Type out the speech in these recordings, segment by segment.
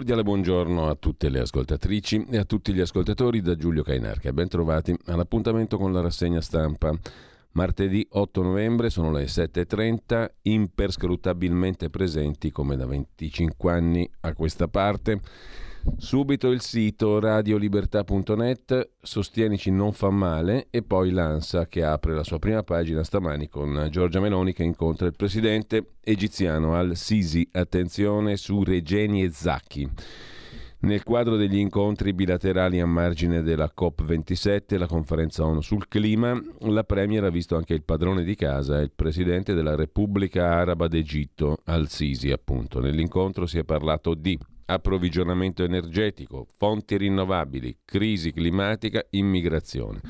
Cordiale buongiorno a tutte le ascoltatrici e a tutti gli ascoltatori da Giulio Cainarca. Ben trovati all'appuntamento con la rassegna stampa. Martedì 8 novembre sono le 7.30, imperscrutabilmente presenti come da 25 anni a questa parte Subito il sito radiolibertà.net, sostienici non fa male e poi l'ANSA che apre la sua prima pagina stamani con Giorgia Meloni che incontra il presidente egiziano al-Sisi. Attenzione su Regeni e Zacchi. Nel quadro degli incontri bilaterali a margine della COP27, la conferenza ONU sul clima, la Premier ha visto anche il padrone di casa, il presidente della Repubblica Araba d'Egitto, al-Sisi appunto. Nell'incontro si è parlato di approvvigionamento energetico, fonti rinnovabili, crisi climatica, immigrazione.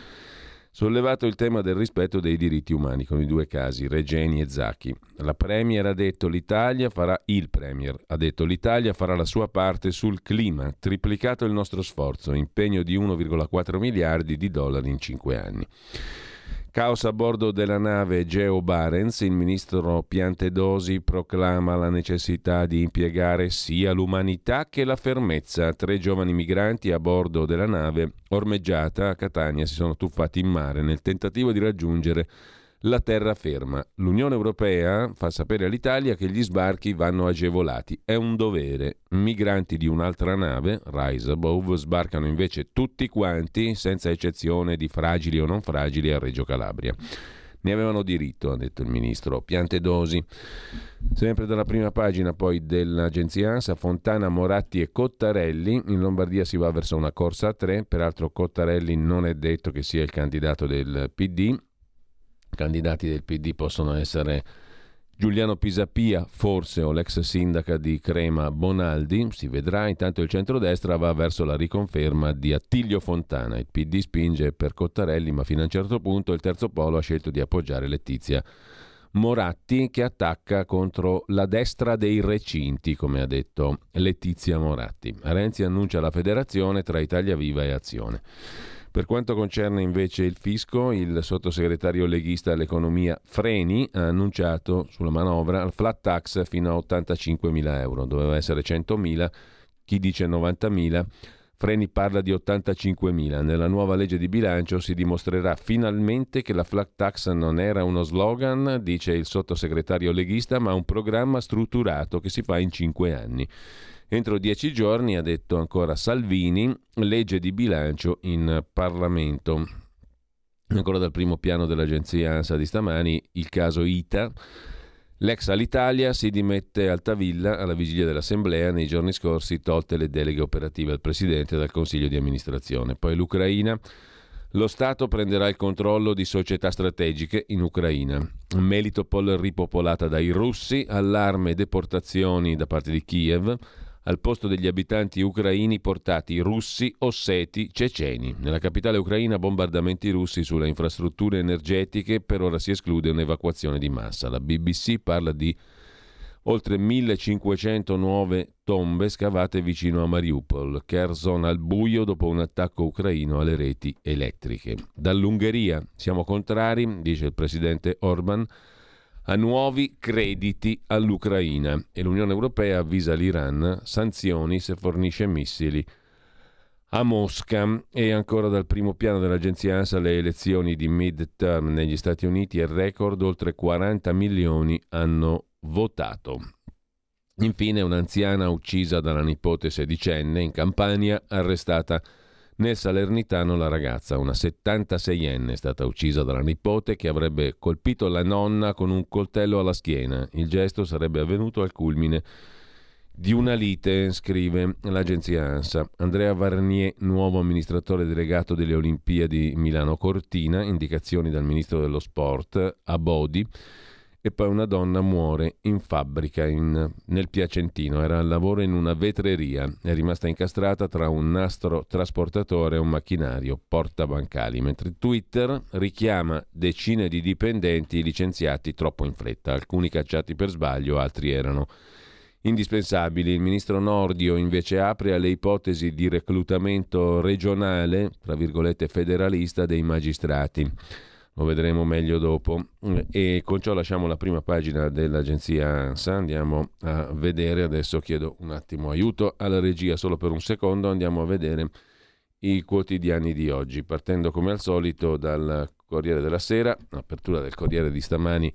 Sollevato il tema del rispetto dei diritti umani con i due casi, Regeni e Zacchi. La Premier ha detto l'Italia farà il Premier, ha detto l'Italia farà la sua parte sul clima, triplicato il nostro sforzo, impegno di 1,4 miliardi di dollari in cinque anni. Caos a bordo della nave Geo Barents, il ministro Piantedosi proclama la necessità di impiegare sia l'umanità che la fermezza. Tre giovani migranti a bordo della nave ormeggiata a Catania si sono tuffati in mare nel tentativo di raggiungere la terraferma. L'Unione Europea fa sapere all'Italia che gli sbarchi vanno agevolati. È un dovere. Migranti di un'altra nave, Rise Above, sbarcano invece tutti quanti, senza eccezione di fragili o non fragili, a Reggio Calabria. Ne avevano diritto, ha detto il ministro Piantedosi. Sempre dalla prima pagina poi dell'agenzia ANSA, Fontana, Moratti e Cottarelli. In Lombardia si va verso una corsa a tre, peraltro Cottarelli non è detto che sia il candidato del PD candidati del PD possono essere Giuliano Pisapia, forse, o l'ex sindaca di Crema Bonaldi, si vedrà. Intanto il centrodestra va verso la riconferma di Attilio Fontana. Il PD spinge per Cottarelli, ma fino a un certo punto il terzo polo ha scelto di appoggiare Letizia Moratti che attacca contro la destra dei recinti, come ha detto Letizia Moratti. Renzi annuncia la federazione tra Italia Viva e Azione. Per quanto concerne invece il fisco, il sottosegretario leghista all'economia Freni ha annunciato sulla manovra il flat tax fino a 85 mila euro, doveva essere 100 mila, chi dice 90 mila. Freni parla di 85 mila. Nella nuova legge di bilancio si dimostrerà finalmente che la flat tax non era uno slogan, dice il sottosegretario leghista, ma un programma strutturato che si fa in cinque anni. Entro dieci giorni, ha detto ancora Salvini, legge di bilancio in Parlamento. Ancora dal primo piano dell'agenzia ANSA di stamani, il caso ITA. L'ex Alitalia si dimette Altavilla alla vigilia dell'Assemblea nei giorni scorsi, tolte le deleghe operative al Presidente dal Consiglio di amministrazione. Poi l'Ucraina. Lo Stato prenderà il controllo di società strategiche in Ucraina. Melitopol ripopolata dai russi, allarme e deportazioni da parte di Kiev al posto degli abitanti ucraini portati russi, osseti, ceceni. Nella capitale ucraina bombardamenti russi sulle infrastrutture energetiche, per ora si esclude un'evacuazione di massa. La BBC parla di oltre 1500 nuove tombe scavate vicino a Mariupol, Kherson al buio dopo un attacco ucraino alle reti elettriche. Dall'Ungheria siamo contrari, dice il presidente Orban, a nuovi crediti all'Ucraina e l'Unione Europea avvisa l'Iran sanzioni se fornisce missili a Mosca e ancora dal primo piano dell'agenzia ANSA le elezioni di mid-term negli Stati Uniti e record oltre 40 milioni hanno votato. Infine un'anziana uccisa dalla nipote sedicenne in Campania arrestata nel Salernitano la ragazza, una 76enne, è stata uccisa dalla nipote che avrebbe colpito la nonna con un coltello alla schiena. Il gesto sarebbe avvenuto al culmine di una lite, scrive l'agenzia ANSA. Andrea Varnier, nuovo amministratore delegato delle Olimpiadi Milano Cortina, indicazioni dal ministro dello sport a Bodi e poi una donna muore in fabbrica in, nel Piacentino, era al lavoro in una vetreria, è rimasta incastrata tra un nastro trasportatore e un macchinario portabancali, mentre Twitter richiama decine di dipendenti licenziati troppo in fretta, alcuni cacciati per sbaglio, altri erano indispensabili. Il ministro Nordio invece apre alle ipotesi di reclutamento regionale, tra virgolette federalista, dei magistrati. Lo vedremo meglio dopo. E con ciò lasciamo la prima pagina dell'agenzia ANSA. Andiamo a vedere, adesso chiedo un attimo aiuto alla regia solo per un secondo, andiamo a vedere i quotidiani di oggi, partendo come al solito dal Corriere della Sera, apertura del Corriere di stamani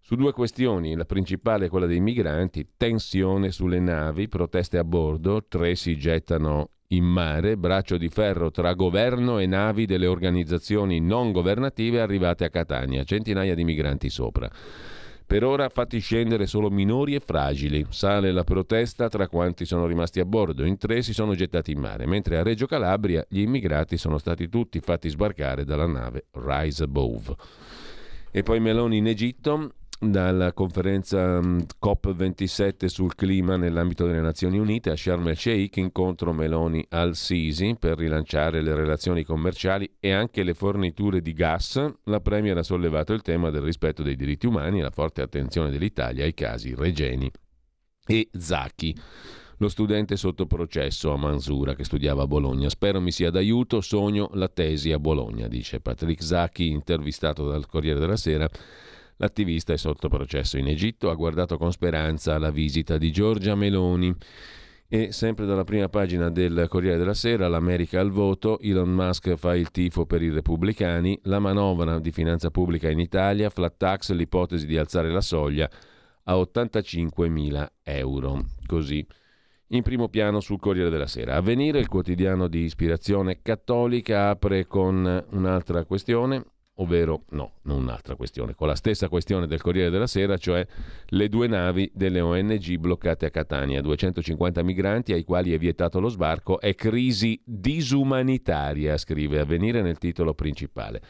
su due questioni, la principale è quella dei migranti, tensione sulle navi, proteste a bordo, tre si gettano in mare, braccio di ferro tra governo e navi delle organizzazioni non governative arrivate a Catania, centinaia di migranti sopra. Per ora fatti scendere solo minori e fragili. Sale la protesta tra quanti sono rimasti a bordo. In tre si sono gettati in mare, mentre a Reggio Calabria gli immigrati sono stati tutti fatti sbarcare dalla nave Rise Above. E poi Meloni in Egitto, dalla conferenza mm, COP27 sul clima nell'ambito delle Nazioni Unite a Sharm el Sheikh, incontro Meloni al Sisi per rilanciare le relazioni commerciali e anche le forniture di gas. La Premier ha sollevato il tema del rispetto dei diritti umani e la forte attenzione dell'Italia ai casi Regeni e Zacchi. Lo studente sotto processo a Mansura che studiava a Bologna. Spero mi sia d'aiuto, sogno la tesi a Bologna, dice Patrick Zacchi, intervistato dal Corriere della Sera L'attivista è sotto processo in Egitto, ha guardato con speranza la visita di Giorgia Meloni. E sempre dalla prima pagina del Corriere della Sera, l'America al voto, Elon Musk fa il tifo per i repubblicani, la manovra di finanza pubblica in Italia, flat tax, l'ipotesi di alzare la soglia a 85 mila euro. Così. In primo piano sul Corriere della Sera. Avvenire, il quotidiano di ispirazione cattolica, apre con un'altra questione ovvero no, non un'altra questione, con la stessa questione del Corriere della Sera, cioè le due navi delle ONG bloccate a Catania, 250 migranti ai quali è vietato lo sbarco, è crisi disumanitaria, scrive Avvenire nel titolo principale.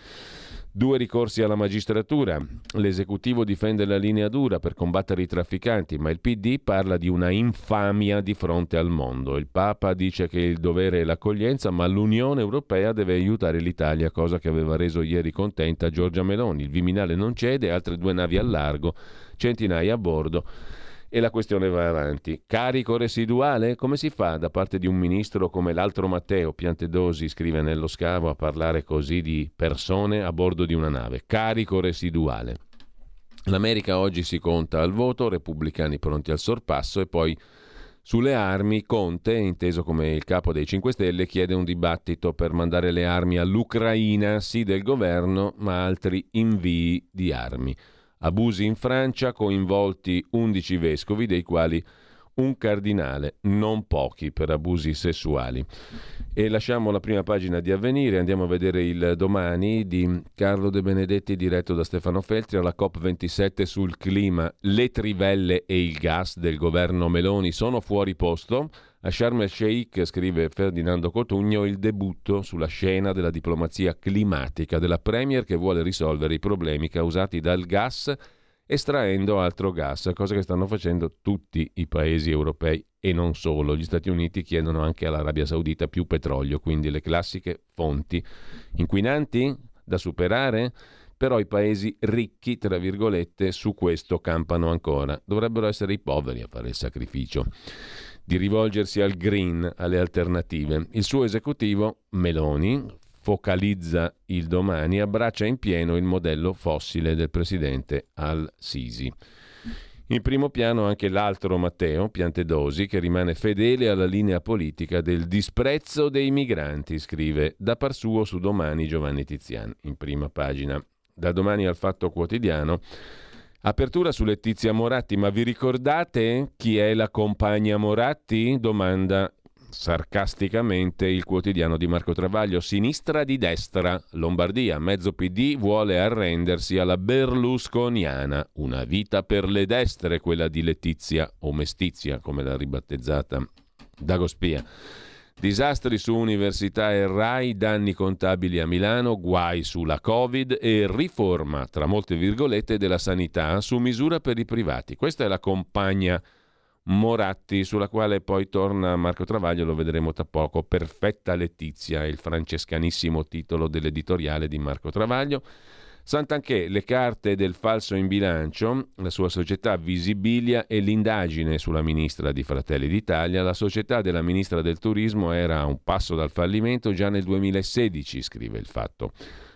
Due ricorsi alla magistratura. L'esecutivo difende la linea dura per combattere i trafficanti, ma il PD parla di una infamia di fronte al mondo. Il Papa dice che il dovere è l'accoglienza, ma l'Unione Europea deve aiutare l'Italia, cosa che aveva reso ieri contenta Giorgia Meloni. Il Viminale non cede, altre due navi al largo, centinaia a bordo e la questione va avanti. Carico residuale? Come si fa da parte di un ministro come l'altro Matteo Piantedosi scrive nello scavo a parlare così di persone a bordo di una nave? Carico residuale. L'America oggi si conta al voto, repubblicani pronti al sorpasso e poi sulle armi Conte, inteso come il capo dei 5 Stelle, chiede un dibattito per mandare le armi all'Ucraina, sì del governo, ma altri invii di armi. Abusi in Francia, coinvolti 11 vescovi, dei quali un cardinale, non pochi per abusi sessuali. E lasciamo la prima pagina di Avvenire, andiamo a vedere il domani di Carlo De Benedetti diretto da Stefano Feltri alla COP27 sul clima. Le trivelle e il gas del governo Meloni sono fuori posto. A Sharm el Sheikh, scrive Ferdinando Cotugno, il debutto sulla scena della diplomazia climatica della Premier che vuole risolvere i problemi causati dal gas estraendo altro gas, cosa che stanno facendo tutti i paesi europei e non solo. Gli Stati Uniti chiedono anche all'Arabia Saudita più petrolio, quindi le classiche fonti inquinanti da superare, però i paesi ricchi, tra virgolette, su questo campano ancora. Dovrebbero essere i poveri a fare il sacrificio di rivolgersi al green, alle alternative. Il suo esecutivo, Meloni, focalizza il domani, abbraccia in pieno il modello fossile del presidente al-Sisi. In primo piano anche l'altro Matteo Piantedosi, che rimane fedele alla linea politica del disprezzo dei migranti, scrive da par suo su domani Giovanni Tizian, in prima pagina. Da domani al Fatto Quotidiano Apertura su Letizia Moratti, ma vi ricordate chi è la compagna Moratti? Domanda sarcasticamente il quotidiano di Marco Travaglio, sinistra di destra, Lombardia, mezzo PD vuole arrendersi alla berlusconiana, una vita per le destre, quella di Letizia o Mestizia, come l'ha ribattezzata Dagospia. Disastri su università e RAI, danni contabili a Milano, guai sulla Covid e riforma, tra molte virgolette, della sanità su misura per i privati. Questa è la compagna Moratti, sulla quale poi torna Marco Travaglio, lo vedremo tra poco. Perfetta Letizia, il francescanissimo titolo dell'editoriale di Marco Travaglio. Sant'Anché, le carte del falso in bilancio, la sua società Visibilia e l'indagine sulla ministra di Fratelli d'Italia. La società della ministra del Turismo era a un passo dal fallimento già nel 2016, scrive il fatto.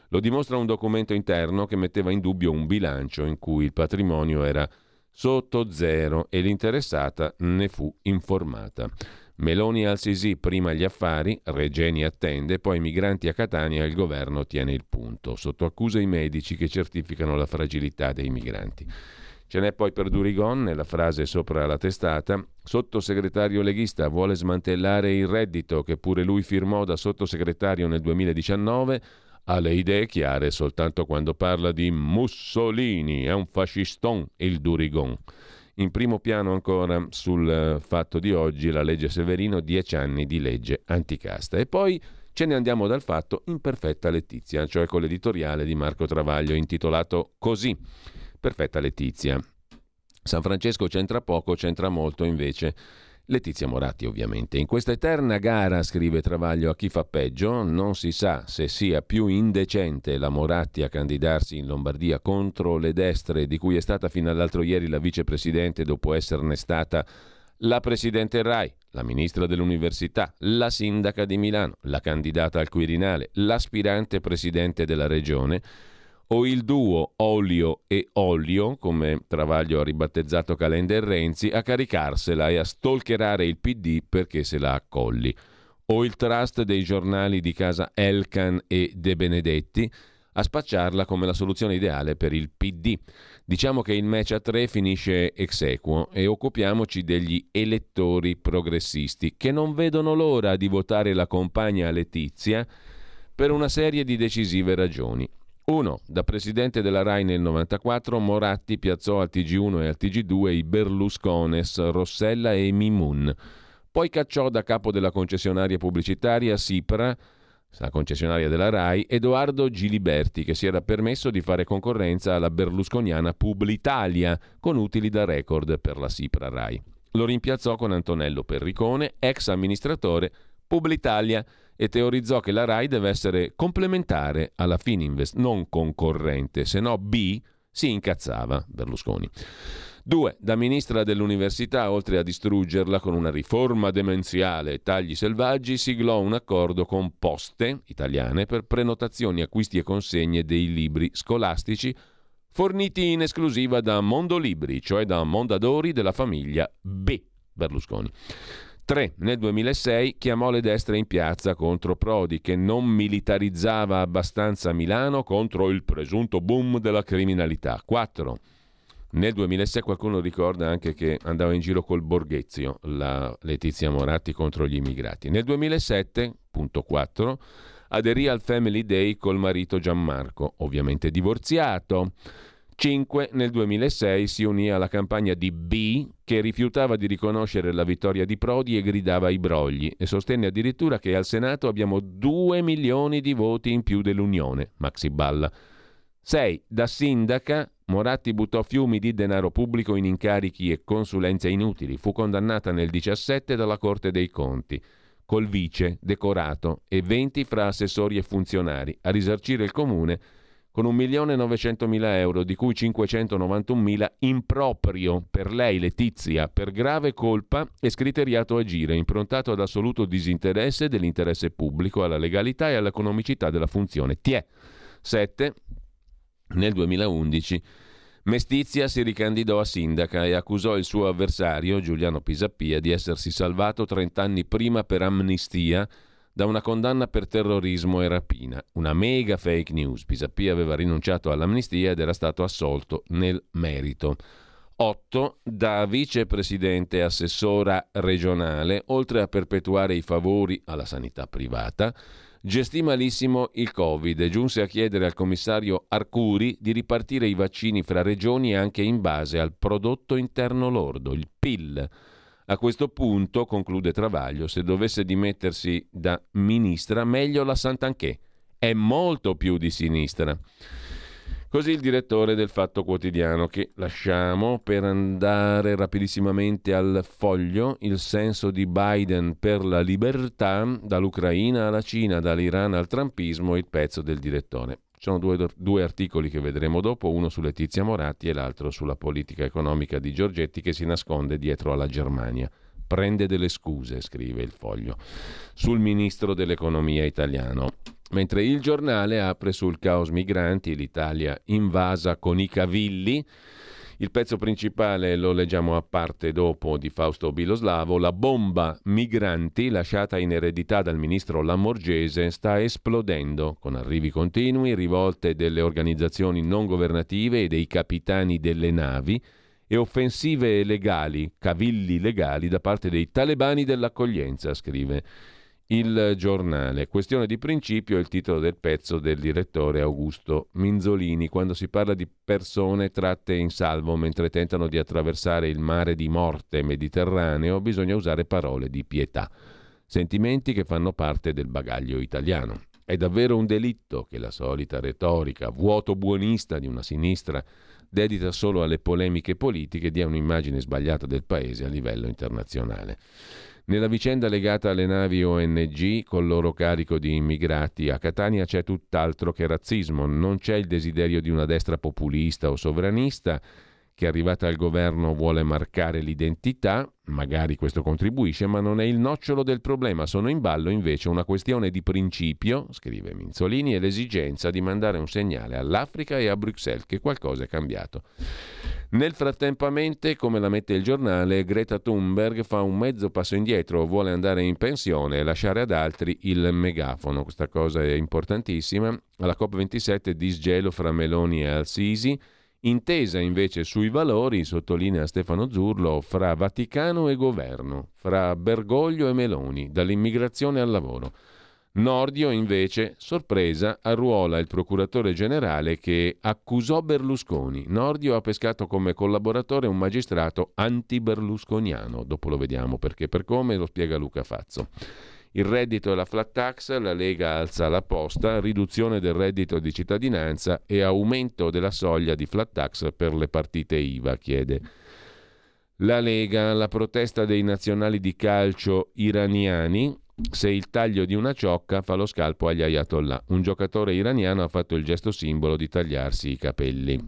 Lo dimostra un documento interno che metteva in dubbio un bilancio in cui il patrimonio era sotto zero e l'interessata ne fu informata. Meloni al Sisi prima gli affari, Regeni attende, poi migranti a Catania e il governo tiene il punto. Sotto accusa i medici che certificano la fragilità dei migranti. Ce n'è poi per Durigon, nella frase sopra la testata, sottosegretario leghista vuole smantellare il reddito che pure lui firmò da sottosegretario nel 2019, ha le idee chiare soltanto quando parla di Mussolini, è un fasciston il Durigon. In primo piano ancora sul eh, fatto di oggi la legge Severino, dieci anni di legge anticasta. E poi ce ne andiamo dal fatto in perfetta Letizia, cioè con l'editoriale di Marco Travaglio intitolato Così. Perfetta Letizia. San Francesco c'entra poco, c'entra molto invece Letizia Moratti ovviamente. In questa eterna gara, scrive Travaglio, a chi fa peggio, non si sa se sia più indecente la Moratti a candidarsi in Lombardia contro le destre, di cui è stata fino all'altro ieri la vicepresidente dopo esserne stata la presidente Rai, la ministra dell'università, la sindaca di Milano, la candidata al Quirinale, l'aspirante presidente della regione, o il duo olio e olio, come Travaglio ha ribattezzato Calenda e Renzi, a caricarsela e a stalkerare il PD perché se la accolli, o il trust dei giornali di casa Elkan e De Benedetti a spacciarla come la soluzione ideale per il PD. Diciamo che il match a tre finisce ex equo e occupiamoci degli elettori progressisti che non vedono l'ora di votare la compagna Letizia per una serie di decisive ragioni. 1. Da presidente della RAI nel 94, Moratti piazzò al TG1 e al TG2 i Berluscones, Rossella e Mimun. Poi cacciò da capo della concessionaria pubblicitaria Sipra, la concessionaria della RAI, Edoardo Giliberti, che si era permesso di fare concorrenza alla berlusconiana Publitalia, con utili da record per la Sipra RAI. Lo rimpiazzò con Antonello Perricone, ex amministratore Publitalia e teorizzò che la RAI deve essere complementare alla Fininvest, non concorrente, se no B si incazzava Berlusconi. 2. Da ministra dell'università, oltre a distruggerla con una riforma demenziale e tagli selvaggi, siglò un accordo con Poste italiane per prenotazioni, acquisti e consegne dei libri scolastici forniti in esclusiva da Mondolibri, cioè da Mondadori della famiglia B. Berlusconi. 3. Nel 2006 chiamò le destre in piazza contro Prodi che non militarizzava abbastanza Milano contro il presunto boom della criminalità. 4. Nel 2006 qualcuno ricorda anche che andava in giro col Borghezio, la Letizia Moratti contro gli immigrati. Nel 2007, punto 4, aderì al Family Day col marito Gianmarco, ovviamente divorziato. 5 nel 2006 si unì alla campagna di B che rifiutava di riconoscere la vittoria di Prodi e gridava ai brogli e sostenne addirittura che al Senato abbiamo 2 milioni di voti in più dell'Unione, Maxi Balla. 6. Da sindaca Moratti buttò fiumi di denaro pubblico in incarichi e consulenze inutili. Fu condannata nel 2017 dalla Corte dei Conti, col vice, decorato e 20 fra assessori e funzionari, a risarcire il comune con 1.900.000 euro, di cui 591.000 in proprio per lei, Letizia, per grave colpa e scriteriato agire, improntato ad assoluto disinteresse dell'interesse pubblico, alla legalità e all'economicità della funzione. Tiè. 7. Nel 2011 Mestizia si ricandidò a sindaca e accusò il suo avversario, Giuliano Pisappia, di essersi salvato 30 anni prima per amnistia da una condanna per terrorismo e rapina. Una mega fake news. Pisapia aveva rinunciato all'amnistia ed era stato assolto nel merito. 8 da vicepresidente assessora regionale, oltre a perpetuare i favori alla sanità privata, gestì malissimo il Covid e giunse a chiedere al commissario Arcuri di ripartire i vaccini fra regioni anche in base al prodotto interno lordo, il PIL. A questo punto, conclude Travaglio, se dovesse dimettersi da ministra, meglio la Sant'Anché. È molto più di sinistra. Così il direttore del Fatto Quotidiano che lasciamo per andare rapidissimamente al foglio il senso di Biden per la libertà dall'Ucraina alla Cina, dall'Iran al Trumpismo, il pezzo del direttore. Ci sono due, due, articoli che vedremo dopo, uno su Letizia Moratti e l'altro sulla politica economica di Giorgetti che si nasconde dietro alla Germania. Prende delle scuse, scrive il foglio, sul ministro dell'economia italiano. Mentre il giornale apre sul caos migranti, l'Italia invasa con i cavilli. Il pezzo principale lo leggiamo a parte dopo di Fausto Biloslavo. La bomba migranti lasciata in eredità dal ministro Lamorgese sta esplodendo con arrivi continui, rivolte delle organizzazioni non governative e dei capitani delle navi e offensive legali, cavilli legali da parte dei talebani dell'accoglienza, scrive il giornale. Questione di principio è il titolo del pezzo del direttore Augusto Minzolini quando si parla di persone tratte in salvo mentre tentano di attraversare il mare di morte mediterraneo, bisogna usare parole di pietà, sentimenti che fanno parte del bagaglio italiano. È davvero un delitto che la solita retorica vuoto buonista di una sinistra dedita solo alle polemiche politiche dia un'immagine sbagliata del paese a livello internazionale. Nella vicenda legata alle navi ONG col loro carico di immigrati a Catania c'è tutt'altro che razzismo, non c'è il desiderio di una destra populista o sovranista che arrivata al governo vuole marcare l'identità, magari questo contribuisce, ma non è il nocciolo del problema, sono in ballo invece una questione di principio, scrive Minzolini, e l'esigenza di mandare un segnale all'Africa e a Bruxelles che qualcosa è cambiato. Nel frattempo, come la mette il giornale, Greta Thunberg fa un mezzo passo indietro, vuole andare in pensione e lasciare ad altri il megafono. Questa cosa è importantissima. Alla COP27 disgelo fra Meloni e Al-Sisi. Intesa invece sui valori, sottolinea Stefano Zurlo, fra Vaticano e governo, fra Bergoglio e Meloni, dall'immigrazione al lavoro. Nordio invece, sorpresa, arruola il procuratore generale che accusò Berlusconi. Nordio ha pescato come collaboratore un magistrato anti-berlusconiano. Dopo lo vediamo perché per come lo spiega Luca Fazzo. Il reddito e la flat tax, la Lega alza la posta, riduzione del reddito di cittadinanza e aumento della soglia di flat tax per le partite IVA, chiede. La Lega, la protesta dei nazionali di calcio iraniani, se il taglio di una ciocca fa lo scalpo agli ayatollah. Un giocatore iraniano ha fatto il gesto simbolo di tagliarsi i capelli.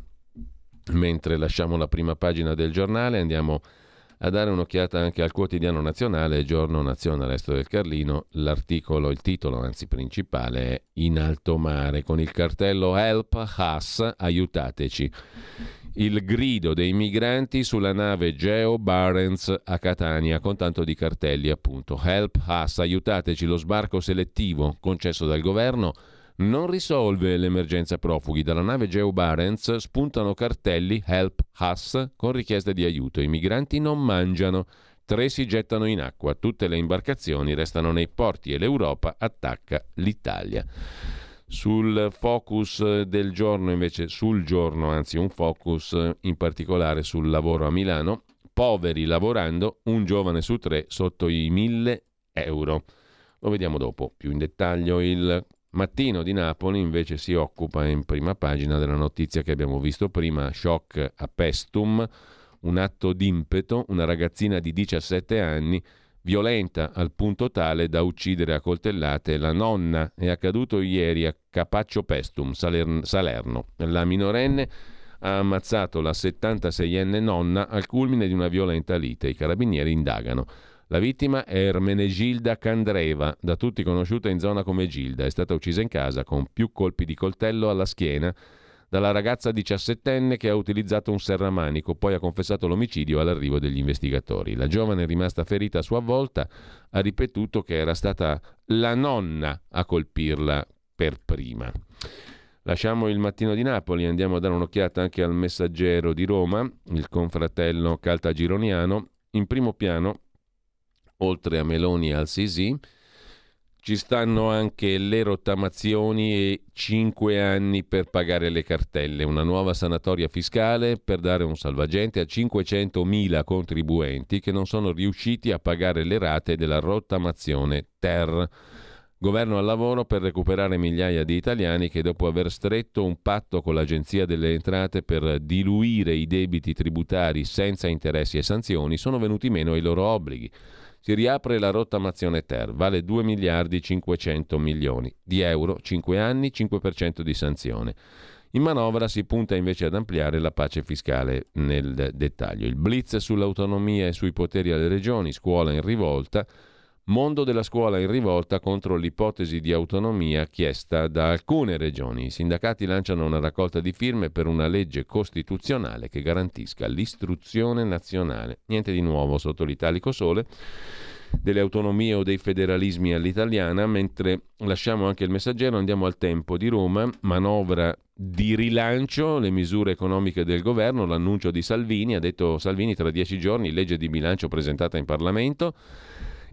Mentre lasciamo la prima pagina del giornale andiamo a dare un'occhiata anche al quotidiano nazionale, Giorno Nazione Resto del Carlino. L'articolo, il titolo anzi principale è In alto mare con il cartello Help Us, aiutateci il grido dei migranti sulla nave Geo Barents a Catania con tanto di cartelli appunto. Help us, aiutateci, lo sbarco selettivo concesso dal governo non risolve l'emergenza profughi. Dalla nave Geo Barents spuntano cartelli Help us con richieste di aiuto. I migranti non mangiano. Tre si gettano in acqua, tutte le imbarcazioni restano nei porti e l'Europa attacca l'Italia. Sul focus del giorno, invece, sul giorno, anzi un focus in particolare sul lavoro a Milano, poveri lavorando, un giovane su tre sotto i 1000 euro. Lo vediamo dopo più in dettaglio. Il Mattino di Napoli invece si occupa in prima pagina della notizia che abbiamo visto prima, shock a Pestum, un atto d'impeto, una ragazzina di 17 anni violenta al punto tale da uccidere a coltellate la nonna. È accaduto ieri a Capaccio Pestum, Salerno. La minorenne ha ammazzato la 76enne nonna al culmine di una violenta lite. I carabinieri indagano. La vittima è Ermenegilda Candreva, da tutti conosciuta in zona come Gilda. È stata uccisa in casa con più colpi di coltello alla schiena dalla ragazza diciassettenne che ha utilizzato un serramanico, poi ha confessato l'omicidio all'arrivo degli investigatori. La giovane, rimasta ferita a sua volta, ha ripetuto che era stata la nonna a colpirla per prima. Lasciamo il mattino di Napoli, andiamo a dare un'occhiata anche al messaggero di Roma, il confratello caltagironiano. In primo piano, oltre a Meloni e al Sisi, ci stanno anche le rottamazioni e 5 anni per pagare le cartelle, una nuova sanatoria fiscale per dare un salvagente a 500.000 contribuenti che non sono riusciti a pagare le rate della rottamazione Ter. Governo al lavoro per recuperare migliaia di italiani che dopo aver stretto un patto con l'Agenzia delle Entrate per diluire i debiti tributari senza interessi e sanzioni sono venuti meno ai loro obblighi. Si riapre la rottamazione ter, vale 2 miliardi 500 milioni di euro, 5 anni, 5% di sanzione. In manovra si punta invece ad ampliare la pace fiscale nel dettaglio. Il blitz sull'autonomia e sui poteri alle regioni, scuola in rivolta, Mondo della scuola in rivolta contro l'ipotesi di autonomia chiesta da alcune regioni. I sindacati lanciano una raccolta di firme per una legge costituzionale che garantisca l'istruzione nazionale. Niente di nuovo sotto l'italico sole delle autonomie o dei federalismi all'italiana, mentre lasciamo anche il messaggero, andiamo al tempo di Roma, manovra di rilancio, le misure economiche del governo, l'annuncio di Salvini, ha detto Salvini tra dieci giorni, legge di bilancio presentata in Parlamento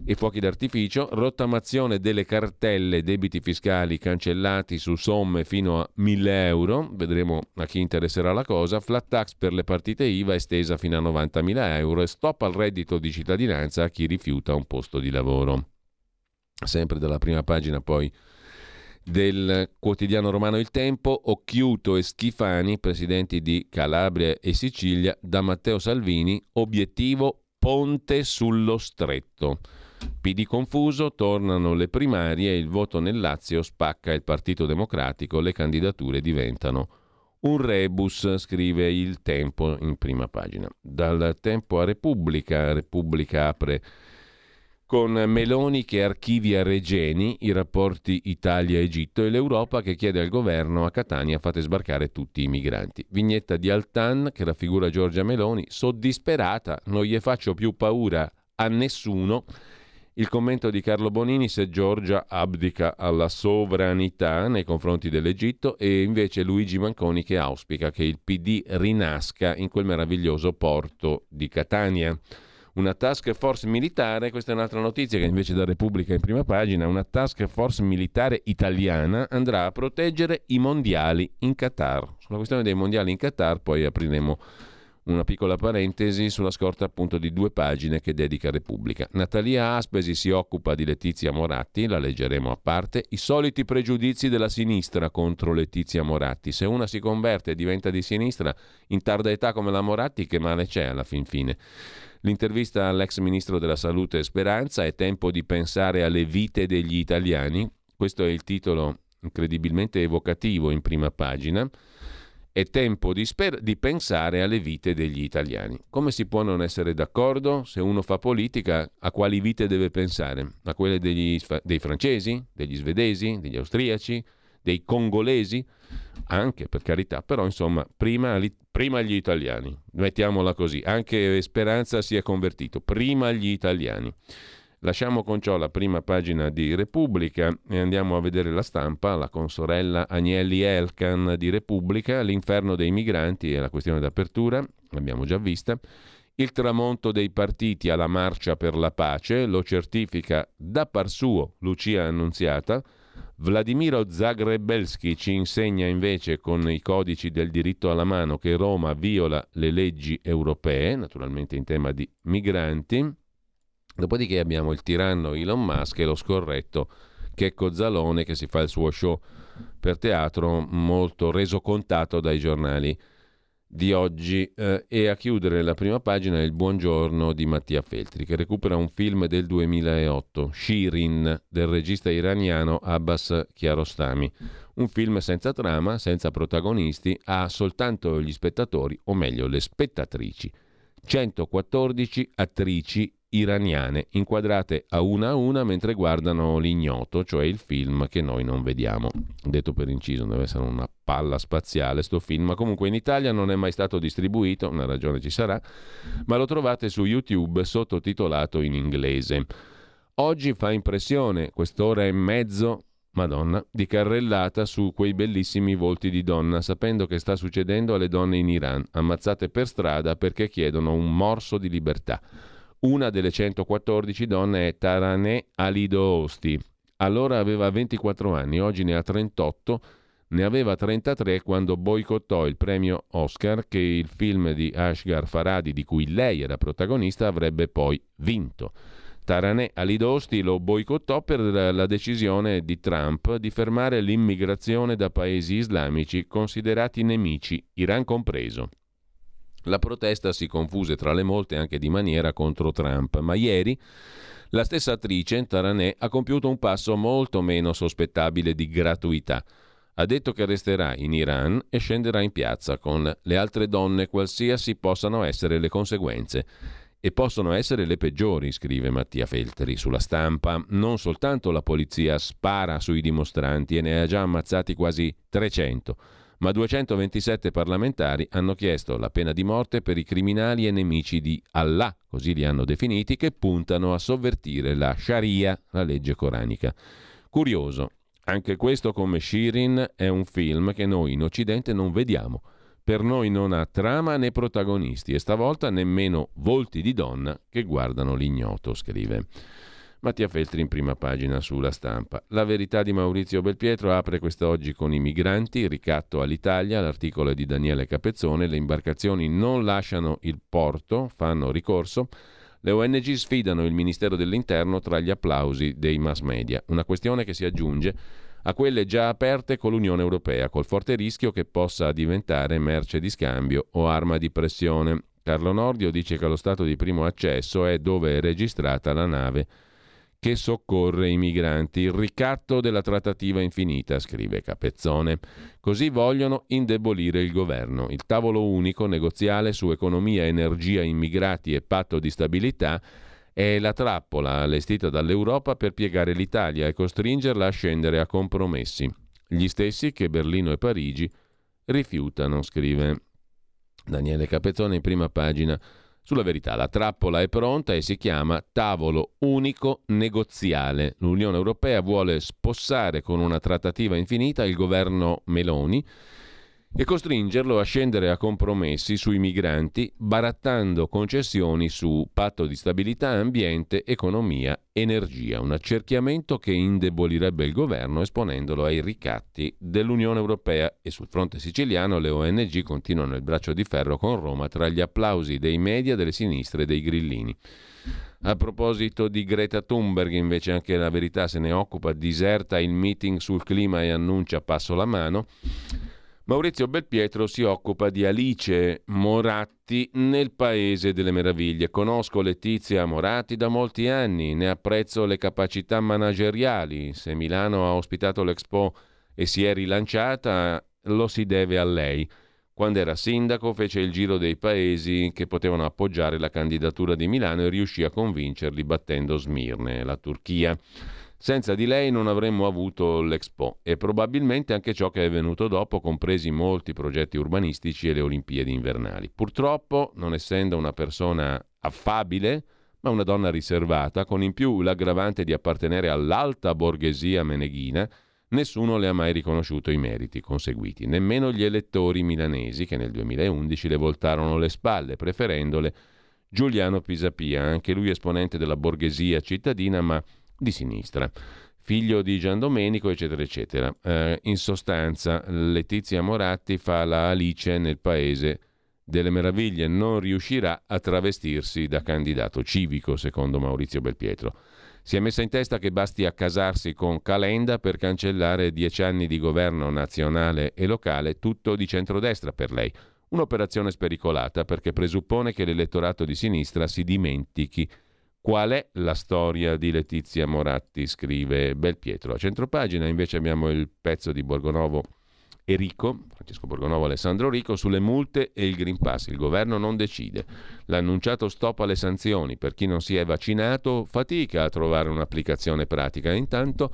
e fuochi d'artificio, rottamazione delle cartelle debiti fiscali cancellati su somme fino a 1000 euro, vedremo a chi interesserà la cosa, flat tax per le partite IVA estesa fino a 90.000 euro e stop al reddito di cittadinanza a chi rifiuta un posto di lavoro. Sempre dalla prima pagina poi del quotidiano romano Il Tempo, Occhiuto e Schifani, presidenti di Calabria e Sicilia, da Matteo Salvini, obiettivo Ponte sullo Stretto. PD confuso, tornano le primarie il voto nel Lazio spacca il Partito Democratico, le candidature diventano un rebus, scrive il Tempo in prima pagina. Dal Tempo a Repubblica, Repubblica apre con Meloni che archivia Regeni, i rapporti Italia-Egitto e l'Europa che chiede al governo a Catania fate sbarcare tutti i migranti. Vignetta di Altan che raffigura Giorgia Meloni, soddisperata, non gli faccio più paura a nessuno il commento di Carlo Bonini se Giorgia abdica alla sovranità nei confronti dell'Egitto e invece Luigi Manconi che auspica che il PD rinasca in quel meraviglioso porto di Catania. Una task force militare, questa è un'altra notizia che invece da Repubblica in prima pagina, una task force militare italiana andrà a proteggere i mondiali in Qatar. Sulla questione dei mondiali in Qatar poi apriremo una piccola parentesi sulla scorta appunto di due pagine che dedica Repubblica. Natalia Aspesi si occupa di Letizia Moratti, la leggeremo a parte, i soliti pregiudizi della sinistra contro Letizia Moratti. Se una si converte e diventa di sinistra in tarda età come la Moratti, che male c'è alla fin fine? L'intervista all'ex ministro della Salute Speranza è tempo di pensare alle vite degli italiani. Questo è il titolo incredibilmente evocativo in prima pagina. È tempo di, sper- di, pensare alle vite degli italiani. Come si può non essere d'accordo? Se uno fa politica, a quali vite deve pensare? A quelle degli, dei francesi, degli svedesi, degli austriaci, dei congolesi? Anche, per carità, però insomma, prima, prima gli italiani. Mettiamola così. Anche Speranza si è convertito. Prima gli italiani. Lasciamo con ciò la prima pagina di Repubblica e andiamo a vedere la stampa, la consorella Agnelli Elkan di Repubblica, l'inferno dei migranti e la questione d'apertura, l'abbiamo già vista. Il tramonto dei partiti alla marcia per la pace lo certifica da par suo Lucia Annunziata. Vladimiro Zagrebelski ci insegna invece con i codici del diritto alla mano che Roma viola le leggi europee, naturalmente in tema di migranti. Dopodiché abbiamo il tiranno Elon Musk e lo scorretto Checco Zalone che si fa il suo show per teatro molto reso contato dai giornali di oggi. Eh, e a chiudere la prima pagina il buongiorno di Mattia Feltri che recupera un film del 2008 Shirin del regista iraniano Abbas Kiarostami. Un film senza trama, senza protagonisti ha soltanto gli spettatori o meglio le spettatrici. 114 attrici iraniane, inquadrate a una a una mentre guardano l'ignoto, cioè il film che noi non vediamo. Detto per inciso, deve essere una palla spaziale sto film, ma comunque in Italia non è mai stato distribuito, una ragione ci sarà, ma lo trovate su YouTube sottotitolato in inglese. Oggi fa impressione quest'ora e mezzo Madonna, di carrellata su quei bellissimi volti di donna, sapendo che sta succedendo alle donne in Iran, ammazzate per strada perché chiedono un morso di libertà. Una delle 114 donne è Taraneh Alidoosti. Allora aveva 24 anni, oggi ne ha 38 ne aveva 33 quando boicottò il premio Oscar che il film di Ashgar Faradi, di cui lei era protagonista, avrebbe poi vinto. Taranè Alidosti lo boicottò per la decisione di Trump di fermare l'immigrazione da paesi islamici considerati nemici, Iran compreso. La protesta si confuse tra le molte anche di maniera contro Trump, ma ieri la stessa attrice, Taranè, ha compiuto un passo molto meno sospettabile di gratuità ha detto che resterà in Iran e scenderà in piazza con le altre donne, qualsiasi possano essere le conseguenze. E possono essere le peggiori, scrive Mattia Feltri sulla stampa. Non soltanto la polizia spara sui dimostranti e ne ha già ammazzati quasi 300, ma 227 parlamentari hanno chiesto la pena di morte per i criminali e nemici di Allah, così li hanno definiti, che puntano a sovvertire la Sharia, la legge coranica. Curioso, anche questo, come Shirin, è un film che noi in Occidente non vediamo. Per noi non ha trama né protagonisti e stavolta nemmeno volti di donna che guardano l'ignoto, scrive. Mattia Feltri in prima pagina sulla stampa. La verità di Maurizio Belpietro apre quest'oggi con i migranti, ricatto all'Italia, l'articolo è di Daniele Capezzone, le imbarcazioni non lasciano il porto, fanno ricorso. Le ONG sfidano il Ministero dell'Interno tra gli applausi dei mass media, una questione che si aggiunge a quelle già aperte con l'Unione Europea, col forte rischio che possa diventare merce di scambio o arma di pressione. Carlo Nordio dice che lo stato di primo accesso è dove è registrata la nave che soccorre i migranti. Il ricatto della trattativa infinita, scrive Capezzone. Così vogliono indebolire il governo. Il tavolo unico negoziale su economia, energia, immigrati e patto di stabilità è la trappola allestita dall'Europa per piegare l'Italia e costringerla a scendere a compromessi. Gli stessi che Berlino e Parigi rifiutano, scrive Daniele Capezzone in prima pagina sulla verità, la trappola è pronta e si chiama tavolo unico negoziale. L'Unione Europea vuole spossare con una trattativa infinita il governo Meloni e costringerlo a scendere a compromessi sui migranti, barattando concessioni su patto di stabilità, ambiente, economia, energia. Un accerchiamento che indebolirebbe il governo esponendolo ai ricatti dell'Unione Europea e sul fronte siciliano le ONG continuano il braccio di ferro con Roma tra gli applausi dei media, delle sinistre e dei grillini. A proposito di Greta Thunberg, invece anche la verità se ne occupa, diserta il meeting sul clima e annuncia passo la mano. Maurizio Belpietro si occupa di Alice Moratti nel Paese delle Meraviglie. Conosco Letizia Moratti da molti anni, ne apprezzo le capacità manageriali. Se Milano ha ospitato l'Expo e si è rilanciata, lo si deve a lei. Quando era sindaco fece il giro dei paesi che potevano appoggiare la candidatura di Milano e riuscì a convincerli battendo Smirne, la Turchia. Senza di lei non avremmo avuto l'Expo e probabilmente anche ciò che è venuto dopo, compresi molti progetti urbanistici e le Olimpiadi invernali. Purtroppo, non essendo una persona affabile, ma una donna riservata, con in più l'aggravante di appartenere all'alta borghesia meneghina, nessuno le ha mai riconosciuto i meriti conseguiti, nemmeno gli elettori milanesi che nel 2011 le voltarono le spalle, preferendole Giuliano Pisapia, anche lui esponente della borghesia cittadina, ma di sinistra, figlio di Gian Domenico, eccetera, eccetera. Eh, in sostanza, Letizia Moratti fa la Alice nel paese delle meraviglie, non riuscirà a travestirsi da candidato civico, secondo Maurizio Belpietro. Si è messa in testa che basti accasarsi con Calenda per cancellare dieci anni di governo nazionale e locale, tutto di centrodestra per lei. Un'operazione spericolata perché presuppone che l'elettorato di sinistra si dimentichi Qual è la storia di Letizia Moratti? scrive Belpietro. A centropagina invece abbiamo il pezzo di Borgonovo e Rico, Francesco Borgonovo, Alessandro Rico, sulle multe e il Green Pass. Il governo non decide. L'annunciato stop alle sanzioni per chi non si è vaccinato fatica a trovare un'applicazione pratica. Intanto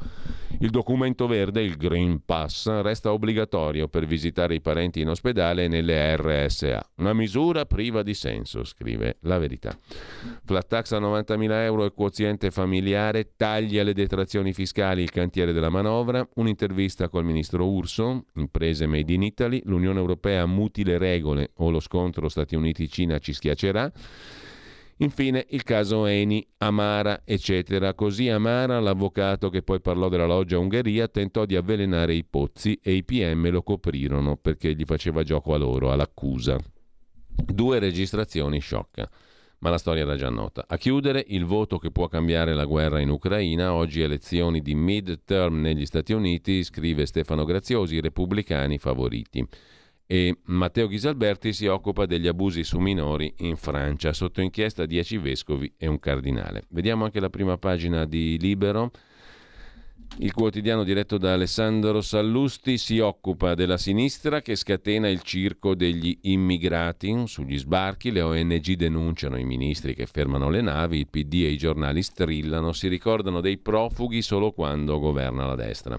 il documento verde, il Green Pass, resta obbligatorio per visitare i parenti in ospedale e nelle RSA. Una misura priva di senso, scrive la verità. Flat tax a 90.000 euro e quoziente familiare, taglia le detrazioni fiscali, il cantiere della manovra, un'intervista col ministro Urso, imprese made in Italy, l'Unione Europea muti le regole o lo scontro Stati Uniti-Cina ci schiaccerà. Infine il caso Eni, Amara, eccetera. Così Amara, l'avvocato che poi parlò della loggia Ungheria, tentò di avvelenare i pozzi e i PM lo coprirono perché gli faceva gioco a loro, all'accusa. Due registrazioni sciocca. Ma la storia era già nota. A chiudere, il voto che può cambiare la guerra in Ucraina. Oggi elezioni di mid-term negli Stati Uniti, scrive Stefano Graziosi, repubblicani favoriti e Matteo Ghisalberti si occupa degli abusi su minori in Francia, sotto inchiesta 10 vescovi e un cardinale. Vediamo anche la prima pagina di Libero. Il quotidiano diretto da Alessandro Sallusti si occupa della sinistra che scatena il circo degli immigrati sugli sbarchi, le ONG denunciano i ministri che fermano le navi, il PD e i giornali strillano, si ricordano dei profughi solo quando governa la destra.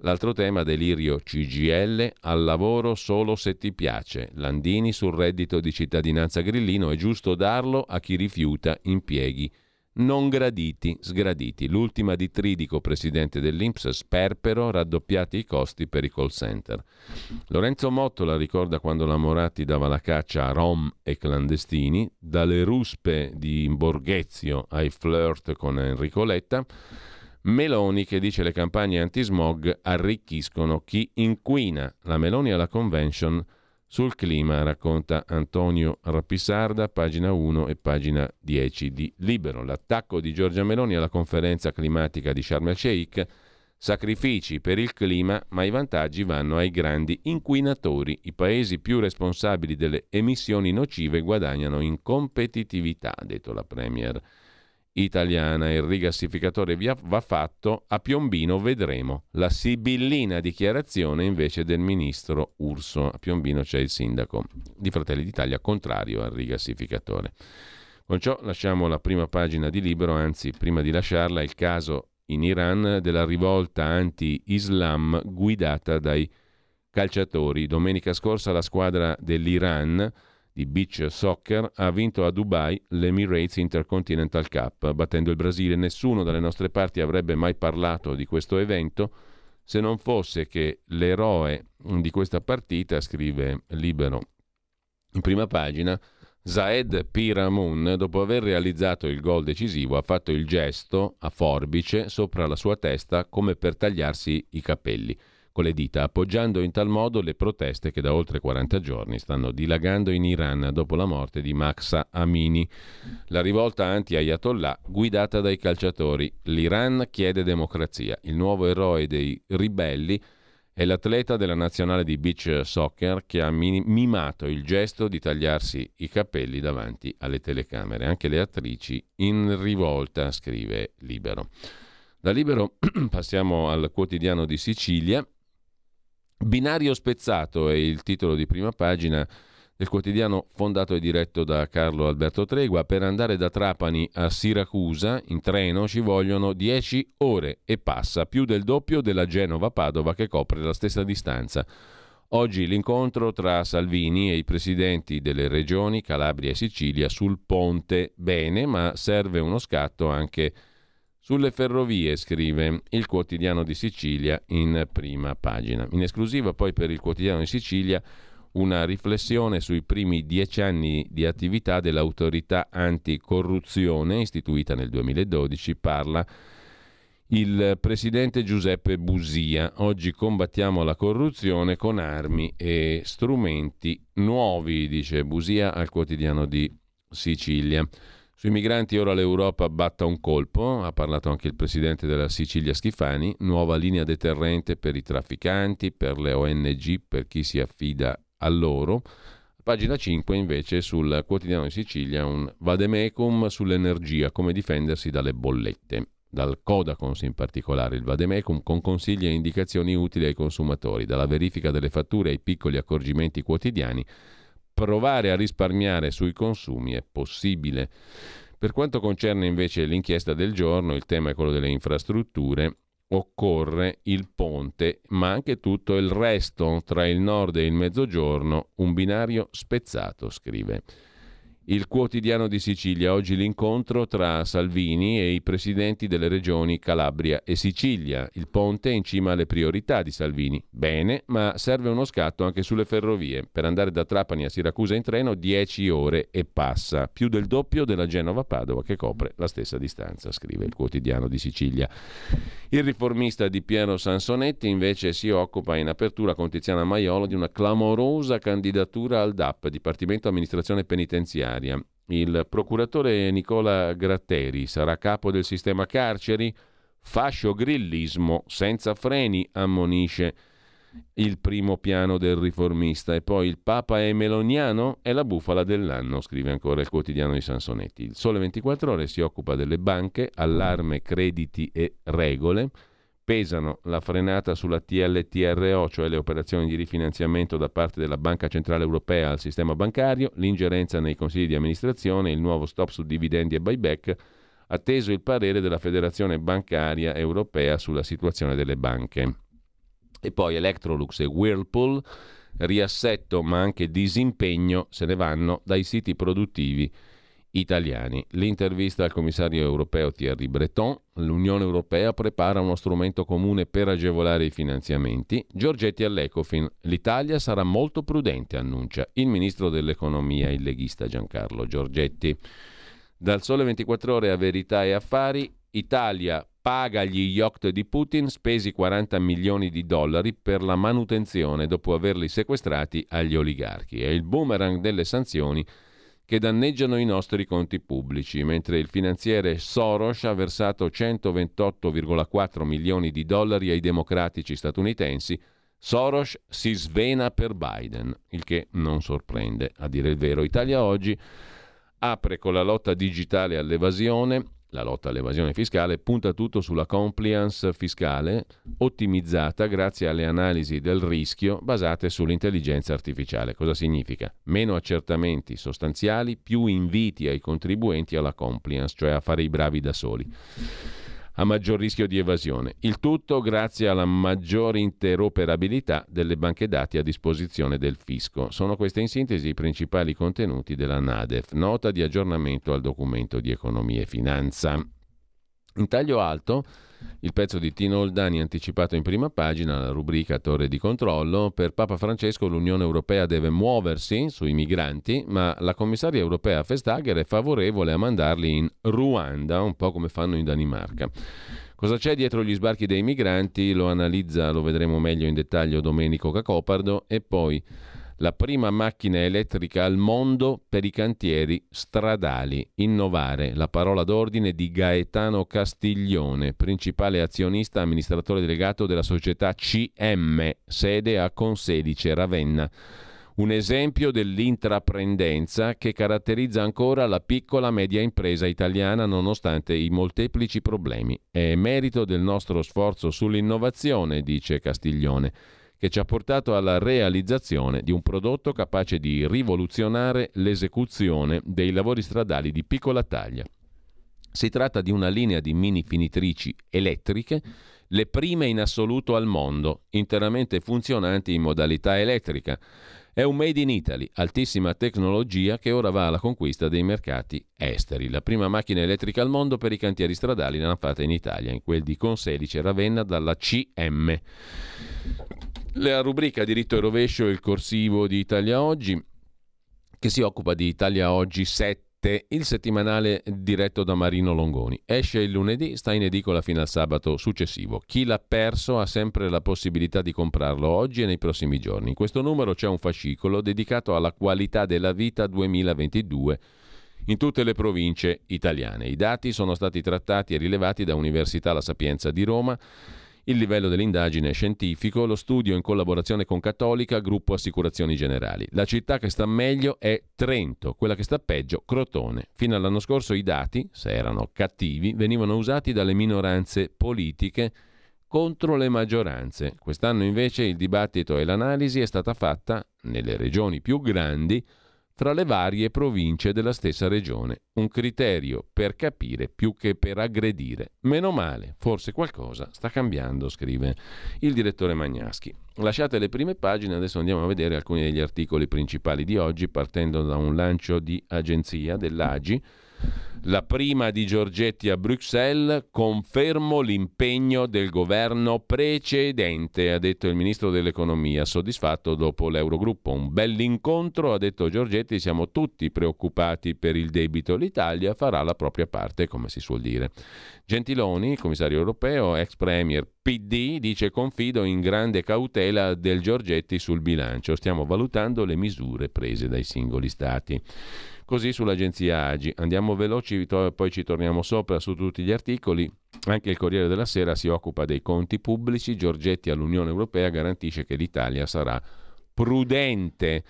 L'altro tema, delirio CGL, al lavoro solo se ti piace. Landini sul reddito di cittadinanza grillino, è giusto darlo a chi rifiuta impieghi non graditi, sgraditi. L'ultima di Tridico, presidente dell'Inps, sperpero, raddoppiati i costi per i call center. Lorenzo Mottola ricorda quando la Moratti dava la caccia a rom e clandestini, dalle ruspe di Borghezio ai flirt con Enrico Letta, Meloni che dice le campagne anti-smog arricchiscono chi inquina. La Meloni alla convention sul clima, racconta Antonio Rappisarda, pagina 1 e pagina 10 di Libero. L'attacco di Giorgia Meloni alla conferenza climatica di Sharm el Sheikh, sacrifici per il clima, ma i vantaggi vanno ai grandi inquinatori. I paesi più responsabili delle emissioni nocive guadagnano in competitività, ha detto la Premier italiana. Il rigassificatore va fatto a Piombino, vedremo. La sibillina dichiarazione invece del ministro Urso. A Piombino c'è il sindaco di Fratelli d'Italia contrario al rigassificatore. Con ciò lasciamo la prima pagina di libro, anzi prima di lasciarla il caso in Iran della rivolta anti-Islam guidata dai calciatori. Domenica scorsa la squadra dell'Iran di beach soccer ha vinto a Dubai l'Emirates Intercontinental Cup, battendo il Brasile. Nessuno dalle nostre parti avrebbe mai parlato di questo evento se non fosse che l'eroe di questa partita, scrive Libero in prima pagina, Zaed Piramun, dopo aver realizzato il gol decisivo, ha fatto il gesto a forbice sopra la sua testa come per tagliarsi i capelli con le dita, appoggiando in tal modo le proteste che da oltre 40 giorni stanno dilagando in Iran dopo la morte di Mahsa Amini. La rivolta anti-Ayatollah guidata dai calciatori. L'Iran chiede democrazia. Il nuovo eroe dei ribelli è l'atleta della nazionale di beach soccer che ha mimato il gesto di tagliarsi i capelli davanti alle telecamere. Anche le attrici in rivolta, scrive Libero. Da Libero passiamo al quotidiano di Sicilia. Binario spezzato è il titolo di prima pagina del quotidiano fondato e diretto da Carlo Alberto Tregua. Per andare da Trapani a Siracusa in treno ci vogliono 10 ore e passa, più del doppio della Genova-Padova che copre la stessa distanza. Oggi l'incontro tra Salvini e i presidenti delle regioni Calabria e Sicilia sul ponte. Bene, ma serve uno scatto anche sulle ferrovie, scrive il quotidiano di Sicilia in prima pagina. In esclusiva poi per il quotidiano di Sicilia una riflessione sui primi dieci anni di attività dell'autorità anticorruzione istituita nel 2012 parla il presidente Giuseppe Busia. Oggi combattiamo la corruzione con armi e strumenti nuovi, dice Busia al quotidiano di Sicilia. Sui migranti ora l'Europa batta un colpo, ha parlato anche il presidente della Sicilia Schifani, nuova linea deterrente per i trafficanti, per le ONG, per chi si affida a loro. Pagina 5 invece sul quotidiano di Sicilia un vademecum sull'energia, come difendersi dalle bollette. dal Codacons in particolare, il Vademecum, con consigli e indicazioni utili ai consumatori, dalla verifica delle fatture ai piccoli accorgimenti quotidiani. Provare a risparmiare sui consumi è possibile. Per quanto concerne invece l'inchiesta del giorno, il tema è quello delle infrastrutture occorre il ponte, ma anche tutto il resto tra il nord e il mezzogiorno, un binario spezzato, scrive. Il quotidiano di Sicilia, oggi l'incontro tra Salvini e i presidenti delle regioni Calabria e Sicilia. Il ponte è in cima alle priorità di Salvini. Bene, ma serve uno scatto anche sulle ferrovie. Per andare da Trapani a Siracusa in treno 10 ore e passa, più del doppio della Genova-Padova che copre la stessa distanza, scrive il quotidiano di Sicilia. Il riformista di Piero Sansonetti invece si occupa in apertura con Tiziana Maiolo di una clamorosa candidatura al DAP, Dipartimento Amministrazione Penitenziaria giudiziaria. Il procuratore Nicola Gratteri sarà capo del sistema carceri? Fascio grillismo senza freni, ammonisce il primo piano del riformista. E poi il Papa è meloniano? È la bufala dell'anno, scrive ancora il quotidiano di Sansonetti. Il Sole 24 Ore si occupa delle banche, allarme, crediti e regole pesano la frenata sulla TLTRO, cioè le operazioni di rifinanziamento da parte della Banca Centrale Europea al sistema bancario, l'ingerenza nei consigli di amministrazione, il nuovo stop su dividendi e buyback, atteso il parere della Federazione Bancaria Europea sulla situazione delle banche. E poi Electrolux e Whirlpool, riassetto ma anche disimpegno, se ne vanno dai siti produttivi italiani. L'intervista al commissario europeo Thierry Breton, l'Unione Europea prepara uno strumento comune per agevolare i finanziamenti. Giorgetti all'Ecofin, l'Italia sarà molto prudente, annuncia il ministro dell'economia, il leghista Giancarlo Giorgetti. Dal sole 24 ore a verità e affari, Italia paga gli yacht di Putin spesi 40 milioni di dollari per la manutenzione dopo averli sequestrati agli oligarchi. È il boomerang delle sanzioni che danneggiano i nostri conti pubblici, mentre il finanziere Soros ha versato 128,4 milioni di dollari ai democratici statunitensi, Soros si svena per Biden, il che non sorprende. A dire il vero, Italia oggi apre con la lotta digitale all'evasione la lotta all'evasione fiscale punta tutto sulla compliance fiscale ottimizzata grazie alle analisi del rischio basate sull'intelligenza artificiale. Cosa significa? Meno accertamenti sostanziali, più inviti ai contribuenti alla compliance, cioè a fare i bravi da soli a maggior rischio di evasione. Il tutto grazie alla maggiore interoperabilità delle banche dati a disposizione del fisco. Sono questi in sintesi i principali contenuti della NADEF, nota di aggiornamento al documento di economia e finanza. In taglio alto il pezzo di Tino Oldani anticipato in prima pagina, la rubrica Torre di controllo. Per Papa Francesco l'Unione Europea deve muoversi sui migranti, ma la commissaria europea Vestager è favorevole a mandarli in Ruanda, un po' come fanno in Danimarca. Cosa c'è dietro gli sbarchi dei migranti? Lo analizza, lo vedremo meglio in dettaglio Domenico Cacopardo e poi la prima macchina elettrica al mondo per i cantieri stradali. Innovare, la parola d'ordine di Gaetano Castiglione, principale azionista amministratore delegato della società CM, sede a Consedice, Ravenna. Un esempio dell'intraprendenza che caratterizza ancora la piccola media impresa italiana nonostante i molteplici problemi. È merito del nostro sforzo sull'innovazione, dice Castiglione che ci ha portato alla realizzazione di un prodotto capace di rivoluzionare l'esecuzione dei lavori stradali di piccola taglia. Si tratta di una linea di mini finitrici elettriche, le prime in assoluto al mondo, interamente funzionanti in modalità elettrica. È un made in Italy, altissima tecnologia che ora va alla conquista dei mercati esteri. La prima macchina elettrica al mondo per i cantieri stradali l'hanno fatta in Italia, in quel di Conselice Ravenna dalla CM. La rubrica diritto e rovescio, il corsivo di Italia Oggi, che si occupa di Italia Oggi 7, il settimanale diretto da Marino Longoni. Esce il lunedì, sta in edicola fino al sabato successivo. Chi l'ha perso ha sempre la possibilità di comprarlo oggi e nei prossimi giorni. In questo numero c'è un fascicolo dedicato alla qualità della vita 2022 in tutte le province italiane. I dati sono stati trattati e rilevati da Università La Sapienza di Roma Il livello dell'indagine è scientifico, lo studio in collaborazione con Cattolica, gruppo Assicurazioni Generali. La città che sta meglio è Trento, quella che sta peggio Crotone. Fino all'anno scorso i dati, se erano cattivi, venivano usati dalle minoranze politiche contro le maggioranze. Quest'anno invece il dibattito e l'analisi è stata fatta nelle regioni più grandi fra le varie province della stessa regione, un criterio per capire più che per aggredire. Meno male, forse qualcosa sta cambiando, scrive il direttore Magnaschi. Lasciate le prime pagine, adesso andiamo a vedere alcuni degli articoli principali di oggi, partendo da un lancio di agenzia dell'AGI la prima di Giorgetti a Bruxelles, confermo l'impegno del governo precedente, ha detto il ministro dell'economia, soddisfatto dopo l'Eurogruppo. Un bell'incontro, ha detto Giorgetti, siamo tutti preoccupati per il debito, l'Italia farà la propria parte, come si suol dire. Gentiloni, commissario europeo, ex premier PD, dice confido in grande cautela del Giorgetti sul bilancio, stiamo valutando le misure prese dai singoli stati. Così sull'agenzia Agi. Andiamo veloci, poi ci torniamo sopra su tutti gli articoli. Anche il Corriere della Sera si occupa dei conti pubblici. Giorgetti all'Unione Europea garantisce che l'Italia sarà prudente.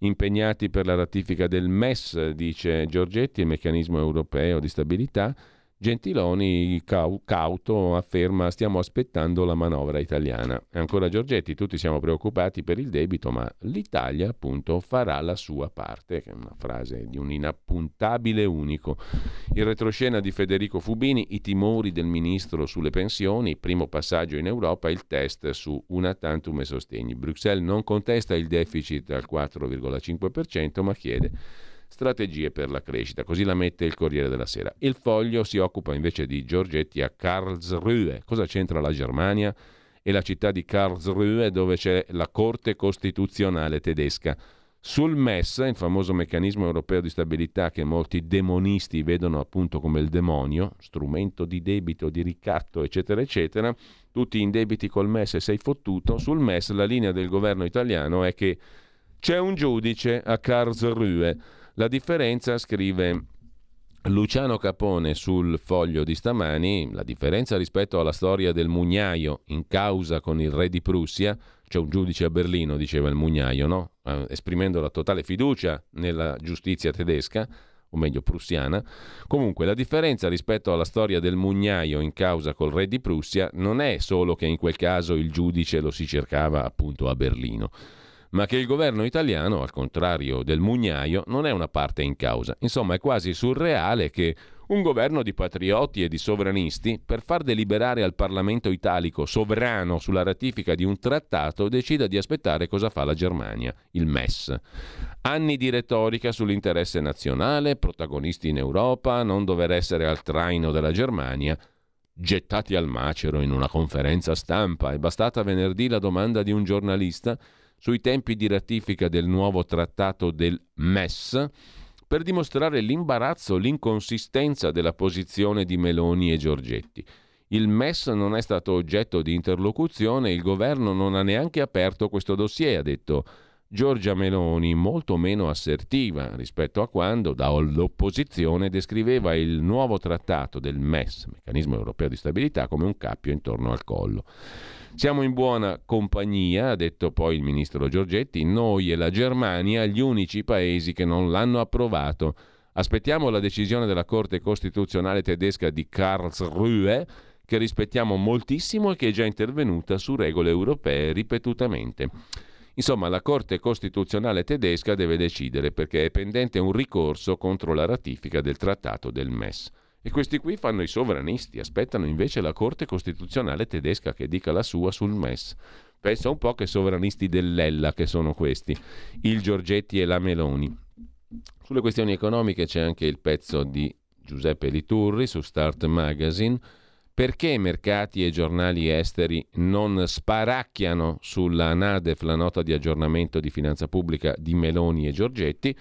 Impegnati per la ratifica del MES, dice Giorgetti, il meccanismo europeo di stabilità. Gentiloni, cauto, afferma stiamo aspettando la manovra italiana. E ancora Giorgetti, tutti siamo preoccupati per il debito, ma l'Italia appunto farà la sua parte, che è una frase di un inappuntabile unico. Il retroscena di Federico Fubini, i timori del ministro sulle pensioni, primo passaggio in Europa, il test su una tantum e sostegni. Bruxelles non contesta il deficit al 4,5%, ma chiede strategie per la crescita. Così la mette il Corriere della Sera. Il foglio si occupa invece di Giorgetti a Karlsruhe. Cosa c'entra la Germania e la città di Karlsruhe dove c'è la Corte Costituzionale tedesca? Sul MES, il famoso meccanismo europeo di stabilità che molti demonisti vedono appunto come il demonio, strumento di debito, di ricatto, eccetera, eccetera, tutti in debiti col MES e sei fottuto, sul MES la linea del governo italiano è che c'è un giudice a Karlsruhe la differenza, scrive Luciano Capone sul foglio di stamani, la differenza rispetto alla storia del mugnaio in causa con il re di Prussia, c'è un giudice a Berlino, diceva il mugnaio, no? eh, esprimendo la totale fiducia nella giustizia tedesca, o meglio prussiana. Comunque la differenza rispetto alla storia del mugnaio in causa col re di Prussia non è solo che in quel caso il giudice lo si cercava appunto a Berlino ma che il governo italiano, al contrario del mugnaio, non è una parte in causa. Insomma, è quasi surreale che un governo di patrioti e di sovranisti, per far deliberare al Parlamento italico sovrano sulla ratifica di un trattato, decida di aspettare cosa fa la Germania, il MES. Anni di retorica sull'interesse nazionale, protagonisti in Europa, non dover essere al traino della Germania, gettati al macero in una conferenza stampa. È bastata venerdì la domanda di un giornalista sui tempi di ratifica del nuovo trattato del MES per dimostrare l'imbarazzo, l'inconsistenza della posizione di Meloni e Giorgetti. Il MES non è stato oggetto di interlocuzione, il governo non ha neanche aperto questo dossier, ha detto Giorgia Meloni, molto meno assertiva rispetto a quando dall'opposizione descriveva il nuovo trattato del MES, Meccanismo Europeo di Stabilità, come un cappio intorno al collo. Siamo in buona compagnia, ha detto poi il ministro Giorgetti, noi e la Germania gli unici paesi che non l'hanno approvato. Aspettiamo la decisione della Corte Costituzionale tedesca di Karlsruhe, che rispettiamo moltissimo e che è già intervenuta su regole europee ripetutamente. Insomma, la Corte Costituzionale tedesca deve decidere perché è pendente un ricorso contro la ratifica del Trattato del MES. E questi qui fanno i sovranisti, aspettano invece la Corte Costituzionale tedesca che dica la sua sul MES. Pensa un po' che sovranisti dell'Ella che sono questi, il Giorgetti e la Meloni. Sulle questioni economiche c'è anche il pezzo di Giuseppe Liturri su Start Magazine. Perché mercati e giornali esteri non sparacchiano sulla NADEF, la nota di aggiornamento di finanza pubblica di Meloni e Giorgetti?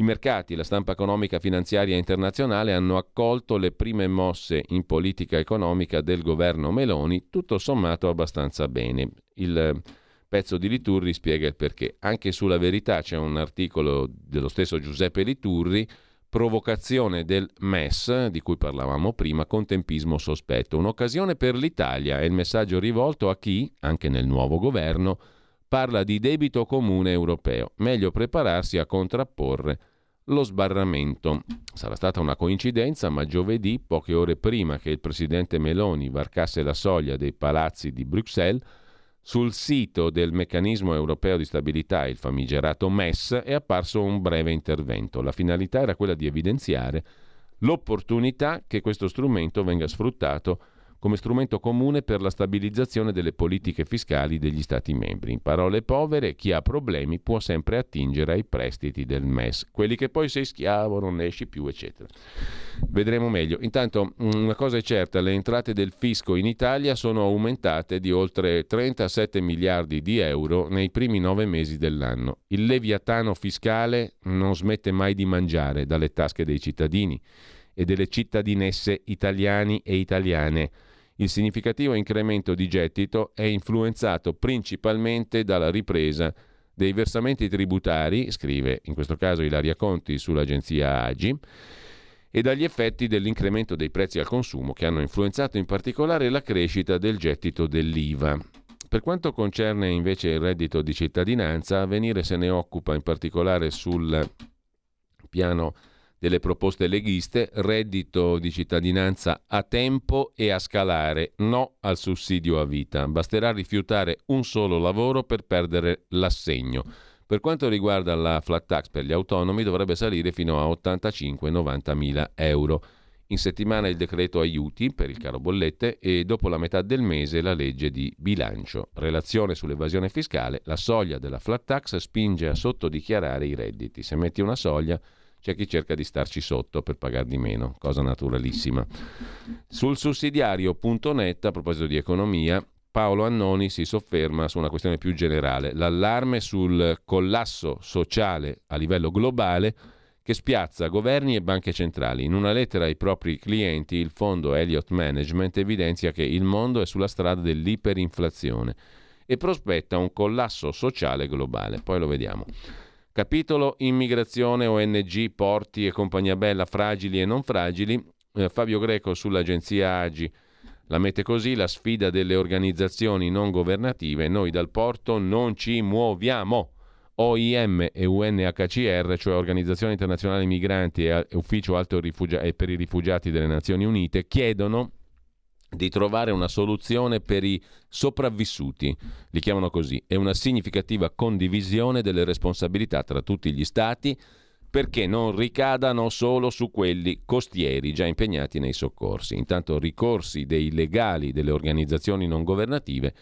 I mercati la stampa economica finanziaria internazionale hanno accolto le prime mosse in politica economica del governo Meloni, tutto sommato abbastanza bene. Il pezzo di Liturri spiega il perché. Anche sulla verità c'è un articolo dello stesso Giuseppe Liturri provocazione del MES, di cui parlavamo prima, con tempismo sospetto. Un'occasione per l'Italia è il messaggio rivolto a chi, anche nel nuovo governo, parla di debito comune europeo. Meglio prepararsi a contrapporre lo sbarramento. Sarà stata una coincidenza, ma giovedì, poche ore prima che il presidente Meloni varcasse la soglia dei palazzi di Bruxelles, sul sito del meccanismo europeo di stabilità, il famigerato MES, è apparso un breve intervento. La finalità era quella di evidenziare l'opportunità che questo strumento venga sfruttato come strumento comune per la stabilizzazione delle politiche fiscali degli Stati membri. In parole povere, chi ha problemi può sempre attingere ai prestiti del MES, quelli che poi sei schiavo non ne esci più, eccetera. Vedremo meglio. Intanto una cosa è certa, le entrate del fisco in Italia sono aumentate di oltre 37 miliardi di euro nei primi nove mesi dell'anno. Il leviatano fiscale non smette mai di mangiare dalle tasche dei cittadini e delle cittadinesse italiani e italiane il significativo incremento di gettito è influenzato principalmente dalla ripresa dei versamenti tributari, scrive in questo caso Ilaria Conti sull'agenzia Agi, e dagli effetti dell'incremento dei prezzi al consumo che hanno influenzato in particolare la crescita del gettito dell'IVA. Per quanto concerne invece il reddito di cittadinanza, Avvenire se ne occupa in particolare sul piano delle proposte leghiste, reddito di cittadinanza a tempo e a scalare, no al sussidio a vita. Basterà rifiutare un solo lavoro per perdere l'assegno. Per quanto riguarda la flat tax per gli autonomi dovrebbe salire fino a 85-90 mila euro. In settimana il decreto aiuti per il caro bollette e dopo la metà del mese la legge di bilancio. Relazione sull'evasione fiscale, la soglia della flat tax spinge a sottodichiarare i redditi. Se metti una soglia c'è chi cerca di starci sotto per pagare di meno, cosa naturalissima. Sul sussidiario.net, a proposito di economia, Paolo Annoni si sofferma su una questione più generale, l'allarme sul collasso sociale a livello globale che spiazza governi e banche centrali. In una lettera ai propri clienti, il fondo Elliott Management evidenzia che il mondo è sulla strada dell'iperinflazione e prospetta un collasso sociale globale. Poi lo vediamo. Capitolo Immigrazione, ONG, porti e compagnia bella, fragili e non fragili. Eh, Fabio Greco sull'agenzia Agi la mette così, la sfida delle organizzazioni non governative, noi dal porto non ci muoviamo. OIM e UNHCR, cioè Organizzazione Internazionale Migranti e Ufficio Alto Rifugia- e per i Rifugiati delle Nazioni Unite, chiedono di trovare una soluzione per i sopravvissuti, li chiamano così, e una significativa condivisione delle responsabilità tra tutti gli Stati perché non ricadano solo su quelli costieri già impegnati nei soccorsi. Intanto ricorsi dei legali delle organizzazioni non governative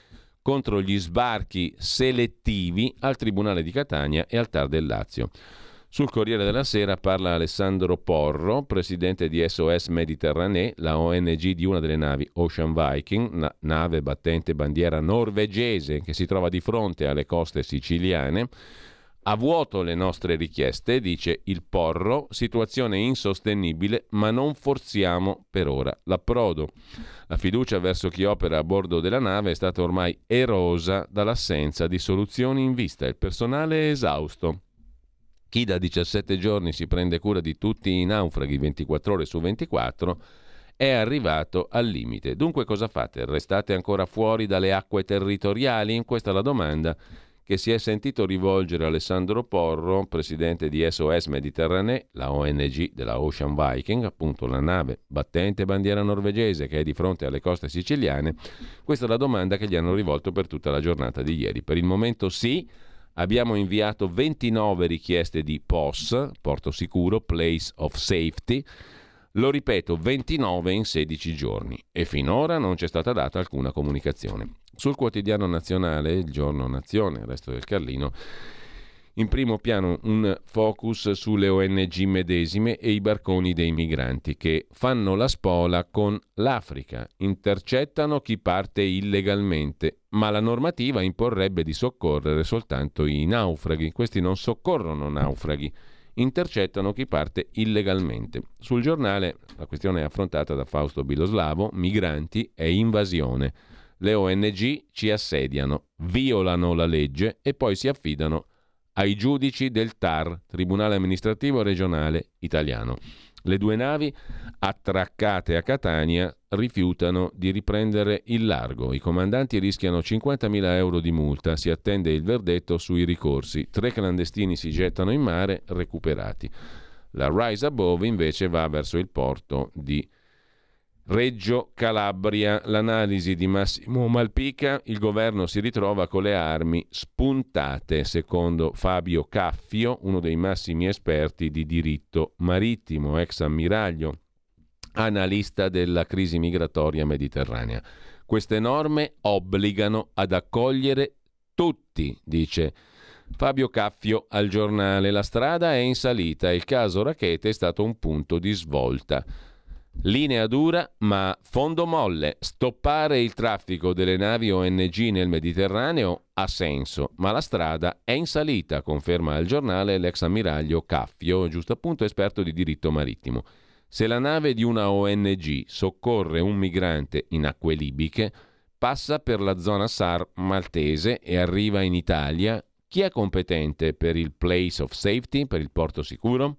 contro gli sbarchi selettivi al Tribunale di Catania e al TAR del Lazio. Sul Corriere della Sera parla Alessandro Porro, presidente di SOS Mediterranee, la ONG di una delle navi Ocean Viking, nave battente bandiera norvegese che si trova di fronte alle coste siciliane. A vuoto le nostre richieste, dice il Porro, situazione insostenibile, ma non forziamo per ora l'approdo. La fiducia verso chi opera a bordo della nave è stata ormai erosa dall'assenza di soluzioni in vista. Il personale è esausto. Chi da 17 giorni si prende cura di tutti i naufraghi 24 ore su 24 è arrivato al limite. Dunque cosa fate? Restate ancora fuori dalle acque territoriali? Questa è la domanda che si è sentito rivolgere Alessandro Porro, presidente di SOS Mediterranee, la ONG della Ocean Viking, appunto la nave battente bandiera norvegese che è di fronte alle coste siciliane. Questa è la domanda che gli hanno rivolto per tutta la giornata di ieri. Per il momento sì, Abbiamo inviato 29 richieste di POS, porto sicuro, place of safety. Lo ripeto, 29 in 16 giorni e finora non c'è stata data alcuna comunicazione. Sul quotidiano nazionale, il giorno Nazione, il resto del Carlino, in primo piano un focus sulle ONG medesime e i barconi dei migranti che fanno la spola con l'Africa, intercettano chi parte illegalmente, ma la normativa imporrebbe di soccorrere soltanto i naufraghi. Questi non soccorrono naufraghi, intercettano chi parte illegalmente. Sul giornale la questione è affrontata da Fausto Biloslavo, migranti e invasione. Le ONG ci assediano, violano la legge e poi si affidano ai giudici del TAR, Tribunale Amministrativo Regionale Italiano. Le due navi, attraccate a Catania, rifiutano di riprendere il largo. I comandanti rischiano 50.000 euro di multa. Si attende il verdetto sui ricorsi. Tre clandestini si gettano in mare, recuperati. La Rise Above invece va verso il porto di Reggio Calabria, l'analisi di Massimo Malpica, il governo si ritrova con le armi spuntate, secondo Fabio Caffio, uno dei massimi esperti di diritto marittimo, ex ammiraglio, analista della crisi migratoria mediterranea. Queste norme obbligano ad accogliere tutti, dice Fabio Caffio al giornale. La strada è in salita e il caso Rachete è stato un punto di svolta. Linea dura ma fondo molle. Stoppare il traffico delle navi ONG nel Mediterraneo ha senso, ma la strada è in salita, conferma al giornale l'ex ammiraglio Caffio, giusto appunto esperto di diritto marittimo. Se la nave di una ONG soccorre un migrante in acque libiche, passa per la zona SAR maltese e arriva in Italia, chi è competente per il place of safety, per il porto sicuro?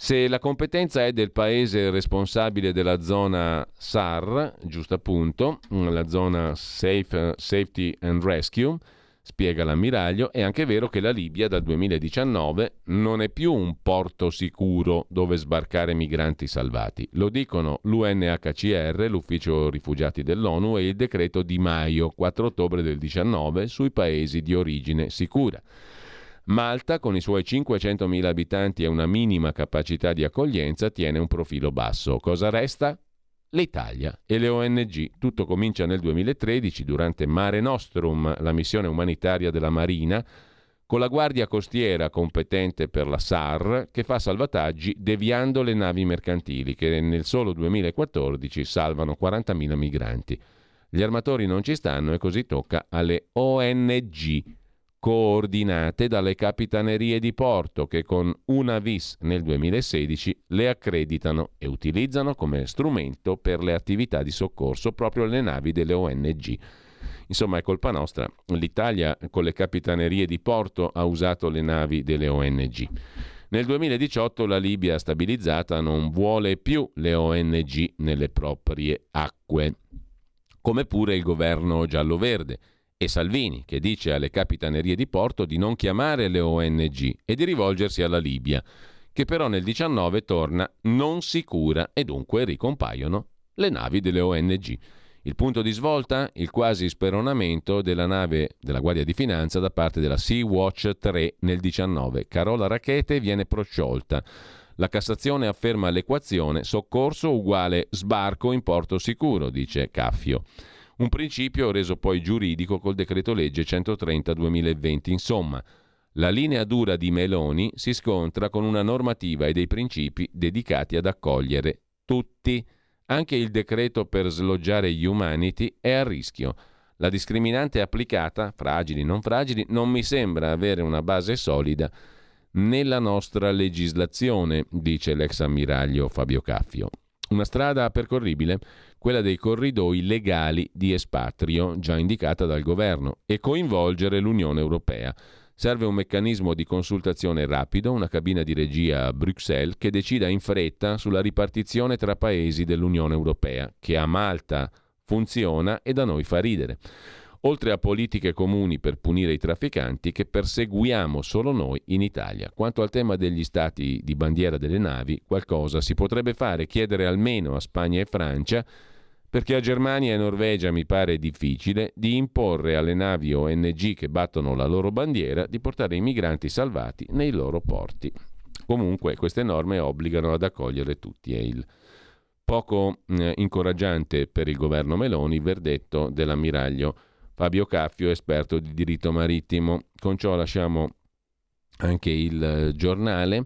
Se la competenza è del paese responsabile della zona SAR, giusto appunto, la zona Safe, Safety and Rescue, spiega l'ammiraglio, è anche vero che la Libia dal 2019 non è più un porto sicuro dove sbarcare migranti salvati. Lo dicono l'UNHCR, l'Ufficio Rifugiati dell'ONU, e il decreto Di Maio, 4 ottobre del 2019, sui paesi di origine sicura. Malta, con i suoi 500.000 abitanti e una minima capacità di accoglienza, tiene un profilo basso. Cosa resta? L'Italia e le ONG. Tutto comincia nel 2013 durante Mare Nostrum, la missione umanitaria della Marina, con la Guardia Costiera competente per la SAR che fa salvataggi deviando le navi mercantili che nel solo 2014 salvano 40.000 migranti. Gli armatori non ci stanno e così tocca alle ONG coordinate dalle capitanerie di porto che con una vis nel 2016 le accreditano e utilizzano come strumento per le attività di soccorso proprio le navi delle ONG. Insomma, è colpa nostra. L'Italia con le capitanerie di porto ha usato le navi delle ONG. Nel 2018 la Libia stabilizzata non vuole più le ONG nelle proprie acque, come pure il governo giallo-verde e Salvini, che dice alle capitanerie di porto di non chiamare le ONG e di rivolgersi alla Libia, che però nel 19 torna non sicura e dunque ricompaiono le navi delle ONG. Il punto di svolta? Il quasi speronamento della nave della Guardia di Finanza da parte della Sea-Watch 3 nel 19. Carola Rachete viene prosciolta. La Cassazione afferma l'equazione soccorso uguale sbarco in porto sicuro, dice Caffio. Un principio reso poi giuridico col decreto legge 130-2020. Insomma, la linea dura di Meloni si scontra con una normativa e dei principi dedicati ad accogliere tutti. Anche il decreto per sloggiare gli Humanity è a rischio. La discriminante applicata, fragili non fragili, non mi sembra avere una base solida nella nostra legislazione, dice l'ex ammiraglio Fabio Caffio. Una strada percorribile? Quella dei corridoi legali di espatrio, già indicata dal governo, e coinvolgere l'Unione Europea. Serve un meccanismo di consultazione rapido, una cabina di regia a Bruxelles che decida in fretta sulla ripartizione tra paesi dell'Unione Europea, che a Malta funziona e da noi fa ridere. Oltre a politiche comuni per punire i trafficanti che perseguiamo solo noi in Italia. Quanto al tema degli stati di bandiera delle navi, qualcosa si potrebbe fare, chiedere almeno a Spagna e Francia perché a Germania e Norvegia mi pare difficile di imporre alle navi ONG che battono la loro bandiera di portare i migranti salvati nei loro porti. Comunque queste norme obbligano ad accogliere tutti. È il poco eh, incoraggiante per il governo Meloni verdetto dell'ammiraglio Fabio Caffio, esperto di diritto marittimo. Con ciò lasciamo anche il eh, giornale,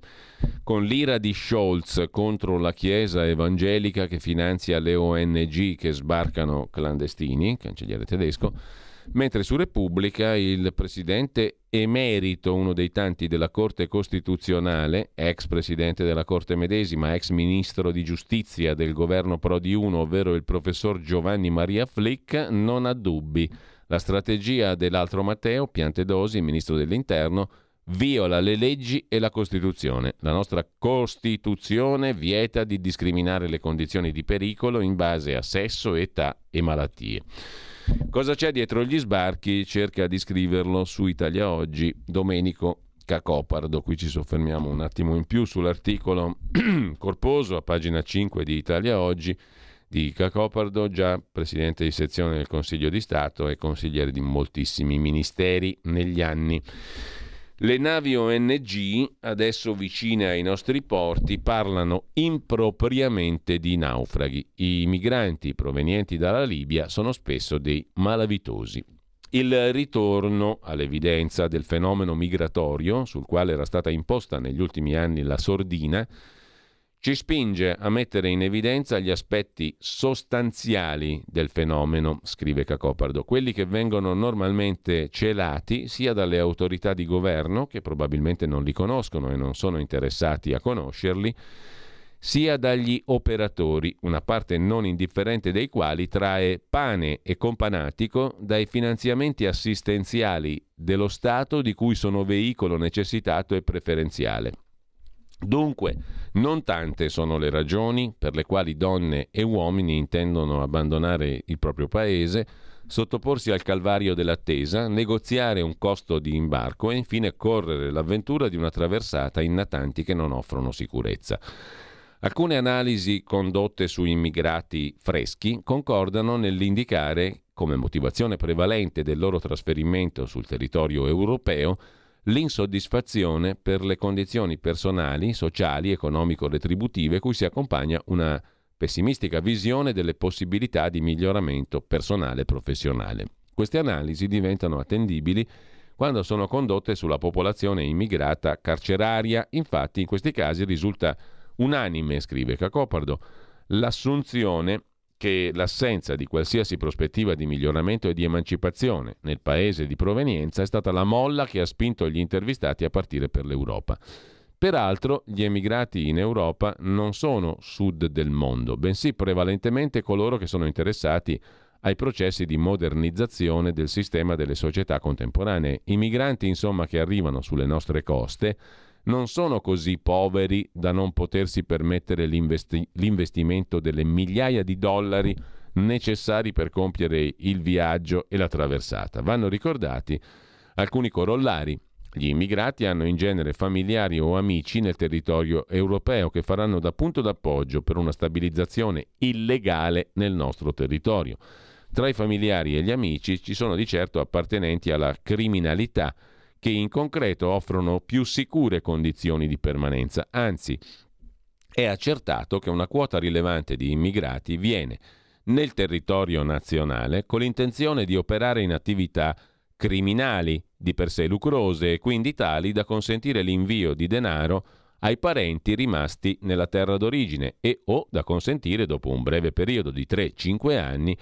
con l'ira di Scholz contro la Chiesa evangelica che finanzia le ONG che sbarcano clandestini, cancelliere tedesco, mentre su Repubblica il presidente emerito, uno dei tanti della Corte Costituzionale, ex presidente della Corte medesima, ex ministro di giustizia del governo Prodi 1, ovvero il professor Giovanni Maria Flick, non ha dubbi. La strategia dell'altro Matteo, Piantedosi, ministro dell'Interno, viola le leggi e la Costituzione. La nostra Costituzione vieta di discriminare le condizioni di pericolo in base a sesso, età e malattie. Cosa c'è dietro gli sbarchi? Cerca di scriverlo su Italia Oggi Domenico Cacopardo. Qui ci soffermiamo un attimo in più sull'articolo corposo a pagina 5 di Italia Oggi di Cacopardo, già presidente di sezione del Consiglio di Stato e consigliere di moltissimi ministeri negli anni. Le navi ONG, adesso vicine ai nostri porti, parlano impropriamente di naufraghi. I migranti provenienti dalla Libia sono spesso dei malavitosi. Il ritorno all'evidenza del fenomeno migratorio, sul quale era stata imposta negli ultimi anni la sordina, ci spinge a mettere in evidenza gli aspetti sostanziali del fenomeno, scrive Cacopardo, quelli che vengono normalmente celati sia dalle autorità di governo, che probabilmente non li conoscono e non sono interessati a conoscerli, sia dagli operatori, una parte non indifferente dei quali trae pane e companatico dai finanziamenti assistenziali dello Stato di cui sono veicolo necessitato e preferenziale. Dunque, non tante sono le ragioni per le quali donne e uomini intendono abbandonare il proprio paese, sottoporsi al calvario dell'attesa, negoziare un costo di imbarco e infine correre l'avventura di una traversata in natanti che non offrono sicurezza. Alcune analisi condotte su immigrati freschi concordano nell'indicare come motivazione prevalente del loro trasferimento sul territorio europeo l'insoddisfazione per le condizioni personali, sociali, economico-retributive cui si accompagna una pessimistica visione delle possibilità di miglioramento personale e professionale. Queste analisi diventano attendibili quando sono condotte sulla popolazione immigrata carceraria, infatti in questi casi risulta unanime, scrive Cacopardo, l'assunzione che l'assenza di qualsiasi prospettiva di miglioramento e di emancipazione nel paese di provenienza è stata la molla che ha spinto gli intervistati a partire per l'Europa. Peraltro, gli emigrati in Europa non sono sud del mondo, bensì prevalentemente coloro che sono interessati ai processi di modernizzazione del sistema delle società contemporanee. I migranti, insomma, che arrivano sulle nostre coste non sono così poveri da non potersi permettere l'investi- l'investimento delle migliaia di dollari necessari per compiere il viaggio e la traversata. Vanno ricordati alcuni corollari. Gli immigrati hanno in genere familiari o amici nel territorio europeo che faranno da punto d'appoggio per una stabilizzazione illegale nel nostro territorio. Tra i familiari e gli amici ci sono di certo appartenenti alla criminalità che in concreto offrono più sicure condizioni di permanenza, anzi è accertato che una quota rilevante di immigrati viene nel territorio nazionale con l'intenzione di operare in attività criminali di per sé lucrose e quindi tali da consentire l'invio di denaro ai parenti rimasti nella terra d'origine e o da consentire dopo un breve periodo di 3-5 anni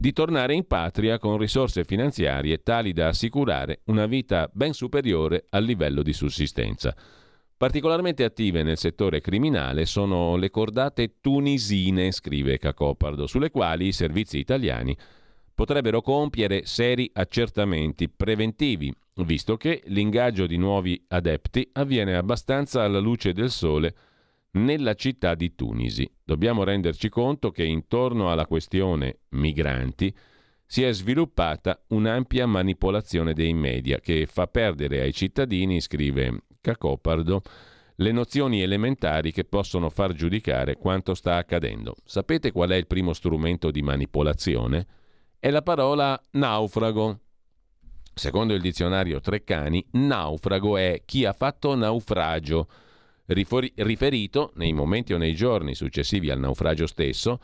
di tornare in patria con risorse finanziarie tali da assicurare una vita ben superiore al livello di sussistenza. Particolarmente attive nel settore criminale sono le cordate tunisine, scrive Cacopardo, sulle quali i servizi italiani potrebbero compiere seri accertamenti preventivi, visto che l'ingaggio di nuovi adepti avviene abbastanza alla luce del sole nella città di Tunisi. Dobbiamo renderci conto che intorno alla questione migranti si è sviluppata un'ampia manipolazione dei media che fa perdere ai cittadini, scrive Cacopardo, le nozioni elementari che possono far giudicare quanto sta accadendo. Sapete qual è il primo strumento di manipolazione? È la parola naufrago. Secondo il dizionario Treccani, naufrago è chi ha fatto naufragio riferito nei momenti o nei giorni successivi al naufragio stesso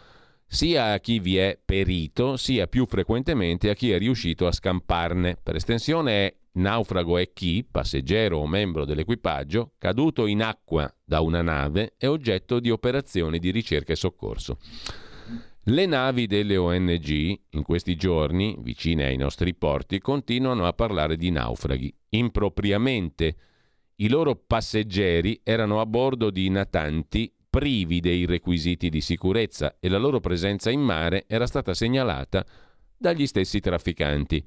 sia a chi vi è perito, sia più frequentemente a chi è riuscito a scamparne. Per estensione è naufrago è chi, passeggero o membro dell'equipaggio, caduto in acqua da una nave e oggetto di operazioni di ricerca e soccorso. Le navi delle ONG in questi giorni, vicine ai nostri porti, continuano a parlare di naufraghi, impropriamente i loro passeggeri erano a bordo di natanti privi dei requisiti di sicurezza e la loro presenza in mare era stata segnalata dagli stessi trafficanti.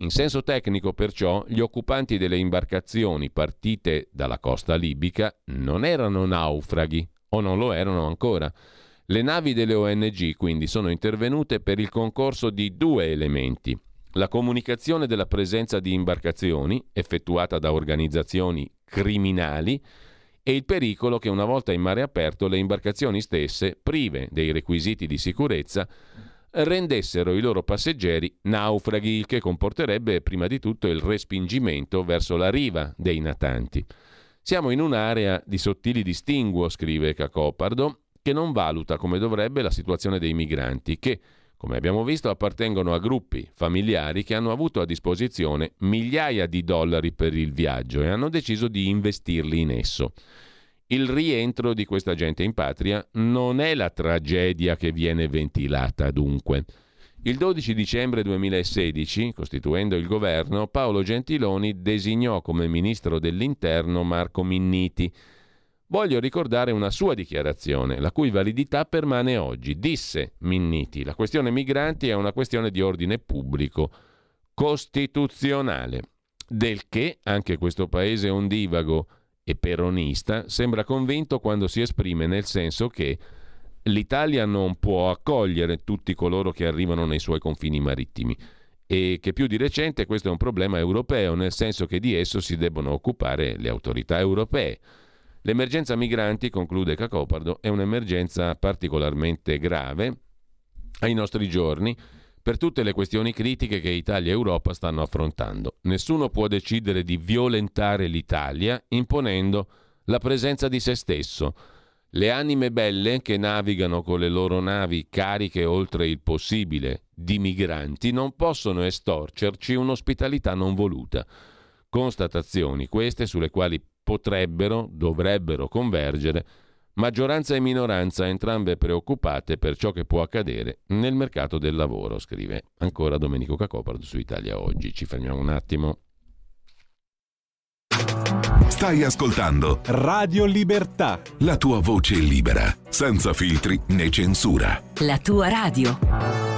In senso tecnico, perciò, gli occupanti delle imbarcazioni partite dalla costa libica non erano naufraghi, o non lo erano ancora. Le navi delle ONG quindi sono intervenute per il concorso di due elementi. La comunicazione della presenza di imbarcazioni, effettuata da organizzazioni criminali, e il pericolo che una volta in mare aperto le imbarcazioni stesse, prive dei requisiti di sicurezza, rendessero i loro passeggeri naufraghi, il che comporterebbe prima di tutto il respingimento verso la riva dei natanti. Siamo in un'area di sottili distinguo, scrive Cacopardo, che non valuta come dovrebbe la situazione dei migranti, che, come abbiamo visto, appartengono a gruppi familiari che hanno avuto a disposizione migliaia di dollari per il viaggio e hanno deciso di investirli in esso. Il rientro di questa gente in patria non è la tragedia che viene ventilata dunque. Il 12 dicembre 2016, costituendo il governo, Paolo Gentiloni designò come ministro dell'interno Marco Minniti. Voglio ricordare una sua dichiarazione, la cui validità permane oggi. Disse Minniti, la questione migranti è una questione di ordine pubblico, costituzionale, del che anche questo paese ondivago e peronista sembra convinto quando si esprime nel senso che l'Italia non può accogliere tutti coloro che arrivano nei suoi confini marittimi e che più di recente questo è un problema europeo, nel senso che di esso si debbono occupare le autorità europee. L'emergenza migranti, conclude Cacopardo, è un'emergenza particolarmente grave ai nostri giorni per tutte le questioni critiche che Italia e Europa stanno affrontando. Nessuno può decidere di violentare l'Italia imponendo la presenza di se stesso. Le anime belle che navigano con le loro navi cariche oltre il possibile di migranti non possono estorcerci un'ospitalità non voluta. Constatazioni queste sulle quali potrebbero, dovrebbero convergere Maggioranza e minoranza, entrambe preoccupate per ciò che può accadere nel mercato del lavoro, scrive ancora Domenico Cacopardo su Italia Oggi. Ci fermiamo un attimo. Stai ascoltando Radio Libertà. La tua voce libera, senza filtri né censura. La tua radio.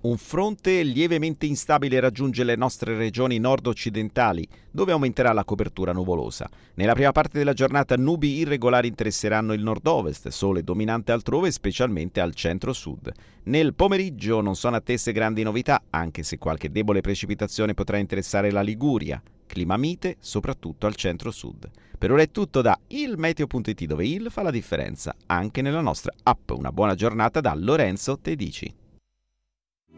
Un fronte lievemente instabile raggiunge le nostre regioni nord-occidentali, dove aumenterà la copertura nuvolosa. Nella prima parte della giornata nubi irregolari interesseranno il nord-ovest, sole dominante altrove, specialmente al centro-sud. Nel pomeriggio non sono attese grandi novità, anche se qualche debole precipitazione potrà interessare la Liguria. Clima mite, soprattutto al centro-sud. Per ora è tutto da ilmeteo.it, dove il fa la differenza, anche nella nostra app. Una buona giornata da Lorenzo Tedici.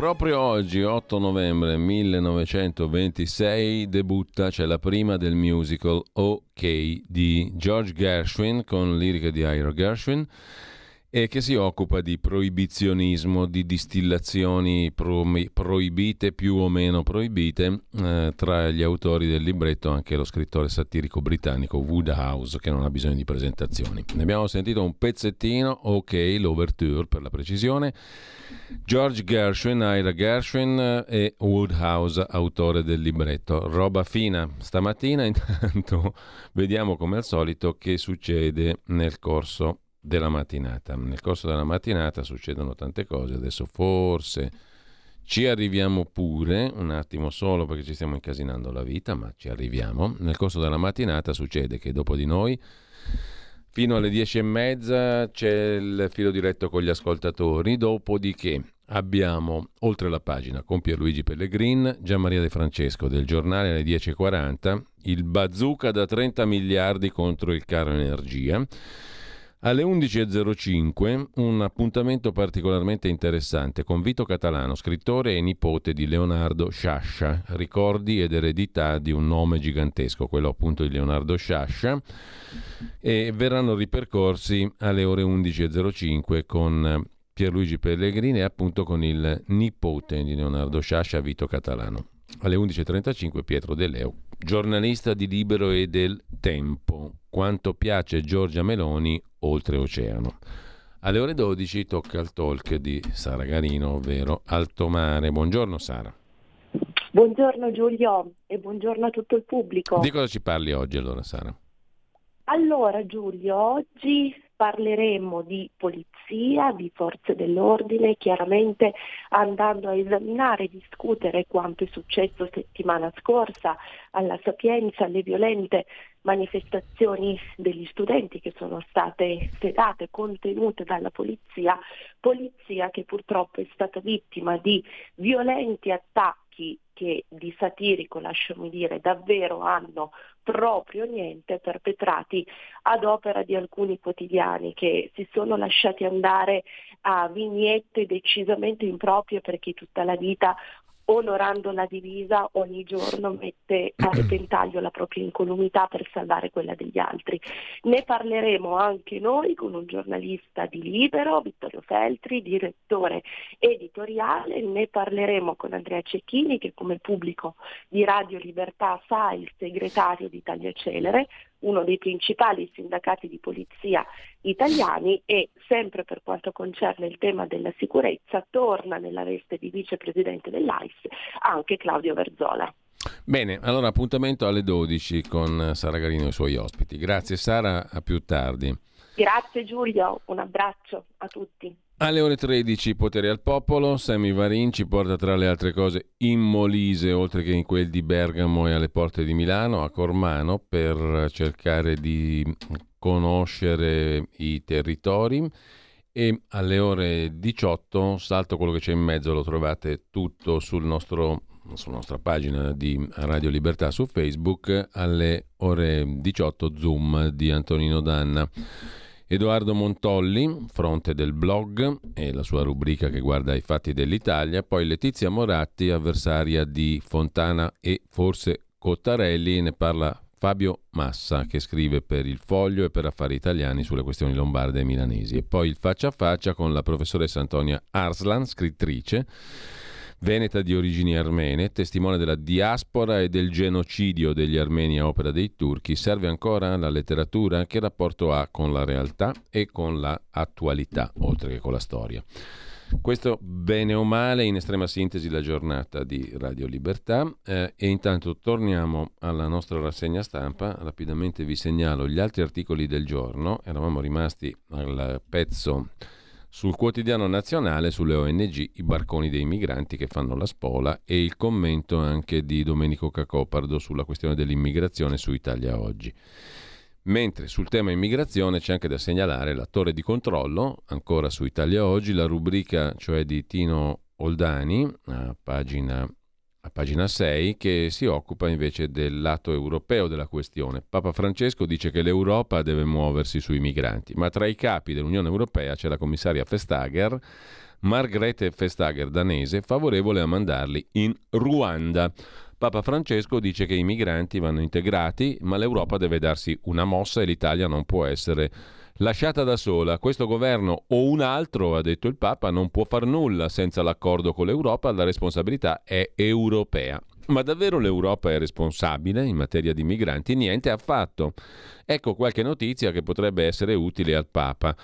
Proprio oggi, 8 novembre 1926, debutta, c'è la prima del musical OK di George Gershwin con liriche di Ira Gershwin e che si occupa di proibizionismo, di distillazioni pro- proibite, più o meno proibite, eh, tra gli autori del libretto anche lo scrittore satirico britannico Woodhouse, che non ha bisogno di presentazioni. Ne abbiamo sentito un pezzettino, ok, l'ouverture per la precisione. George Gershwin, Ira Gershwin eh, e Woodhouse, autore del libretto. Roba fina. Stamattina intanto vediamo come al solito che succede nel corso della mattinata. Nel corso della mattinata succedono tante cose, adesso forse ci arriviamo pure, un attimo solo perché ci stiamo incasinando la vita, ma ci arriviamo. Nel corso della mattinata succede che dopo di noi, fino alle dieci e mezza, c'è il filo diretto con gli ascoltatori, dopodiché abbiamo, oltre la pagina, con Pierluigi Pellegrin, Gianmaria De Francesco del giornale alle 10.40, il bazooka da 30 miliardi contro il caro energia, alle 11.05 un appuntamento particolarmente interessante con Vito Catalano, scrittore e nipote di Leonardo Sciascia, ricordi ed eredità di un nome gigantesco, quello appunto di Leonardo Sciascia, e verranno ripercorsi alle ore 11.05 con Pierluigi Pellegrini e appunto con il nipote di Leonardo Sciascia, Vito Catalano. Alle 11.35 Pietro De Leo, giornalista di Libero e del Tempo. Quanto piace Giorgia Meloni oltreoceano. Alle ore 12 tocca il talk di Sara Garino, ovvero Alto Mare. Buongiorno Sara. Buongiorno Giulio e buongiorno a tutto il pubblico. Di cosa ci parli oggi allora Sara? Allora Giulio, oggi parleremo di polizia, di forze dell'ordine, chiaramente andando a esaminare e discutere quanto è successo settimana scorsa alla Sapienza, alle violente manifestazioni degli studenti che sono state sedate, contenute dalla polizia, polizia che purtroppo è stata vittima di violenti attacchi che di satirico, lasciami dire, davvero hanno proprio niente perpetrati ad opera di alcuni quotidiani che si sono lasciati andare a vignette decisamente improprie per chi tutta la vita onorando la divisa ogni giorno mette a repentaglio la propria incolumità per salvare quella degli altri. Ne parleremo anche noi con un giornalista di Libero, Vittorio Feltri, direttore editoriale, ne parleremo con Andrea Cecchini che come pubblico di Radio Libertà sa il segretario di Italia Celere, uno dei principali sindacati di polizia italiani e sempre per quanto concerne il tema della sicurezza torna nella veste di vicepresidente dell'AIS anche Claudio Verzola. Bene, allora appuntamento alle 12 con Sara Garino e i suoi ospiti. Grazie Sara, a più tardi. Grazie Giulio, un abbraccio a tutti. Alle ore 13 potere al popolo, Sammy Varin ci porta tra le altre cose in Molise, oltre che in quel di Bergamo e alle porte di Milano, a Cormano, per cercare di conoscere i territori. E alle ore 18, salto quello che c'è in mezzo, lo trovate tutto sul nostro, sulla nostra pagina di Radio Libertà su Facebook, alle ore 18 Zoom di Antonino Danna. Edoardo Montolli, fronte del blog e la sua rubrica che guarda i fatti dell'Italia, poi Letizia Moratti, avversaria di Fontana e forse Cottarelli, ne parla Fabio Massa che scrive per Il Foglio e per Affari Italiani sulle questioni lombarde e milanesi. E poi il faccia a faccia con la professoressa Antonia Arslan, scrittrice veneta di origini armene, testimone della diaspora e del genocidio degli armeni a opera dei turchi, serve ancora la letteratura? Che rapporto ha con la realtà e con l'attualità, oltre che con la storia? Questo bene o male, in estrema sintesi, la giornata di Radio Libertà eh, e intanto torniamo alla nostra rassegna stampa. Rapidamente vi segnalo gli altri articoli del giorno. Eravamo rimasti al pezzo sul quotidiano nazionale sulle ONG, i barconi dei migranti che fanno la spola e il commento anche di Domenico Cacopardo sulla questione dell'immigrazione su Italia Oggi. Mentre sul tema immigrazione c'è anche da segnalare la torre di controllo, ancora su Italia Oggi, la rubrica cioè di Tino Oldani, a pagina pagina 6, che si occupa invece del lato europeo della questione. Papa Francesco dice che l'Europa deve muoversi sui migranti, ma tra i capi dell'Unione Europea c'è la commissaria Vestager, Margrethe Vestager danese, favorevole a mandarli in Ruanda. Papa Francesco dice che i migranti vanno integrati, ma l'Europa deve darsi una mossa e l'Italia non può essere lasciata da sola. Questo governo o un altro, ha detto il Papa, non può far nulla senza l'accordo con l'Europa, la responsabilità è europea. Ma davvero l'Europa è responsabile in materia di migranti? Niente affatto. Ecco qualche notizia che potrebbe essere utile al Papa.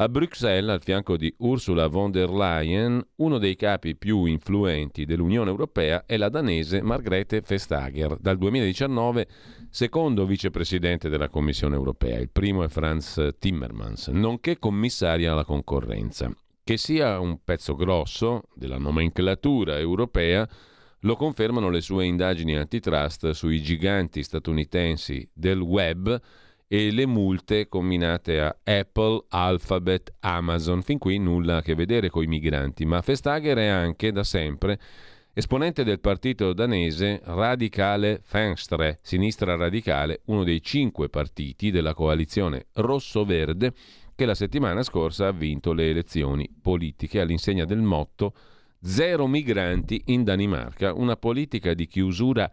A Bruxelles, al fianco di Ursula von der Leyen, uno dei capi più influenti dell'Unione Europea è la danese Margrethe Vestager, dal 2019 secondo vicepresidente della Commissione Europea. Il primo è Franz Timmermans, nonché commissaria alla concorrenza. Che sia un pezzo grosso della nomenclatura europea lo confermano le sue indagini antitrust sui giganti statunitensi del web e le multe combinate a Apple, Alphabet, Amazon. Fin qui nulla a che vedere con i migranti, ma Vestager è anche da sempre esponente del partito danese Radicale Venstre, sinistra radicale, uno dei cinque partiti della coalizione rosso-verde che la settimana scorsa ha vinto le elezioni politiche all'insegna del motto Zero migranti in Danimarca, una politica di chiusura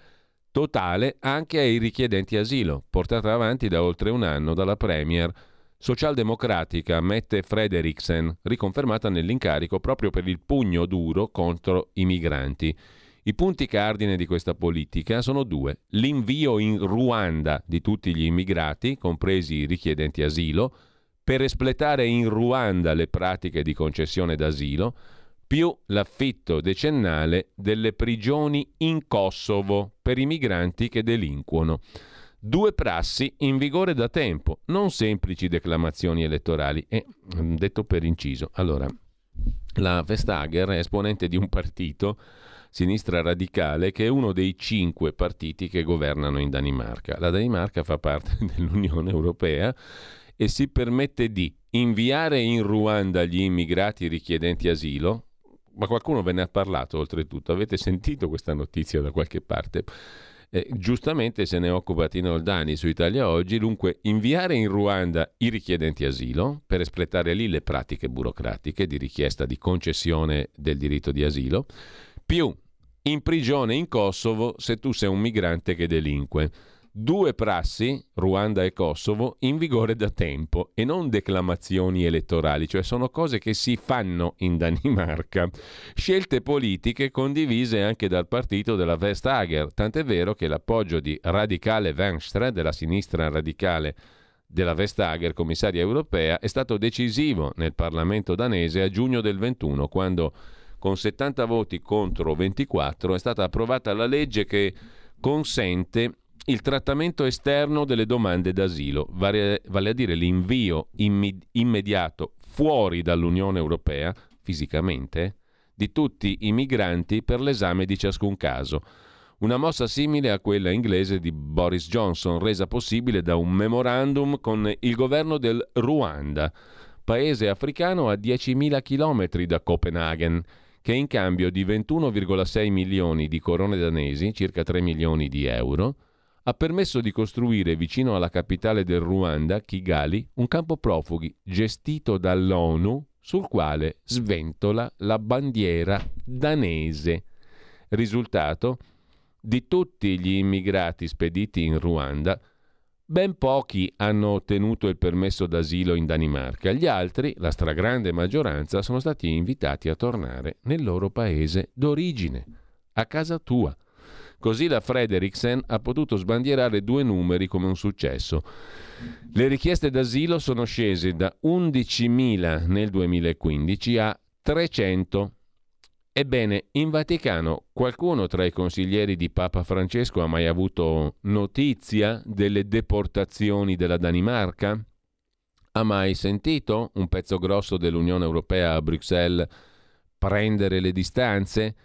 totale anche ai richiedenti asilo, portata avanti da oltre un anno dalla Premier socialdemocratica Mette Frederiksen, riconfermata nell'incarico proprio per il pugno duro contro i migranti. I punti cardine di questa politica sono due. L'invio in Ruanda di tutti gli immigrati, compresi i richiedenti asilo, per espletare in Ruanda le pratiche di concessione d'asilo, più l'affitto decennale delle prigioni in Kosovo per i migranti che delinquono. Due prassi in vigore da tempo, non semplici declamazioni elettorali. E mm, detto per inciso, allora, la Vestager è esponente di un partito, sinistra radicale, che è uno dei cinque partiti che governano in Danimarca. La Danimarca fa parte dell'Unione Europea e si permette di inviare in Ruanda gli immigrati richiedenti asilo, ma qualcuno ve ne ha parlato oltretutto, avete sentito questa notizia da qualche parte? Eh, giustamente se ne occupa Tino Oldani su Italia Oggi, dunque inviare in Ruanda i richiedenti asilo per espletare lì le pratiche burocratiche di richiesta di concessione del diritto di asilo, più in prigione in Kosovo se tu sei un migrante che delinque due prassi, Ruanda e Kosovo, in vigore da tempo e non declamazioni elettorali, cioè sono cose che si fanno in Danimarca. Scelte politiche condivise anche dal partito della Vestager, tant'è vero che l'appoggio di Radicale Venstre, della sinistra radicale della Vestager, commissaria europea, è stato decisivo nel Parlamento danese a giugno del 21, quando con 70 voti contro 24 è stata approvata la legge che consente il trattamento esterno delle domande d'asilo, vale, vale a dire l'invio imme- immediato fuori dall'Unione Europea, fisicamente, di tutti i migranti per l'esame di ciascun caso. Una mossa simile a quella inglese di Boris Johnson, resa possibile da un memorandum con il governo del Ruanda, paese africano a 10.000 km da Copenaghen, che in cambio di 21,6 milioni di corone danesi, circa 3 milioni di euro, ha permesso di costruire vicino alla capitale del Ruanda, Kigali, un campo profughi gestito dall'ONU sul quale sventola la bandiera danese. Risultato? Di tutti gli immigrati spediti in Ruanda, ben pochi hanno ottenuto il permesso d'asilo in Danimarca. Gli altri, la stragrande maggioranza, sono stati invitati a tornare nel loro paese d'origine, a casa tua. Così la Frederiksen ha potuto sbandierare due numeri come un successo. Le richieste d'asilo sono scese da 11.000 nel 2015 a 300. Ebbene, in Vaticano qualcuno tra i consiglieri di Papa Francesco ha mai avuto notizia delle deportazioni della Danimarca? Ha mai sentito un pezzo grosso dell'Unione Europea a Bruxelles prendere le distanze?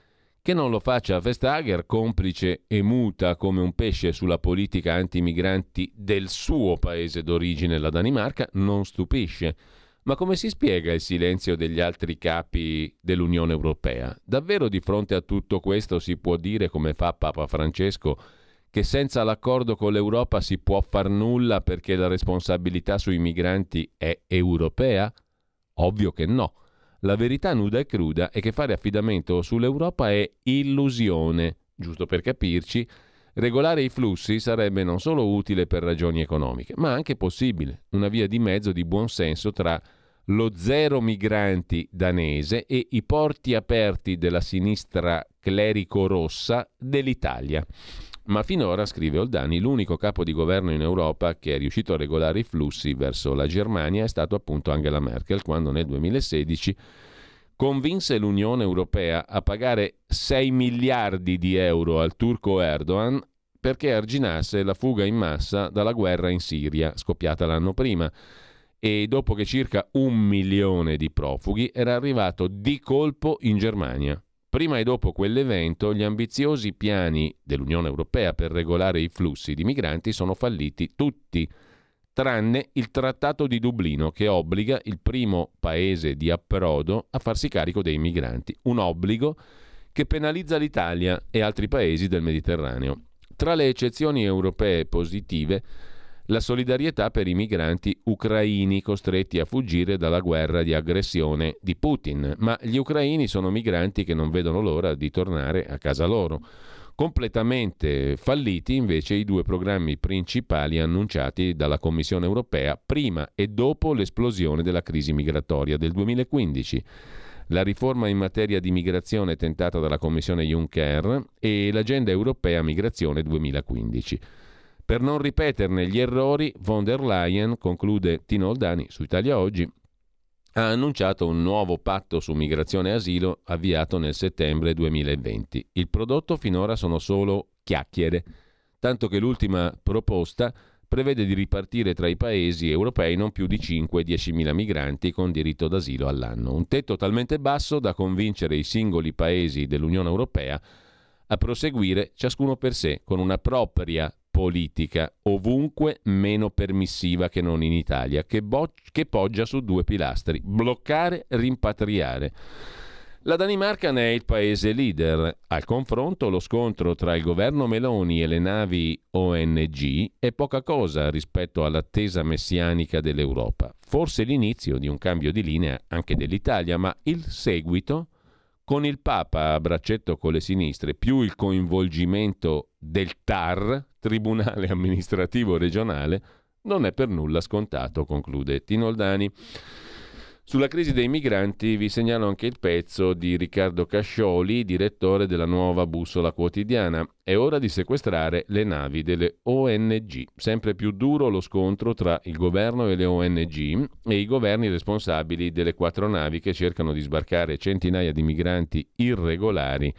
Che non lo faccia Vestager, complice e muta come un pesce sulla politica anti-migranti del suo paese d'origine, la Danimarca, non stupisce. Ma come si spiega il silenzio degli altri capi dell'Unione Europea? Davvero di fronte a tutto questo si può dire, come fa Papa Francesco, che senza l'accordo con l'Europa si può far nulla perché la responsabilità sui migranti è europea? Ovvio che no. La verità nuda e cruda è che fare affidamento sull'Europa è illusione. Giusto per capirci, regolare i flussi sarebbe non solo utile per ragioni economiche, ma anche possibile, una via di mezzo di buon senso tra lo zero migranti danese e i porti aperti della sinistra clerico-rossa dell'Italia. Ma finora, scrive Oldani, l'unico capo di governo in Europa che è riuscito a regolare i flussi verso la Germania è stato appunto Angela Merkel, quando nel 2016 convinse l'Unione Europea a pagare 6 miliardi di euro al turco Erdogan perché arginasse la fuga in massa dalla guerra in Siria, scoppiata l'anno prima e dopo che circa un milione di profughi era arrivato di colpo in Germania. Prima e dopo quell'evento gli ambiziosi piani dell'Unione Europea per regolare i flussi di migranti sono falliti tutti, tranne il Trattato di Dublino che obbliga il primo paese di approdo a farsi carico dei migranti, un obbligo che penalizza l'Italia e altri paesi del Mediterraneo. Tra le eccezioni europee positive la solidarietà per i migranti ucraini costretti a fuggire dalla guerra di aggressione di Putin, ma gli ucraini sono migranti che non vedono l'ora di tornare a casa loro. Completamente falliti invece i due programmi principali annunciati dalla Commissione europea prima e dopo l'esplosione della crisi migratoria del 2015 la riforma in materia di migrazione tentata dalla Commissione Juncker e l'agenda europea migrazione 2015. Per non ripeterne gli errori, von der Leyen, conclude Tino Oldani su Italia Oggi, ha annunciato un nuovo patto su migrazione e asilo avviato nel settembre 2020. Il prodotto finora sono solo chiacchiere, tanto che l'ultima proposta prevede di ripartire tra i paesi europei non più di 5-10 migranti con diritto d'asilo all'anno, un tetto talmente basso da convincere i singoli paesi dell'Unione Europea a proseguire ciascuno per sé con una propria politica, ovunque meno permissiva che non in Italia, che, bo- che poggia su due pilastri, bloccare, rimpatriare. La Danimarca ne è il paese leader. Al confronto lo scontro tra il governo Meloni e le navi ONG è poca cosa rispetto all'attesa messianica dell'Europa. Forse l'inizio di un cambio di linea anche dell'Italia, ma il seguito con il Papa a braccetto con le sinistre, più il coinvolgimento del TAR, Tribunale Amministrativo Regionale, non è per nulla scontato, conclude Tinoldani. Sulla crisi dei migranti vi segnalo anche il pezzo di Riccardo Cascioli, direttore della nuova bussola quotidiana. È ora di sequestrare le navi delle ONG. Sempre più duro lo scontro tra il governo e le ONG e i governi responsabili delle quattro navi che cercano di sbarcare centinaia di migranti irregolari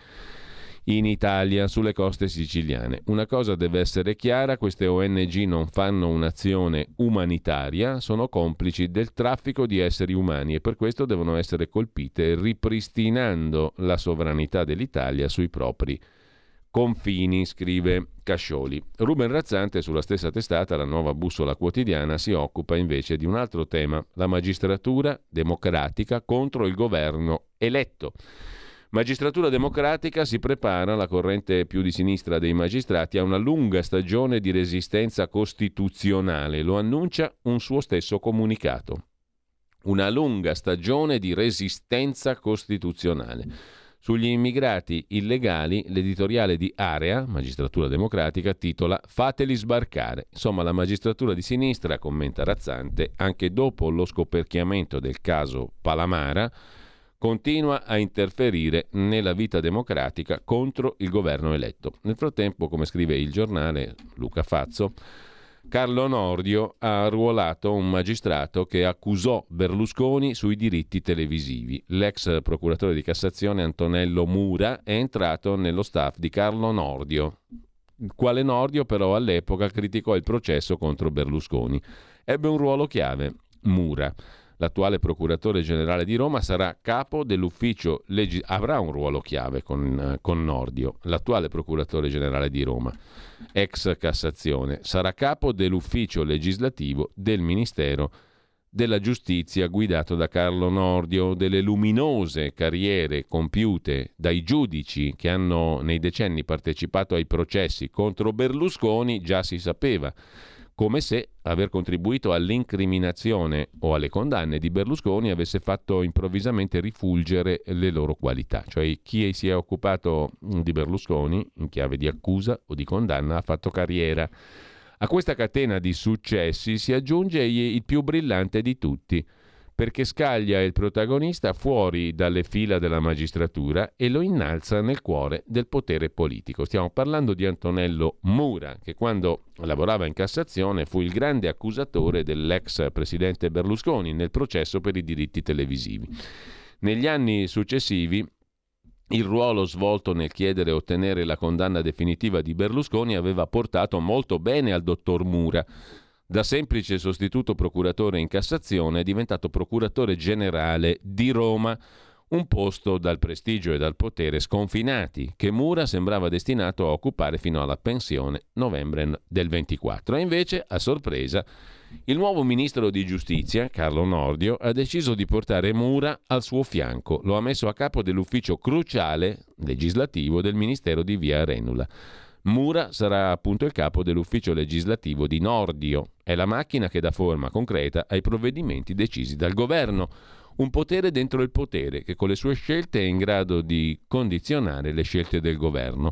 in Italia sulle coste siciliane. Una cosa deve essere chiara, queste ONG non fanno un'azione umanitaria, sono complici del traffico di esseri umani e per questo devono essere colpite ripristinando la sovranità dell'Italia sui propri confini, scrive Cascioli. Ruben Razzante sulla stessa testata, la nuova bussola quotidiana, si occupa invece di un altro tema, la magistratura democratica contro il governo eletto. Magistratura democratica si prepara, la corrente più di sinistra dei magistrati, a una lunga stagione di resistenza costituzionale. Lo annuncia un suo stesso comunicato. Una lunga stagione di resistenza costituzionale. Sugli immigrati illegali, l'editoriale di Area, Magistratura Democratica, titola Fateli sbarcare. Insomma, la magistratura di sinistra, commenta Razzante, anche dopo lo scoperchiamento del caso Palamara, continua a interferire nella vita democratica contro il governo eletto. Nel frattempo, come scrive il giornale Luca Fazzo, Carlo Nordio ha arruolato un magistrato che accusò Berlusconi sui diritti televisivi. L'ex procuratore di Cassazione Antonello Mura è entrato nello staff di Carlo Nordio, quale Nordio però all'epoca criticò il processo contro Berlusconi. Ebbe un ruolo chiave, Mura. L'attuale procuratore generale di Roma sarà capo dell'ufficio legis- avrà un ruolo chiave con, con Nordio, l'attuale procuratore generale di Roma, ex Cassazione, sarà capo dell'ufficio legislativo del Ministero della giustizia guidato da Carlo Nordio, delle luminose carriere compiute dai giudici che hanno nei decenni partecipato ai processi contro Berlusconi, già si sapeva come se aver contribuito all'incriminazione o alle condanne di Berlusconi avesse fatto improvvisamente rifulgere le loro qualità. Cioè chi si è occupato di Berlusconi in chiave di accusa o di condanna ha fatto carriera. A questa catena di successi si aggiunge il più brillante di tutti, perché scaglia il protagonista fuori dalle fila della magistratura e lo innalza nel cuore del potere politico. Stiamo parlando di Antonello Mura, che quando lavorava in Cassazione fu il grande accusatore dell'ex presidente Berlusconi nel processo per i diritti televisivi. Negli anni successivi il ruolo svolto nel chiedere e ottenere la condanna definitiva di Berlusconi aveva portato molto bene al dottor Mura, da semplice sostituto procuratore in Cassazione è diventato procuratore generale di Roma, un posto dal prestigio e dal potere sconfinati, che Mura sembrava destinato a occupare fino alla pensione novembre del 24. E invece, a sorpresa, il nuovo ministro di giustizia, Carlo Nordio, ha deciso di portare Mura al suo fianco. Lo ha messo a capo dell'ufficio cruciale legislativo del Ministero di Via Renula. Mura sarà appunto il capo dell'ufficio legislativo di Nordio. È la macchina che dà forma concreta ai provvedimenti decisi dal governo. Un potere dentro il potere che con le sue scelte è in grado di condizionare le scelte del governo.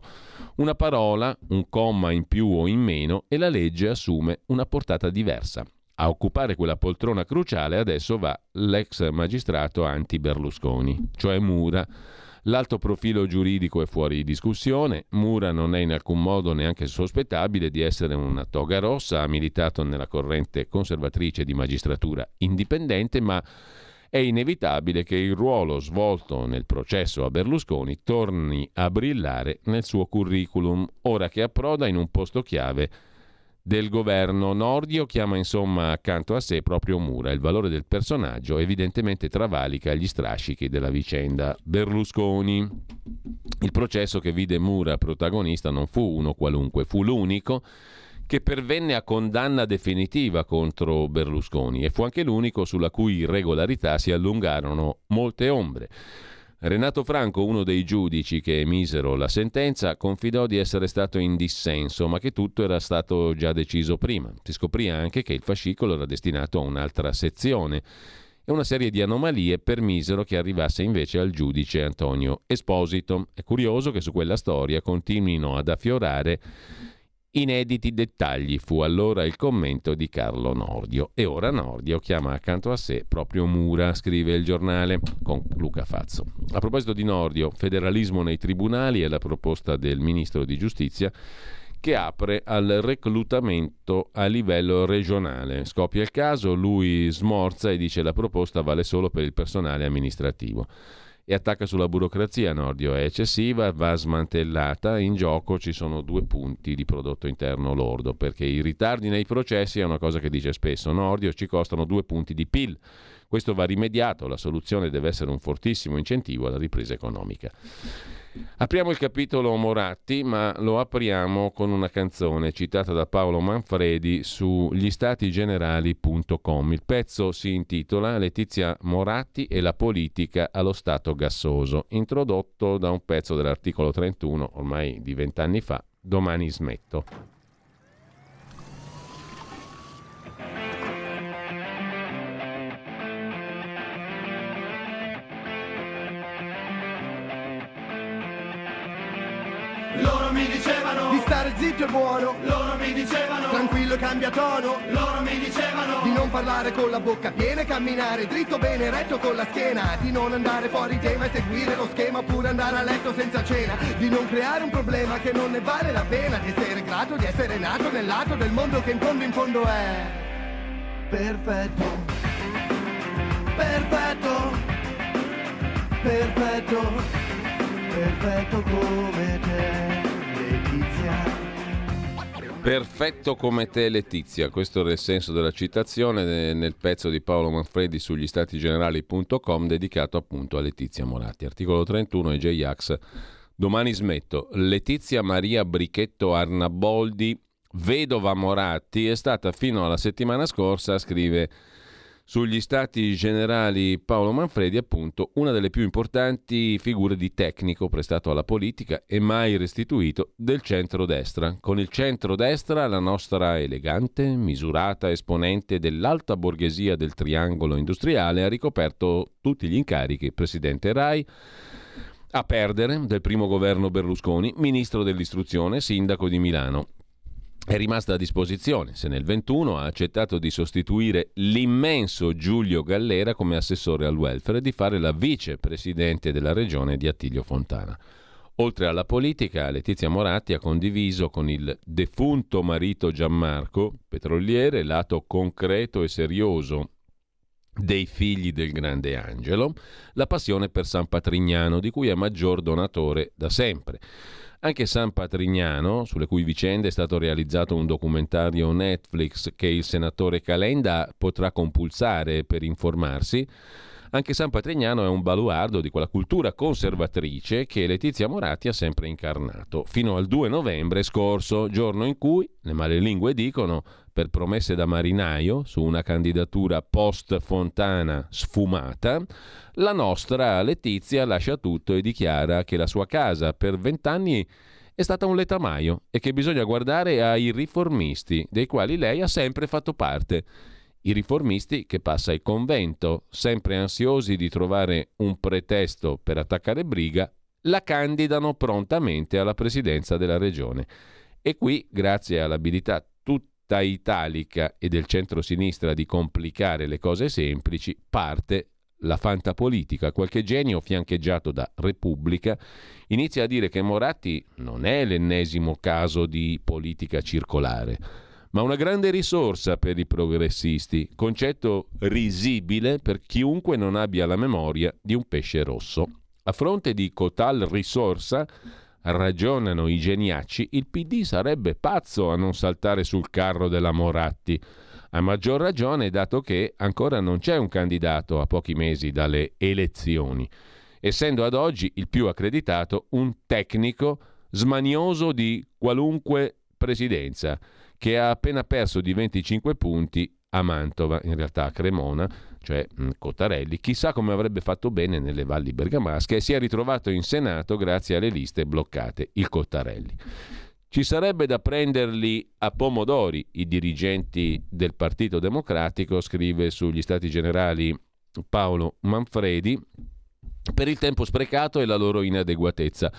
Una parola, un comma in più o in meno e la legge assume una portata diversa. A occupare quella poltrona cruciale adesso va l'ex magistrato anti-Berlusconi, cioè Mura L'alto profilo giuridico è fuori discussione, Mura non è in alcun modo neanche sospettabile di essere una toga rossa, ha militato nella corrente conservatrice di magistratura indipendente, ma è inevitabile che il ruolo svolto nel processo a Berlusconi torni a brillare nel suo curriculum, ora che approda in un posto chiave del governo. Nordio chiama insomma accanto a sé proprio Mura. Il valore del personaggio evidentemente travalica gli strascichi della vicenda Berlusconi. Il processo che vide Mura protagonista non fu uno qualunque, fu l'unico che pervenne a condanna definitiva contro Berlusconi e fu anche l'unico sulla cui irregolarità si allungarono molte ombre. Renato Franco, uno dei giudici che emisero la sentenza, confidò di essere stato in dissenso, ma che tutto era stato già deciso prima. Si scoprì anche che il fascicolo era destinato a un'altra sezione e una serie di anomalie permisero che arrivasse invece al giudice Antonio Esposito. È curioso che su quella storia continuino ad affiorare Inediti dettagli fu allora il commento di Carlo Nordio. E ora Nordio chiama accanto a sé proprio Mura, scrive il giornale con Luca Fazzo. A proposito di Nordio, federalismo nei tribunali è la proposta del ministro di giustizia che apre al reclutamento a livello regionale. Scoppia il caso, lui smorza e dice la proposta vale solo per il personale amministrativo e attacca sulla burocrazia. Nordio è eccessiva, va smantellata. In gioco ci sono due punti di prodotto interno lordo, perché i ritardi nei processi è una cosa che dice spesso Nordio, ci costano due punti di PIL. Questo va rimediato, la soluzione deve essere un fortissimo incentivo alla ripresa economica. Apriamo il capitolo Moratti, ma lo apriamo con una canzone citata da Paolo Manfredi su gliestatigenerali.com. Il pezzo si intitola Letizia Moratti e la politica allo stato gassoso, introdotto da un pezzo dell'articolo 31, ormai di vent'anni fa, Domani smetto. Zitto e buono, Loro mi dicevano tranquillo e cambia tono, Loro mi dicevano di non parlare con la bocca piena e camminare dritto bene retto con la schiena, di non andare fuori tema e seguire lo schema oppure andare a letto senza cena, di non creare un problema che non ne vale la pena, di essere grato di essere nato nel lato del mondo che in fondo in fondo è perfetto. Perfetto. Perfetto perfetto come te. Perfetto come te Letizia, questo era il senso della citazione nel pezzo di Paolo Manfredi sugli statigenerali.com dedicato appunto a Letizia Moratti. Articolo 31 e J-Ax. Domani smetto. Letizia Maria Brichetto Arnaboldi, vedova Moratti, è stata fino alla settimana scorsa, scrive Sugli stati generali Paolo Manfredi, appunto, una delle più importanti figure di tecnico prestato alla politica e mai restituito del centrodestra. Con il centrodestra la nostra elegante, misurata esponente dell'alta borghesia del triangolo industriale ha ricoperto tutti gli incarichi, presidente Rai, a perdere del primo governo Berlusconi, ministro dell'istruzione, sindaco di Milano è rimasta a disposizione se nel 21 ha accettato di sostituire l'immenso Giulio Gallera come assessore al welfare e di fare la vicepresidente della regione di Attilio Fontana. Oltre alla politica, Letizia Moratti ha condiviso con il defunto marito Gianmarco, petroliere, lato concreto e serioso dei figli del grande Angelo, la passione per San Patrignano, di cui è maggior donatore da sempre. Anche San Patrignano, sulle cui vicende è stato realizzato un documentario Netflix che il senatore Calenda potrà compulsare per informarsi, anche San Patrignano è un baluardo di quella cultura conservatrice che Letizia Moratti ha sempre incarnato, fino al 2 novembre scorso, giorno in cui, le male lingue dicono, per promesse da marinaio su una candidatura post-Fontana sfumata, la nostra Letizia lascia tutto e dichiara che la sua casa per vent'anni è stata un letamaio e che bisogna guardare ai riformisti, dei quali lei ha sempre fatto parte. I riformisti che passa il convento, sempre ansiosi di trovare un pretesto per attaccare Briga, la candidano prontamente alla presidenza della regione. E qui, grazie all'abilità tutta italica e del centro-sinistra di complicare le cose semplici, parte la fantapolitica, qualche genio fiancheggiato da Repubblica, inizia a dire che Moratti non è l'ennesimo caso di politica circolare ma una grande risorsa per i progressisti, concetto risibile per chiunque non abbia la memoria di un pesce rosso. A fronte di cotal risorsa, ragionano i geniacci, il PD sarebbe pazzo a non saltare sul carro della Moratti. A maggior ragione dato che ancora non c'è un candidato a pochi mesi dalle elezioni, essendo ad oggi il più accreditato un tecnico smanioso di qualunque presidenza che ha appena perso di 25 punti a Mantova, in realtà a Cremona, cioè Cottarelli, chissà come avrebbe fatto bene nelle valli bergamasche e si è ritrovato in Senato grazie alle liste bloccate, il Cottarelli. Ci sarebbe da prenderli a pomodori i dirigenti del Partito Democratico, scrive sugli Stati Generali Paolo Manfredi, per il tempo sprecato e la loro inadeguatezza.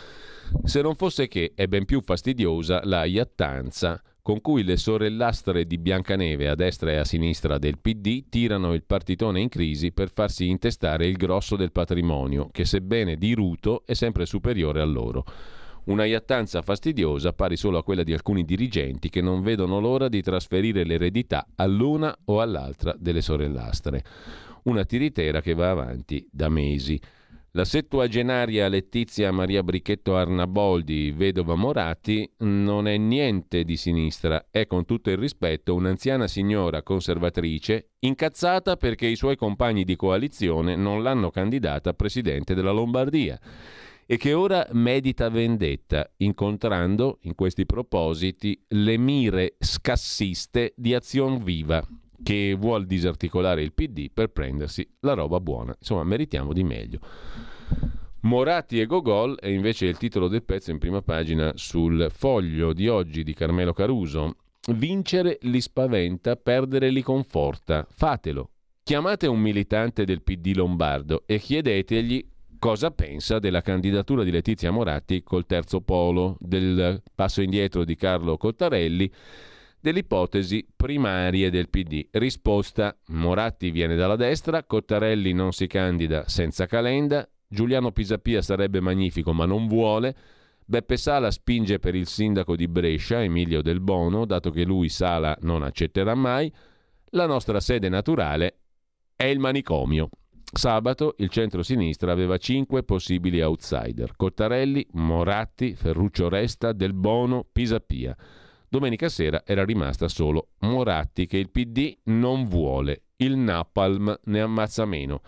Se non fosse che è ben più fastidiosa la iattanza con cui le sorellastre di Biancaneve a destra e a sinistra del PD tirano il partitone in crisi per farsi intestare il grosso del patrimonio, che sebbene diruto è sempre superiore a loro. Una iattanza fastidiosa pari solo a quella di alcuni dirigenti che non vedono l'ora di trasferire l'eredità all'una o all'altra delle sorellastre. Una tiritera che va avanti da mesi. La settuagenaria Letizia Maria Brichetto Arnaboldi, vedova Moratti, non è niente di sinistra, è con tutto il rispetto un'anziana signora conservatrice incazzata perché i suoi compagni di coalizione non l'hanno candidata presidente della Lombardia e che ora medita vendetta, incontrando in questi propositi le mire scassiste di Azion Viva, che vuol disarticolare il PD per prendersi la roba buona. Insomma, meritiamo di meglio. Moratti e Gogol è invece il titolo del pezzo in prima pagina sul foglio di oggi di Carmelo Caruso. Vincere li spaventa, perdere li conforta. Fatelo. Chiamate un militante del PD lombardo e chiedetegli cosa pensa della candidatura di Letizia Moratti col terzo polo, del passo indietro di Carlo Cottarelli delle ipotesi primarie del PD. Risposta: Moratti viene dalla destra, Cottarelli non si candida senza Calenda, Giuliano Pisapia sarebbe magnifico ma non vuole. Beppe Sala spinge per il sindaco di Brescia, Emilio Del Bono, dato che lui Sala non accetterà mai. La nostra sede naturale è il manicomio. Sabato il centro-sinistra aveva cinque possibili outsider: Cottarelli, Moratti, Ferruccio Resta, Del Bono, Pisapia. Domenica sera era rimasta solo Moratti che il PD non vuole. Il Napalm ne ammazza meno.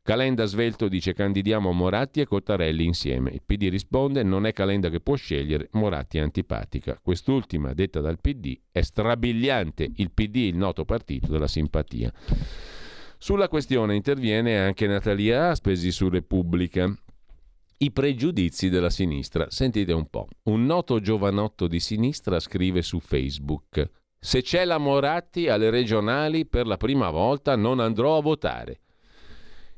Calenda svelto dice candidiamo Moratti e Cottarelli insieme. Il PD risponde non è Calenda che può scegliere, Moratti è antipatica. Quest'ultima, detta dal PD, è strabiliante. Il PD, il noto partito della simpatia. Sulla questione interviene anche Natalia Aspesi su Repubblica. I pregiudizi della sinistra. Sentite un po'. Un noto giovanotto di sinistra scrive su Facebook: Se c'è la Moratti alle regionali per la prima volta non andrò a votare.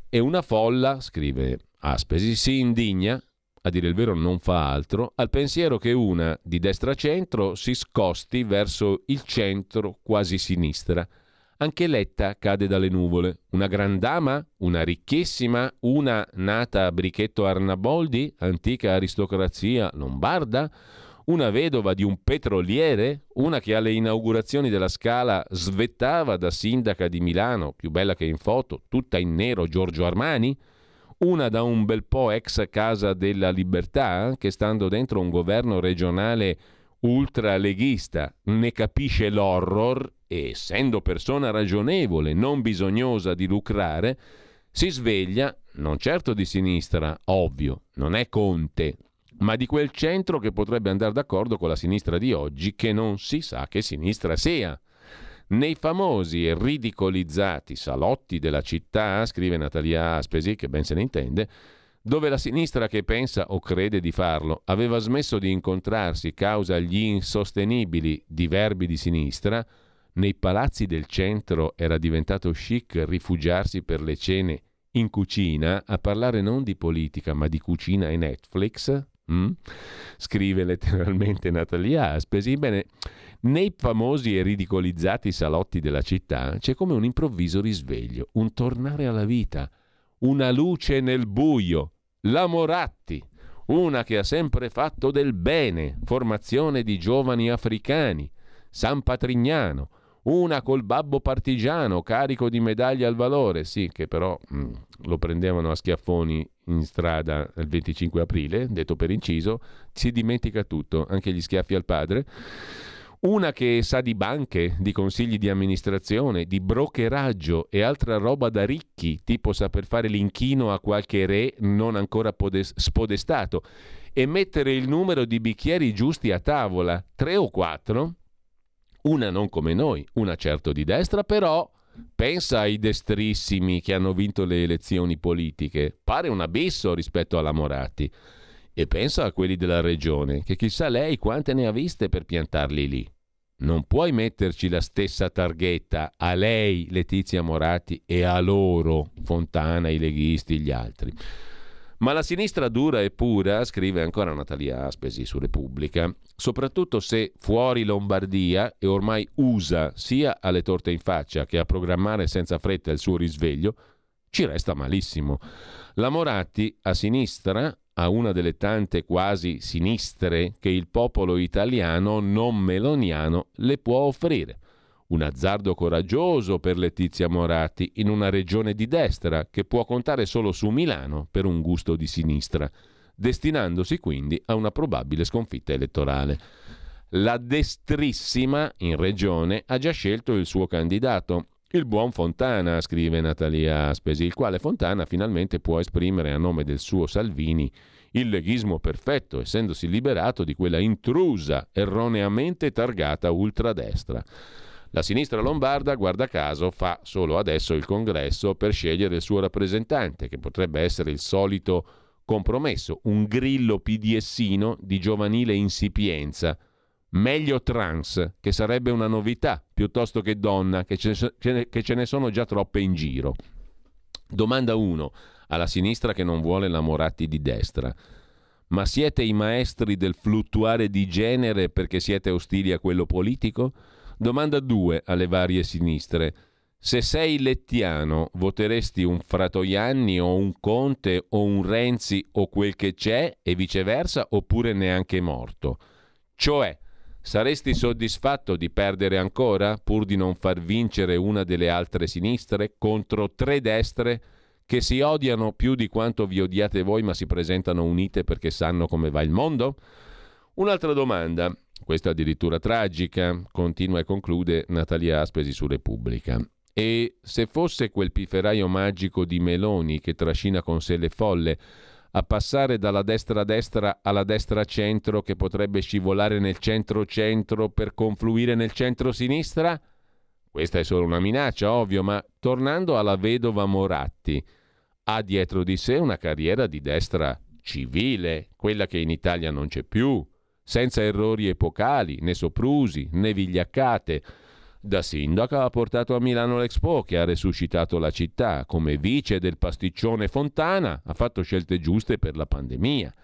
E una folla, scrive Aspesi, si indigna, a dire il vero non fa altro, al pensiero che una di destra-centro si scosti verso il centro quasi sinistra. Anche Letta cade dalle nuvole. Una gran dama? Una ricchissima? Una nata a Brichetto Arnaboldi, antica aristocrazia lombarda? Una vedova di un petroliere? Una che alle inaugurazioni della Scala svettava da sindaca di Milano, più bella che in foto, tutta in nero Giorgio Armani? Una da un bel po' ex Casa della Libertà, che stando dentro un governo regionale ultraleghista ne capisce l'horror e, essendo persona ragionevole, non bisognosa di lucrare, si sveglia, non certo di sinistra, ovvio, non è Conte, ma di quel centro che potrebbe andare d'accordo con la sinistra di oggi, che non si sa che sinistra sia. Nei famosi e ridicolizzati salotti della città, scrive Natalia Aspesi, che ben se ne intende, dove la sinistra che pensa o crede di farlo aveva smesso di incontrarsi causa gli insostenibili diverbi di sinistra, nei palazzi del centro era diventato chic rifugiarsi per le cene in cucina a parlare non di politica ma di cucina e Netflix? Mm? Scrive letteralmente Natalia Aspesi. Bene, nei famosi e ridicolizzati salotti della città c'è come un improvviso risveglio, un tornare alla vita, una luce nel buio, la Moratti, una che ha sempre fatto del bene, formazione di giovani africani, San Patrignano, una col babbo partigiano carico di medaglie al valore, sì, che però mh, mm, lo prendevano a schiaffoni in strada il 25 aprile, detto per inciso, si dimentica tutto, anche gli schiaffi al padre. Una che sa di banche, di consigli di amministrazione, di brokeraggio e altra roba da ricchi, tipo saper fare l'inchino a qualche re non ancora podes- spodestato e mettere il numero di bicchieri giusti a tavola, tre o quattro, una non come noi, una certo di destra, però pensa ai destrissimi che hanno vinto le elezioni politiche, pare un abisso rispetto alla Moratti. E pensa a quelli della regione, che chissà lei quante ne ha viste per piantarli lì. Non puoi metterci la stessa targhetta a lei, Letizia Moratti, e a loro, Fontana, i leghisti, gli altri. Ma la sinistra dura e pura, scrive ancora Natalia Aspesi su Repubblica, soprattutto se fuori Lombardia e ormai usa sia alle torte in faccia che a programmare senza fretta il suo risveglio, ci resta malissimo. La Moratti a sinistra a una delle tante quasi sinistre che il popolo italiano non meloniano le può offrire. Un azzardo coraggioso per Letizia Moratti in una regione di destra che può contare solo su Milano per un gusto di sinistra, destinandosi quindi a una probabile sconfitta elettorale. La destrissima in regione ha già scelto il suo candidato, il buon Fontana, scrive Natalia Aspesi, il quale Fontana finalmente può esprimere a nome del suo Salvini il leghismo perfetto, essendosi liberato di quella intrusa, erroneamente targata ultradestra. La sinistra lombarda, guarda caso, fa solo adesso il congresso per scegliere il suo rappresentante, che potrebbe essere il solito compromesso, un grillo PDSino di giovanile insipienza. Meglio trans, che sarebbe una novità, piuttosto che donna, che ce, ne sono già troppe in giro. Domanda 1 alla sinistra che non vuole la Moratti di destra. Ma siete i maestri del fluttuare di genere perché siete ostili a quello politico? Domanda 2 alle varie sinistre. Se sei lettiano, voteresti un Fratoianni o un Conte o un Renzi o quel che c'è e viceversa oppure neanche morto? Cioè, saresti soddisfatto di perdere ancora pur di non far vincere una delle altre sinistre contro tre destre che si odiano più di quanto vi odiate voi ma si presentano unite perché sanno come va il mondo? Un'altra domanda. Questa addirittura tragica, continua e conclude Natalia Aspesi su Repubblica. E se fosse quel piferaio magico di Meloni che trascina con sé le folle a passare dalla destra destra alla destra centro che potrebbe scivolare nel centro centro per confluire nel centro sinistra? Questa è solo una minaccia, ovvio, ma tornando alla vedova Moratti, ha dietro di sé una carriera di destra civile, quella che in Italia non c'è più, senza errori epocali, né soprusi, né vigliaccate. Da sindaca ha portato a Milano l'Expo che ha resuscitato la città, come vice del pasticcione Fontana ha fatto scelte giuste per la pandemia.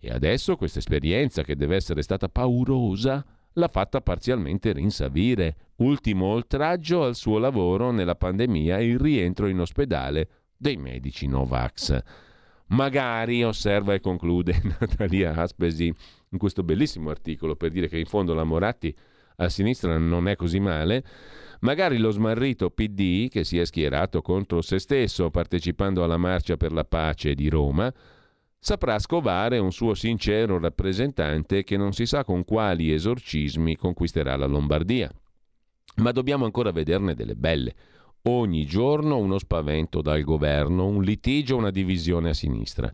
E adesso questa esperienza, che deve essere stata paurosa, l'ha fatta parzialmente rinsavire. Ultimo oltraggio al suo lavoro nella pandemia il rientro in ospedale dei medici Novax. Magari, osserva e conclude Natalia Aspesi in questo bellissimo articolo per dire che in fondo la Moratti a sinistra non è così male, magari lo smarrito PD che si è schierato contro se stesso partecipando alla marcia per la pace di Roma, saprà scovare un suo sincero rappresentante che non si sa con quali esorcismi conquisterà la Lombardia. Ma dobbiamo ancora vederne delle belle. Ogni giorno uno spavento dal governo, un litigio, una divisione a sinistra.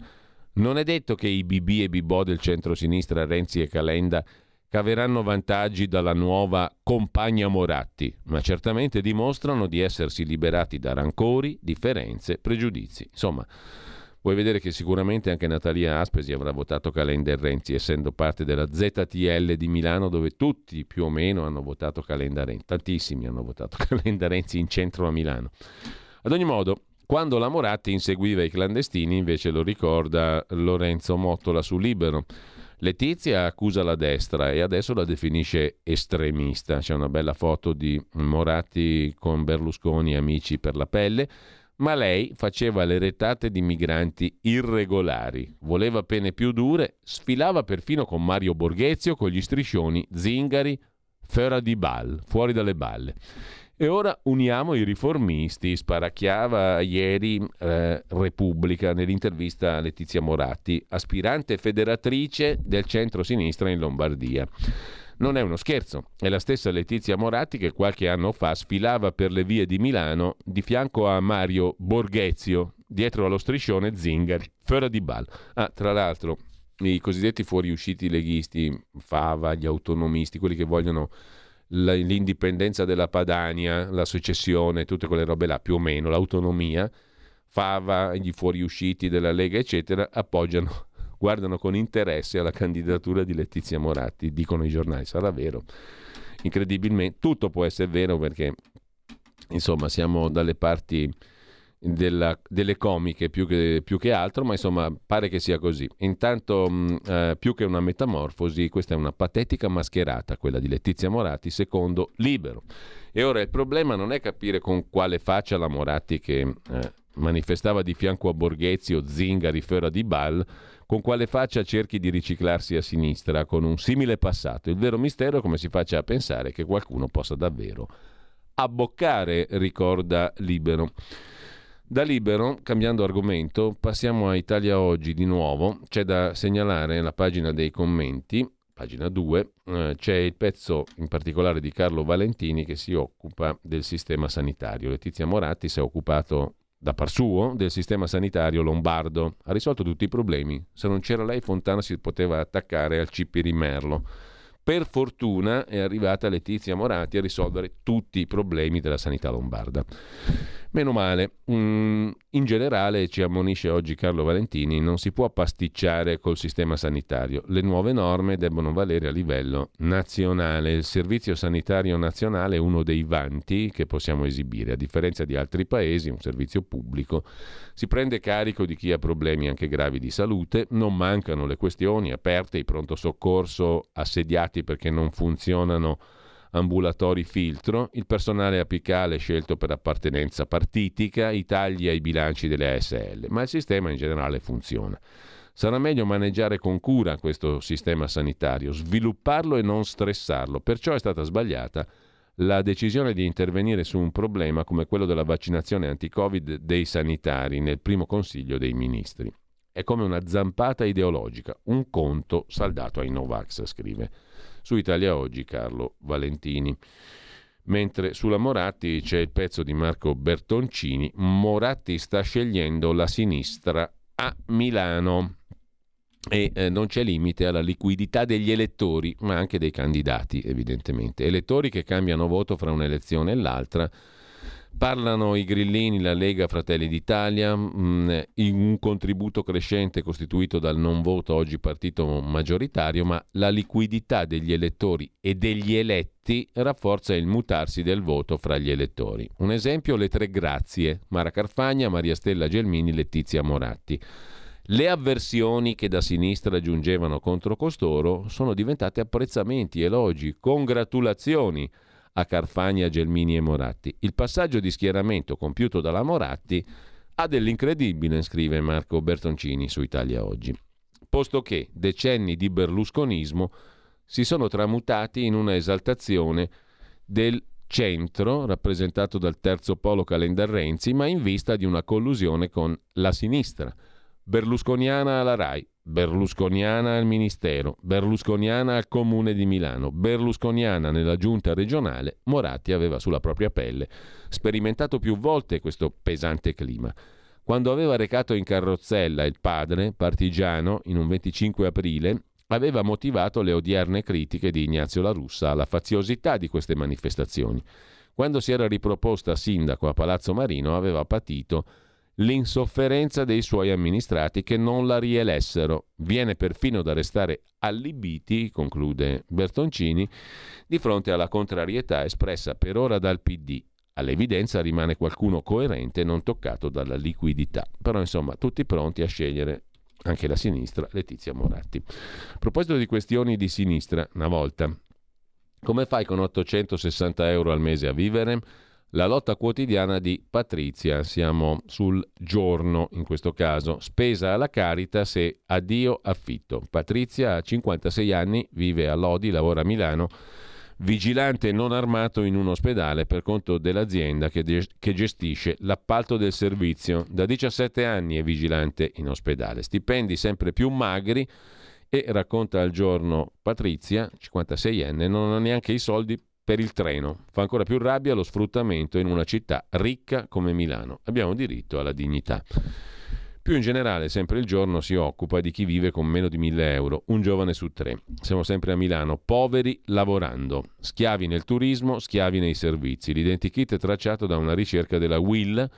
Non è detto che i BB e Bibò del centro-sinistra Renzi e Calenda caveranno vantaggi dalla nuova compagna Moratti, ma certamente dimostrano di essersi liberati da rancori, differenze, pregiudizi. Insomma, Vuoi vedere che sicuramente anche Natalia Aspesi avrà votato Calenda Renzi, essendo parte della ZTL di Milano, dove tutti più o meno hanno votato Calenda Renzi. Tantissimi hanno votato Calenda Renzi in centro a Milano. Ad ogni modo, quando la Moratti inseguiva i clandestini, invece lo ricorda Lorenzo Mottola su Libero. Letizia accusa la destra e adesso la definisce estremista. C'è una bella foto di Moratti con Berlusconi amici per la pelle ma lei faceva le retate di migranti irregolari, voleva pene più dure, sfilava perfino con Mario Borghezio con gli striscioni Zingari, Fera di Ball, fuori dalle balle. E ora uniamo i riformisti, sparacchiava ieri eh, Repubblica nell'intervista a Letizia Moratti, aspirante federatrice del centro-sinistra in Lombardia. Non è uno scherzo, è la stessa Letizia Moratti che qualche anno fa sfilava per le vie di Milano di fianco a Mario Borghezio, dietro allo striscione Zingari, Fera di Bal. Ah, tra l'altro, i cosiddetti fuoriusciti leghisti, Fava, gli autonomisti, quelli che vogliono l'indipendenza della Padania, la secessione, tutte quelle robe là, più o meno, l'autonomia, Fava, gli fuoriusciti della Lega, eccetera, appoggiano guardano con interesse alla candidatura di Letizia Moratti, dicono i giornali, sarà vero. Incredibilmente, tutto può essere vero perché, insomma, siamo dalle parti della, delle comiche più che, più che, altro, ma insomma pare che sia così. Intanto, mh, eh, più che una metamorfosi, questa è una patetica mascherata, quella di Letizia Moratti, secondo Libero. E ora il problema non è capire con quale faccia la Moratti che eh, manifestava di fianco a Borghezio, Zingari, Ferra di Ball, con quale faccia cerchi di riciclarsi a sinistra con un simile passato. Il vero mistero è come si faccia a pensare che qualcuno possa davvero abboccare, ricorda Libero. Da Libero, cambiando argomento, passiamo a Italia Oggi di nuovo. C'è da segnalare la pagina dei commenti, pagina 2, eh, c'è il pezzo in particolare di Carlo Valentini che si occupa del sistema sanitario. Letizia Moratti si è occupato da par suo del sistema sanitario lombardo. Ha risolto tutti i problemi. Se non c'era lei, Fontana si poteva attaccare al Cipirimerlo. Per fortuna è arrivata Letizia Moratti a risolvere tutti i problemi della sanità lombarda. Meno male. Mm, in generale, ci ammonisce oggi Carlo Valentini, non si può pasticciare col sistema sanitario. Le nuove norme debbono valere a livello nazionale. Il Servizio Sanitario Nazionale è uno dei vanti che possiamo esibire. A differenza di altri paesi, un servizio pubblico si prende carico di chi ha problemi anche gravi di salute, non mancano le questioni aperte, i pronto soccorso assediati perché non funzionano ambulatori filtro, il personale apicale scelto per appartenenza partitica, i tagli ai bilanci delle ASL, ma il sistema in generale funziona. Sarà meglio maneggiare con cura questo sistema sanitario, svilupparlo e non stressarlo, perciò è stata sbagliata la decisione di intervenire su un problema come quello della vaccinazione anti-Covid dei sanitari nel primo Consiglio dei Ministri. È come una zampata ideologica, un conto saldato ai Novax, scrive su Italia Oggi Carlo Valentini. Mentre sulla Moratti c'è il pezzo di Marco Bertoncini, Moratti sta scegliendo la sinistra a Milano. e eh, non c'è limite alla liquidità degli elettori, ma anche dei candidati, evidentemente. Elettori che cambiano voto fra un'elezione e l'altra. Parlano i grillini, la Lega, Fratelli d'Italia, mm, un contributo crescente costituito dal non voto, oggi partito maggioritario, ma la liquidità degli elettori e degli eletti rafforza il mutarsi del voto fra gli elettori. Un esempio, le tre grazie, Mara Carfagna, Maria Stella Gelmini, Letizia Moratti. Le avversioni che da sinistra giungevano contro costoro sono diventate apprezzamenti, elogi, congratulazioni a Carfagna, Gelmini e Moratti. Il passaggio di schieramento compiuto dalla Moratti ha dell'incredibile, scrive Marco Bertoncini su Italia Oggi, posto che decenni di berlusconismo si sono tramutati in una esaltazione del centro, rappresentato dal terzo polo Calendar Renzi, ma in vista di una collusione con la sinistra – Berlusconiana alla RAI, berlusconiana al Ministero, berlusconiana al Comune di Milano, berlusconiana nella giunta regionale, Moratti aveva sulla propria pelle sperimentato più volte questo pesante clima. Quando aveva recato in carrozzella il padre, partigiano, in un 25 aprile, aveva motivato le odierne critiche di Ignazio La Russa alla faziosità di queste manifestazioni. Quando si era riproposta sindaco a Palazzo Marino aveva patito l'insofferenza dei suoi amministrati che non la rielessero. Viene perfino da restare allibiti, conclude Bertoncini, di fronte alla contrarietà espressa per ora dal PD. All'evidenza rimane qualcuno coerente non toccato dalla liquidità. Però insomma tutti pronti a scegliere anche la sinistra, Letizia Moratti. A proposito di questioni di sinistra, una volta, come fai con 860 euro al mese a vivere? La lotta quotidiana di Patrizia, siamo sul giorno in questo caso, spesa alla Caritas e addio affitto. Patrizia ha 56 anni, vive a Lodi, lavora a Milano, vigilante non armato in un ospedale per conto dell'azienda che, de- che gestisce l'appalto del servizio. Da 17 anni è vigilante in ospedale, stipendi sempre più magri e racconta al giorno Patrizia, 56enne, non ha neanche i soldi per il treno. Fa ancora più rabbia lo sfruttamento in una città ricca come Milano. Abbiamo diritto alla dignità. Più in generale, sempre il giorno si occupa di chi vive con meno di 1000 euro, un giovane su tre. Siamo sempre a Milano, poveri lavorando, schiavi nel turismo, schiavi nei servizi. L'identikit è tracciato da una ricerca della Will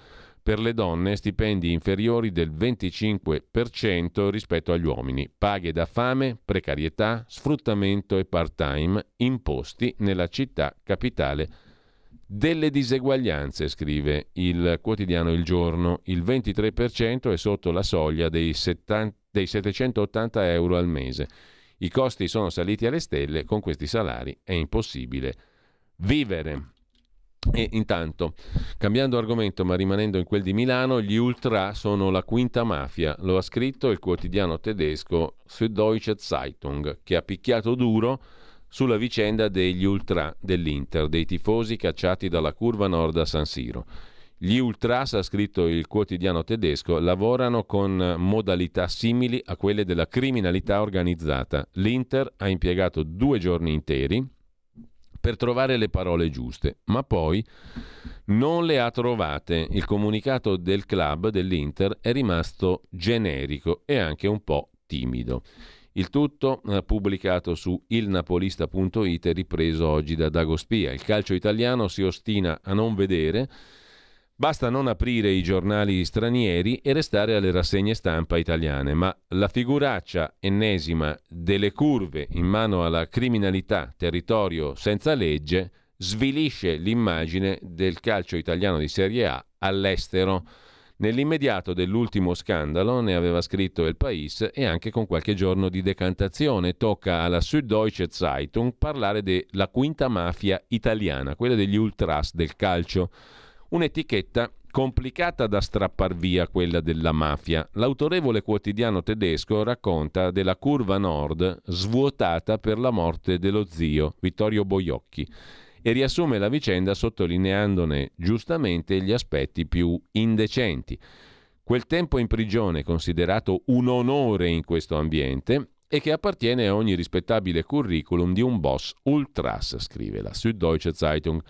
per le donne stipendi inferiori del 25% rispetto agli uomini, paghe da fame, precarietà, sfruttamento e part-time imposti nella città capitale delle diseguaglianze, scrive il quotidiano Il Giorno. Il 23% è sotto la soglia dei, 70, dei 780 euro al mese. I costi sono saliti alle stelle, con questi salari è impossibile vivere. E intanto, cambiando argomento ma rimanendo in quel di Milano, gli ultra sono la quinta mafia, lo ha scritto il quotidiano tedesco Süddeutsche Zeitung, che ha picchiato duro sulla vicenda degli ultra dell'Inter, dei tifosi cacciati dalla curva nord a San Siro. Gli ultras, ha scritto il quotidiano tedesco, lavorano con modalità simili a quelle della criminalità organizzata. L'Inter ha impiegato due giorni interi, per trovare le parole giuste, ma poi non le ha trovate. Il comunicato del club dell'Inter è rimasto generico e anche un po' timido. Il tutto eh, pubblicato su ilnapolista.it ripreso oggi da Dago Spia. Il calcio italiano si ostina a non vedere Basta non aprire i giornali stranieri e restare alle rassegne stampa italiane, ma la figuraccia ennesima delle curve in mano alla criminalità, territorio senza legge, svilisce l'immagine del calcio italiano di Serie A all'estero. Nell'immediato dell'ultimo scandalo ne aveva scritto il País e anche con qualche giorno di decantazione tocca alla Süddeutsche Zeitung parlare della quinta mafia italiana, quella degli ultras del calcio Un'etichetta complicata da strappar via quella della mafia. L'autorevole quotidiano tedesco racconta della curva nord svuotata per la morte dello zio Vittorio Boiocchi e riassume la vicenda sottolineandone giustamente gli aspetti più indecenti. Quel tempo in prigione considerato un onore in questo ambiente e che appartiene a ogni rispettabile curriculum di un boss ultras, scrive la Süddeutsche Zeitung.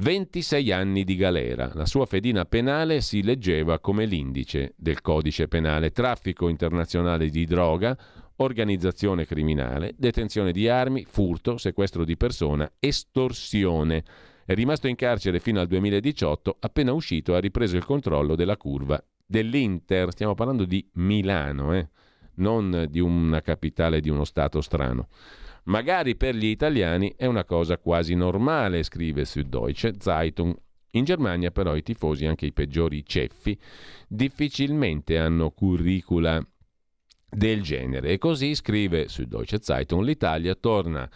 26 anni di galera. La sua fedina penale si leggeva come l'indice del codice penale traffico internazionale di droga, organizzazione criminale, detenzione di armi, furto, sequestro di persona, estorsione. È rimasto in carcere fino al 2018, appena uscito ha ripreso il controllo della curva dell'Inter, stiamo parlando di Milano, eh? non di una capitale di uno Stato strano. Magari per gli italiani è una cosa quasi normale, scrive Süddeutsche Zeitung. In Germania però i tifosi, anche i peggiori ceffi, difficilmente hanno curricula del genere. E così scrive su Deutsche Zeitung, l'Italia torna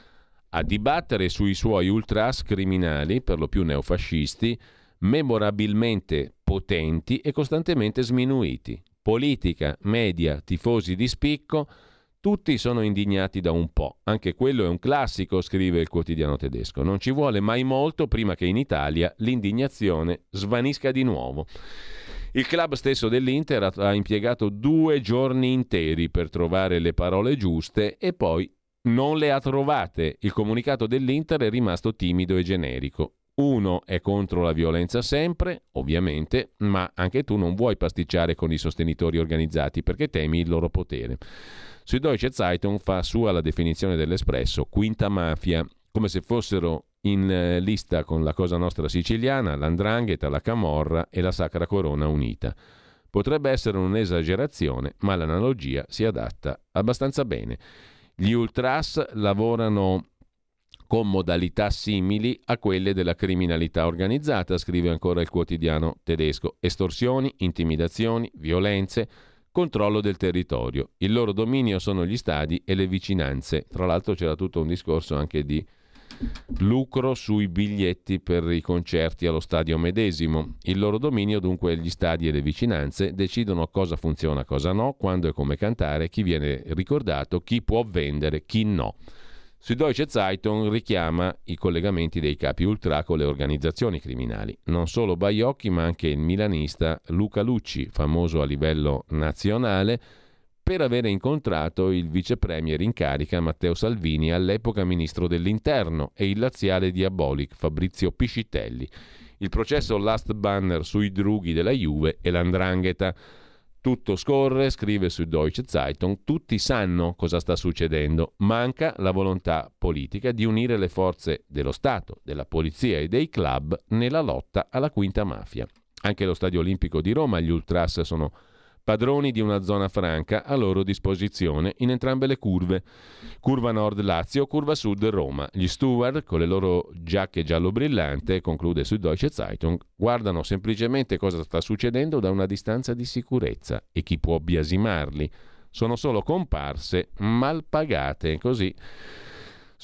a dibattere sui suoi ultras criminali, per lo più neofascisti, memorabilmente potenti e costantemente sminuiti. Politica, media, tifosi di spicco, tutti sono indignati da un po'. Anche quello è un classico, scrive il quotidiano tedesco. Non ci vuole mai molto prima che in Italia l'indignazione svanisca di nuovo. Il club stesso dell'Inter ha impiegato due giorni interi per trovare le parole giuste e poi non le ha trovate. Il comunicato dell'Inter è rimasto timido e generico. Uno è contro la violenza sempre, ovviamente, ma anche tu non vuoi pasticciare con i sostenitori organizzati perché temi il loro potere. Sui Deutsche Zeitung fa sua la definizione dell'espresso, quinta mafia, come se fossero in eh, lista con la Cosa Nostra siciliana, l'Andrangheta, la Camorra e la Sacra Corona Unita. Potrebbe essere un'esagerazione, ma l'analogia si adatta abbastanza bene. Gli ultras lavorano con modalità simili a quelle della criminalità organizzata, scrive ancora il quotidiano tedesco. Estorsioni, intimidazioni, violenze, controllo del territorio. Il loro dominio sono gli stadi e le vicinanze. Tra l'altro c'era tutto un discorso anche di lucro sui biglietti per i concerti allo stadio medesimo. Il loro dominio, dunque, gli stadi e le vicinanze decidono cosa funziona, cosa no, quando e come cantare, chi viene ricordato, chi può vendere, chi no. Su Deutsche Zeitung richiama i collegamenti dei capi ultra con le organizzazioni criminali. Non solo Baiocchi, ma anche il milanista Luca Lucci, famoso a livello nazionale, per avere incontrato il vice premier in carica Matteo Salvini, all'epoca ministro dell'Interno, e il laziale diabolic Fabrizio Piscitelli. Il processo Last Banner sui drughi della Juve e l'andrangheta. Tutto scorre, scrive su Deutsche Zeitung, tutti sanno cosa sta succedendo, manca la volontà politica di unire le forze dello Stato, della polizia e dei club nella lotta alla quinta mafia. Anche lo Stadio Olimpico di Roma gli ultras sono padroni di una zona franca a loro disposizione in entrambe le curve, curva nord Lazio, curva sud Roma. Gli steward, con le loro giacche giallo brillante, conclude su Deutsche Zeitung, guardano semplicemente cosa sta succedendo da una distanza di sicurezza e chi può biasimarli. Sono solo comparse mal pagate, così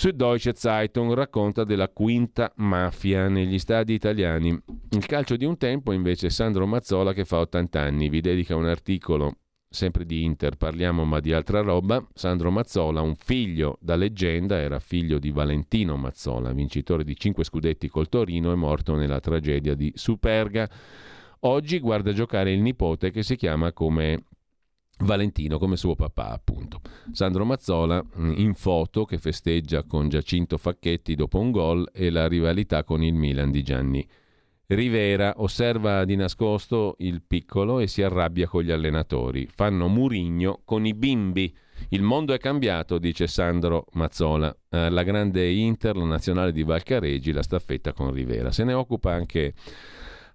Süddeutsche Zeitung racconta della quinta mafia negli stadi italiani. Il calcio di un tempo invece Sandro Mazzola che fa 80 anni vi dedica un articolo sempre di Inter, parliamo ma di altra roba. Sandro Mazzola, un figlio da leggenda, era figlio di Valentino Mazzola, vincitore di 5 scudetti col Torino e morto nella tragedia di Superga. Oggi guarda giocare il nipote che si chiama come Valentino come suo papà, appunto. Sandro Mazzola mm, in foto che festeggia con Giacinto Facchetti dopo un gol e la rivalità con il Milan di Gianni Rivera. Osserva di nascosto il piccolo e si arrabbia con gli allenatori. Fanno Murigno con i bimbi. Il mondo è cambiato, dice Sandro Mazzola. Eh, la grande Inter, la nazionale di Valcareggi, la staffetta con Rivera. Se ne occupa anche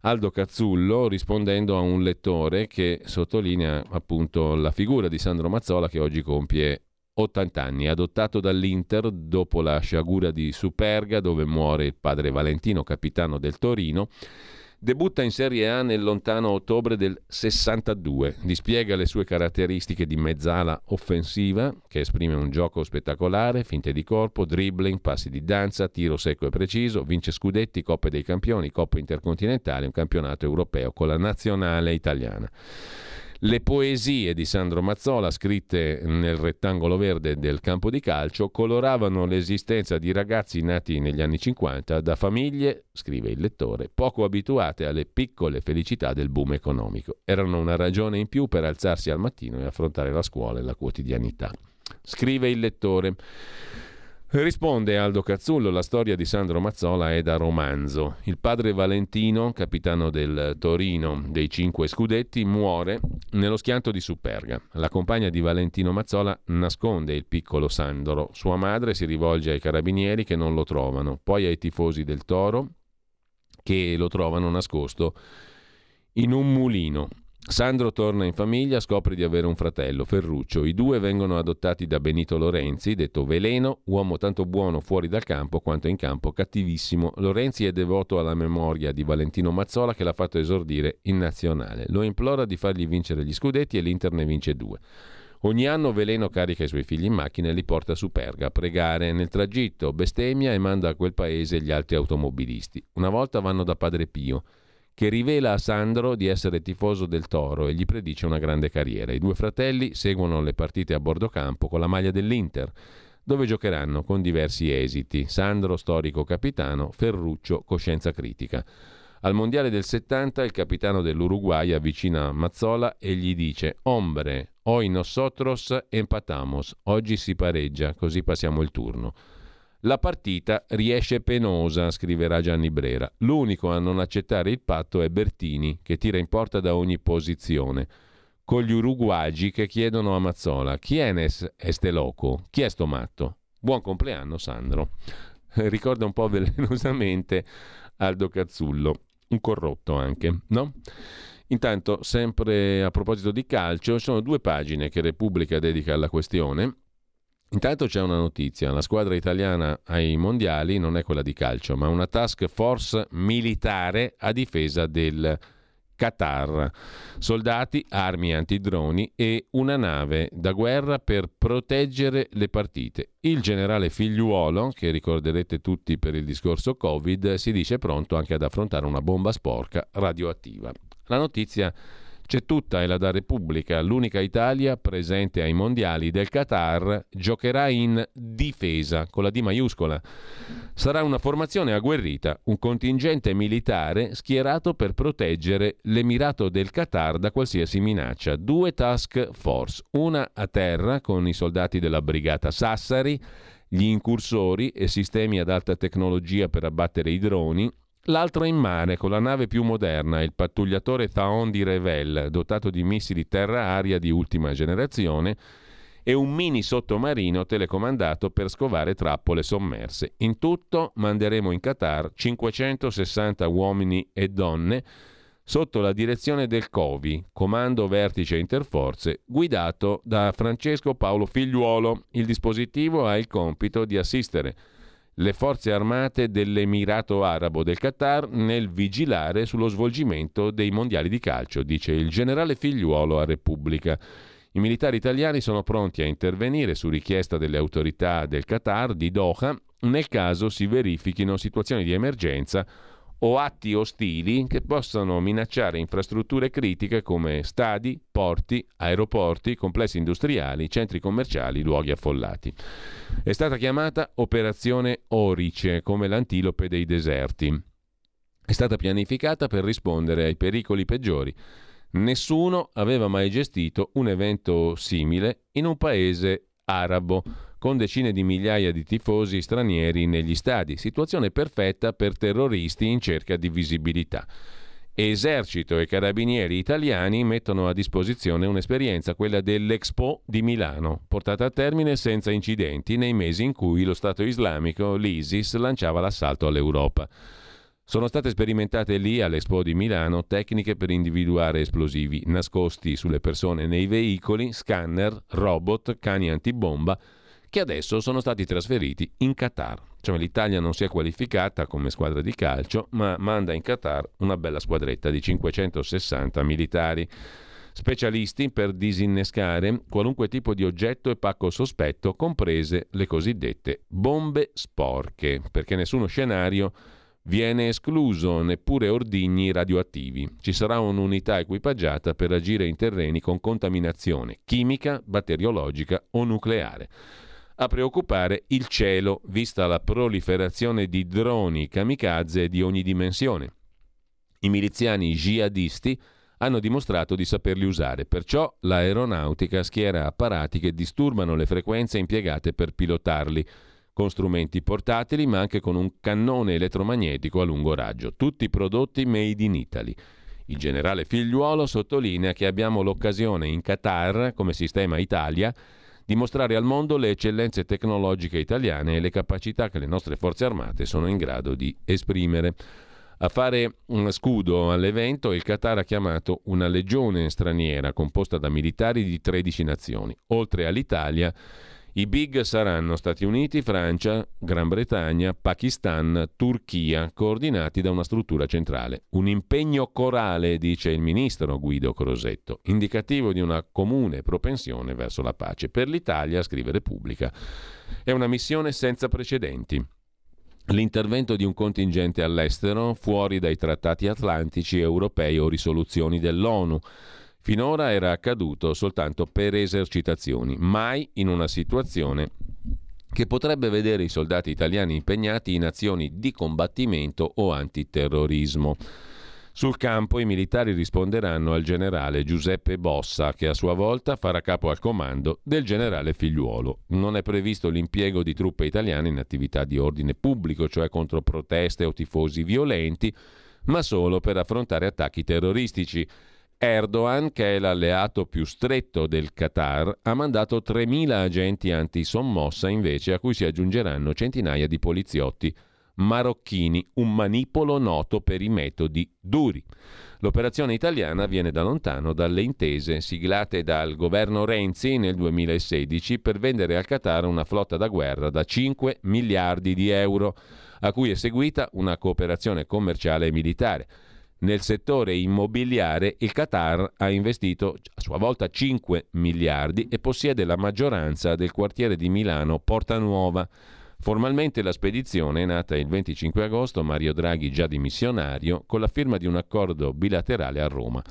Aldo Cazzullo rispondendo a un lettore che sottolinea appunto la figura di Sandro Mazzola che oggi compie 80 anni, adottato dall'Inter dopo la sciagura di Superga dove muore il padre Valentino, capitano del Torino Debutta in Serie A nel lontano ottobre del 62. Dispiega le sue caratteristiche di mezzala offensiva, che esprime un gioco spettacolare, finte di corpo, dribbling, passi di danza, tiro secco e preciso, vince scudetti, Coppe dei Campioni, Coppa Intercontinentale, un campionato europeo con la nazionale italiana. Le poesie di Sandro Mazzola, scritte nel rettangolo verde del campo di calcio, coloravano l'esistenza di ragazzi nati negli anni 50 da famiglie, scrive il lettore, poco abituate alle piccole felicità del boom economico. Erano una ragione in più per alzarsi al mattino e affrontare la scuola e la quotidianità. Scrive il lettore. Risponde Aldo Cazzullo, la storia di Sandro Mazzola è da romanzo. Il padre Valentino, capitano del Torino dei cinque scudetti, muore nello schianto di Superga. La compagna di Valentino Mazzola nasconde il piccolo Sandro. Sua madre si rivolge ai carabinieri che non lo trovano, poi ai tifosi del Toro che lo trovano nascosto in un mulino. Sandro torna in famiglia, scopre di avere un fratello, Ferruccio. I due vengono adottati da Benito Lorenzi, detto Veleno, uomo tanto buono fuori dal campo quanto in campo cattivissimo. Lorenzi è devoto alla memoria di Valentino Mazzola che l'ha fatto esordire in nazionale. Lo implora di fargli vincere gli scudetti e l'Inter ne vince due. Ogni anno Veleno carica i suoi figli in macchina e li porta su Perga a pregare. Nel tragitto bestemmia e manda a quel paese gli altri automobilisti. Una volta vanno da Padre Pio che rivela a Sandro di essere tifoso del Toro e gli predice una grande carriera. I due fratelli seguono le partite a bordo campo con la maglia dell'Inter, dove giocheranno con diversi esiti. Sandro, storico capitano, Ferruccio, coscienza critica. Al mondiale del 70 il capitano dell'Uruguay avvicina Mazzola e gli dice Ombre, hoy nosotros empatamos, oggi si pareggia, così passiamo il turno. La partita riesce penosa, scriverà Gianni Brera. L'unico a non accettare il patto è Bertini, che tira in porta da ogni posizione. Con gli uruguagi che chiedono a Mazzola: Chi è Nes este loco? Chi è sto matto? Buon compleanno, Sandro. Ricorda un po' velenosamente Aldo Cazzullo, un corrotto anche, no? Intanto, sempre a proposito di calcio, ci sono due pagine che Repubblica dedica alla questione. Intanto c'è una notizia, la squadra italiana ai mondiali non è quella di calcio, ma una task force militare a difesa del Qatar. Soldati, armi antidroni e una nave da guerra per proteggere le partite. Il generale Figliuolo, che ricorderete tutti per il discorso Covid, si dice pronto anche ad affrontare una bomba sporca radioattiva. La notizia c'è tutta e la da Repubblica, l'unica Italia presente ai mondiali del Qatar giocherà in difesa con la D maiuscola. Sarà una formazione agguerrita, un contingente militare schierato per proteggere l'Emirato del Qatar da qualsiasi minaccia. Due task force, una a terra con i soldati della brigata Sassari, gli incursori e sistemi ad alta tecnologia per abbattere i droni l'altra in mare con la nave più moderna, il pattugliatore Thaon di Revel, dotato di missili terra-aria di ultima generazione, e un mini sottomarino telecomandato per scovare trappole sommerse. In tutto manderemo in Qatar 560 uomini e donne sotto la direzione del COVI, Comando Vertice Interforze, guidato da Francesco Paolo Figliuolo. Il dispositivo ha il compito di assistere le forze armate dell'Emirato Arabo del Qatar nel vigilare sullo svolgimento dei mondiali di calcio, dice il generale figliuolo a Repubblica. I militari italiani sono pronti a intervenire su richiesta delle autorità del Qatar di Doha nel caso si verifichino situazioni di emergenza o atti ostili che possano minacciare infrastrutture critiche come stadi, porti, aeroporti, complessi industriali, centri commerciali, luoghi affollati. È stata chiamata Operazione Orice, come l'antilope dei deserti. È stata pianificata per rispondere ai pericoli peggiori. Nessuno aveva mai gestito un evento simile in un paese arabo con decine di migliaia di tifosi stranieri negli stadi, situazione perfetta per terroristi in cerca di visibilità. Esercito e carabinieri italiani mettono a disposizione un'esperienza, quella dell'Expo di Milano, portata a termine senza incidenti nei mesi in cui lo Stato islamico, l'ISIS, lanciava l'assalto all'Europa. Sono state sperimentate lì all'Expo di Milano tecniche per individuare esplosivi nascosti sulle persone nei veicoli, scanner, robot, cani antibomba che adesso sono stati trasferiti in Qatar. Cioè l'Italia non si è qualificata come squadra di calcio, ma manda in Qatar una bella squadretta di 560 militari specialisti per disinnescare qualunque tipo di oggetto e pacco sospetto, comprese le cosiddette bombe sporche, perché nessuno scenario viene escluso, neppure ordigni radioattivi. Ci sarà un'unità equipaggiata per agire in terreni con contaminazione chimica, batteriologica o nucleare a preoccupare il cielo, vista la proliferazione di droni kamikaze di ogni dimensione. I miliziani jihadisti hanno dimostrato di saperli usare, perciò l'aeronautica schiera apparati che disturbano le frequenze impiegate per pilotarli, con strumenti portatili ma anche con un cannone elettromagnetico a lungo raggio, tutti prodotti made in Italy. Il generale Figliuolo sottolinea che abbiamo l'occasione in Qatar, come sistema Italia, di mostrare al mondo le eccellenze tecnologiche italiane e le capacità che le nostre forze armate sono in grado di esprimere. A fare un scudo all'evento il Qatar ha chiamato una legione straniera composta da militari di 13 nazioni. Oltre all'Italia, i big saranno Stati Uniti, Francia, Gran Bretagna, Pakistan, Turchia, coordinati da una struttura centrale. Un impegno corale, dice il ministro Guido Crosetto, indicativo di una comune propensione verso la pace. Per l'Italia, scrive Repubblica, è una missione senza precedenti. L'intervento di un contingente all'estero, fuori dai trattati atlantici, europei o risoluzioni dell'ONU Finora era accaduto soltanto per esercitazioni, mai in una situazione che potrebbe vedere i soldati italiani impegnati in azioni di combattimento o antiterrorismo. Sul campo i militari risponderanno al generale Giuseppe Bossa, che a sua volta farà capo al comando del generale Figliuolo. Non è previsto l'impiego di truppe italiane in attività di ordine pubblico, cioè contro proteste o tifosi violenti, ma solo per affrontare attacchi terroristici. Erdogan, che è l'alleato più stretto del Qatar, ha mandato 3.000 agenti anti-sommossa invece a cui si aggiungeranno centinaia di poliziotti marocchini, un manipolo noto per i metodi duri. L'operazione italiana viene da lontano dalle intese siglate dal governo Renzi nel 2016 per vendere al Qatar una flotta da guerra da 5 miliardi di euro, a cui è seguita una cooperazione commerciale e militare. Nel settore immobiliare il Qatar ha investito a sua volta 5 miliardi e possiede la maggioranza del quartiere di Milano Porta Nuova. Formalmente la spedizione è nata il 25 agosto, Mario Draghi già dimissionario, con la firma di un accordo bilaterale a Roma.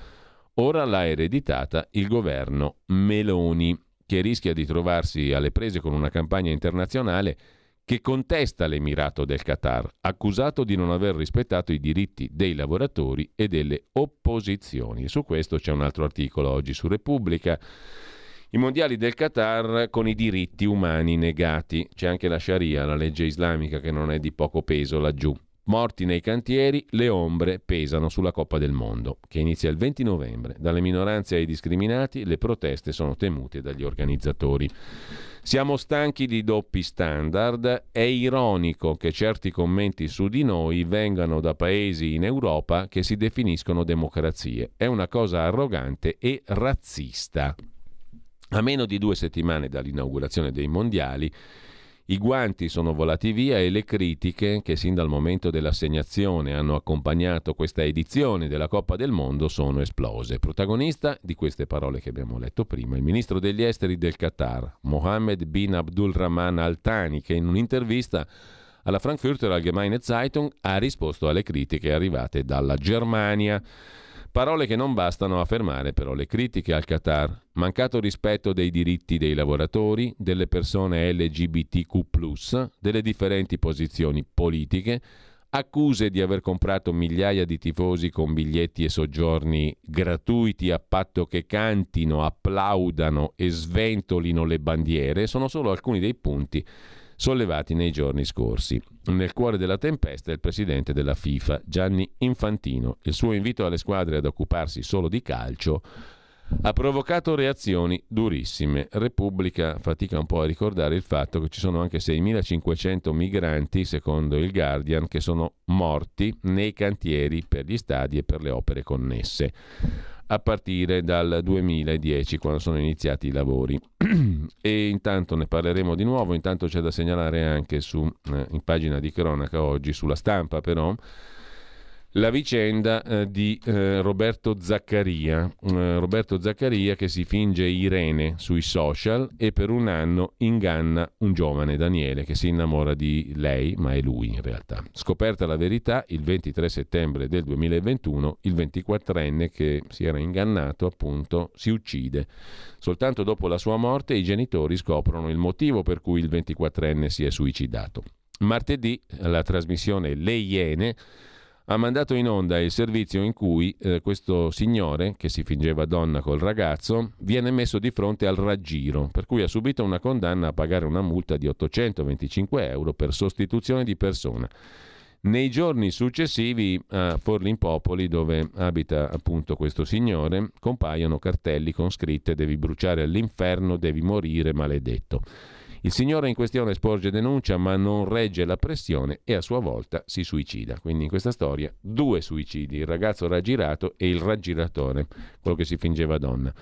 Ora l'ha ereditata il governo Meloni, che rischia di trovarsi alle prese con una campagna internazionale che contesta l'Emirato del Qatar, accusato di non aver rispettato i diritti dei lavoratori e delle opposizioni. E su questo c'è un altro articolo oggi su Repubblica. I mondiali del Qatar con i diritti umani negati. C'è anche la Sharia, la legge islamica che non è di poco peso laggiù. Morti nei cantieri, le ombre pesano sulla Coppa del Mondo, che inizia il 20 novembre. Dalle minoranze ai discriminati, le proteste sono temute dagli organizzatori. Siamo stanchi di doppi standard. È ironico che certi commenti su di noi vengano da paesi in Europa che si definiscono democrazie. È una cosa arrogante e razzista. A meno di due settimane dall'inaugurazione dei mondiali, i guanti sono volati via e le critiche che sin dal momento dell'assegnazione hanno accompagnato questa edizione della Coppa del Mondo sono esplose. Protagonista di queste parole che abbiamo letto prima, il ministro degli esteri del Qatar, Mohammed bin Abdulrahman Al Thani, che in un'intervista alla Frankfurter Allgemeine Zeitung ha risposto alle critiche arrivate dalla Germania. Parole che non bastano a fermare però le critiche al Qatar. Mancato rispetto dei diritti dei lavoratori, delle persone LGBTQ, delle differenti posizioni politiche, accuse di aver comprato migliaia di tifosi con biglietti e soggiorni gratuiti a patto che cantino, applaudano e sventolino le bandiere, sono solo alcuni dei punti sollevati nei giorni scorsi. Nel cuore della tempesta è il presidente della FIFA, Gianni Infantino. Il suo invito alle squadre ad occuparsi solo di calcio ha provocato reazioni durissime. Repubblica fatica un po' a ricordare il fatto che ci sono anche 6.500 migranti, secondo il Guardian, che sono morti nei cantieri per gli stadi e per le opere connesse a partire dal 2010 quando sono iniziati i lavori. E intanto ne parleremo di nuovo. Intanto c'è da segnalare anche su, eh, in pagina di cronaca oggi sulla stampa però la vicenda eh, di eh, Roberto Zaccaria. Eh, Roberto Zaccaria che si finge Irene sui social e per un anno inganna un giovane Daniele che si innamora di lei, ma è lui in realtà. Scoperta la verità, il 23 settembre del 2021 il 24enne che si era ingannato appunto si uccide. Soltanto dopo la sua morte i genitori scoprono il motivo per cui il 24enne si è suicidato. Martedì la trasmissione Le Iene ha mandato in onda il servizio in cui eh, questo signore, che si fingeva donna col ragazzo, viene messo di fronte al raggiro, per cui ha subito una condanna a pagare una multa di 825 euro per sostituzione di persona. Nei giorni successivi a Forlimpopoli, dove abita appunto questo signore, compaiono cartelli con scritte devi bruciare all'inferno, devi morire maledetto. Il signore in questione sporge denuncia ma non regge la pressione e a sua volta si suicida. Quindi in questa storia due suicidi, il ragazzo raggirato e il raggiratore, quello che si fingeva donna.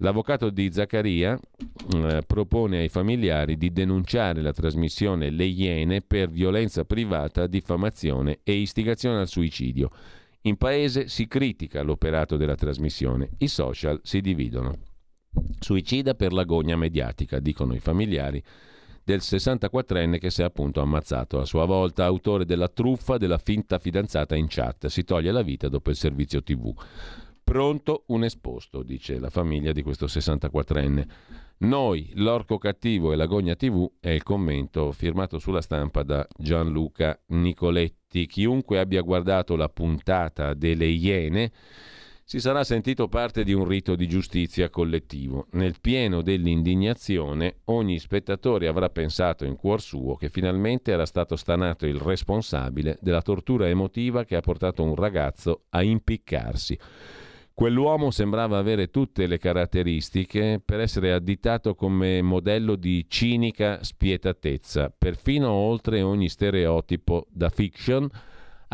L'avvocato di Zaccaria eh, propone ai familiari di denunciare la trasmissione Le Iene per violenza privata, diffamazione e istigazione al suicidio. In paese si critica l'operato della trasmissione, i social si dividono. Suicida per l'agonia mediatica, dicono i familiari del 64enne che si è appunto ammazzato a sua volta, autore della truffa della finta fidanzata in chat. Si toglie la vita dopo il servizio TV. Pronto un esposto, dice la famiglia di questo 64enne. Noi, l'orco cattivo e l'agonia TV è il commento firmato sulla stampa da Gianluca Nicoletti. Chiunque abbia guardato la puntata delle Iene si sarà sentito parte di un rito di giustizia collettivo. Nel pieno dell'indignazione, ogni spettatore avrà pensato in cuor suo che finalmente era stato stanato il responsabile della tortura emotiva che ha portato un ragazzo a impiccarsi. Quell'uomo sembrava avere tutte le caratteristiche per essere additato come modello di cinica spietatezza, perfino oltre ogni stereotipo da fiction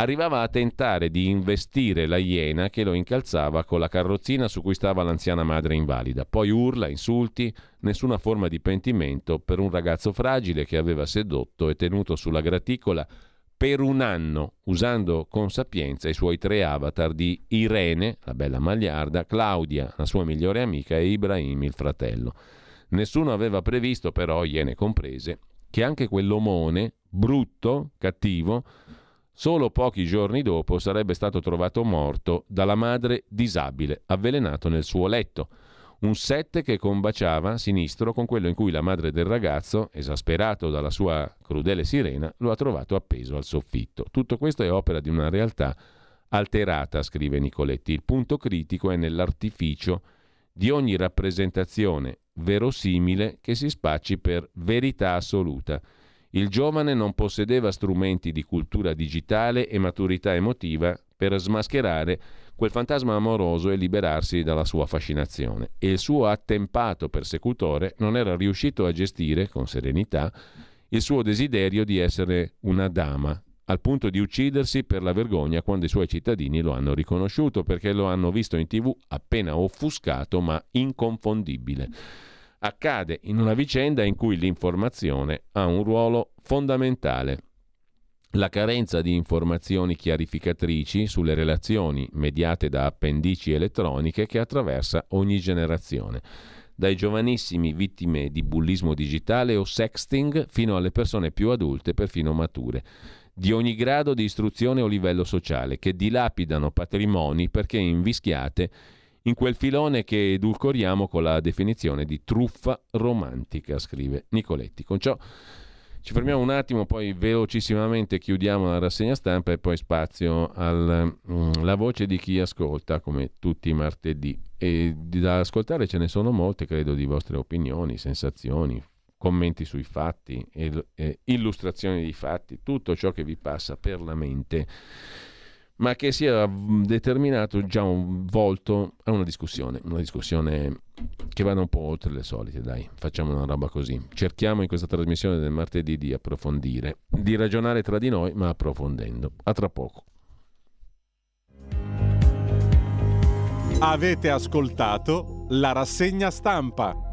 arrivava a tentare di investire la iena che lo incalzava con la carrozzina su cui stava l'anziana madre invalida. Poi urla, insulti, nessuna forma di pentimento per un ragazzo fragile che aveva sedotto e tenuto sulla graticola per un anno, usando con sapienza i suoi tre avatar di Irene, la bella magliarda, Claudia, la sua migliore amica, e Ibrahim, il fratello. Nessuno aveva previsto, però, iene comprese, che anche quell'omone, brutto, cattivo, Solo pochi giorni dopo sarebbe stato trovato morto dalla madre disabile, avvelenato nel suo letto. Un sette che combaciava sinistro con quello in cui la madre del ragazzo, esasperato dalla sua crudele sirena, lo ha trovato appeso al soffitto. Tutto questo è opera di una realtà alterata, scrive Nicoletti. Il punto critico è nell'artificio di ogni rappresentazione verosimile che si spacci per verità assoluta. Il giovane non possedeva strumenti di cultura digitale e maturità emotiva per smascherare quel fantasma amoroso e liberarsi dalla sua fascinazione. E il suo attempato persecutore non era riuscito a gestire con serenità il suo desiderio di essere una dama, al punto di uccidersi per la vergogna quando i suoi cittadini lo hanno riconosciuto perché lo hanno visto in tv appena offuscato ma inconfondibile accade in una vicenda in cui l'informazione ha un ruolo fondamentale. La carenza di informazioni chiarificatrici sulle relazioni mediate da appendici elettroniche che attraversa ogni generazione, dai giovanissimi vittime di bullismo digitale o sexting fino alle persone più adulte, perfino mature, di ogni grado di istruzione o livello sociale, che dilapidano patrimoni perché invischiate in quel filone che edulcoriamo con la definizione di truffa romantica, scrive Nicoletti. Con ciò ci fermiamo un attimo, poi velocissimamente chiudiamo la rassegna stampa e poi spazio alla mm, voce di chi ascolta, come tutti i martedì. E da ascoltare ce ne sono molte, credo, di vostre opinioni, sensazioni, commenti sui fatti, illustrazioni di fatti, tutto ciò che vi passa per la mente ma che sia determinato già un volto a una discussione, una discussione che vada un po' oltre le solite, dai, facciamo una roba così. Cerchiamo in questa trasmissione del martedì di approfondire, di ragionare tra di noi, ma approfondendo. A tra poco. Avete ascoltato la rassegna stampa.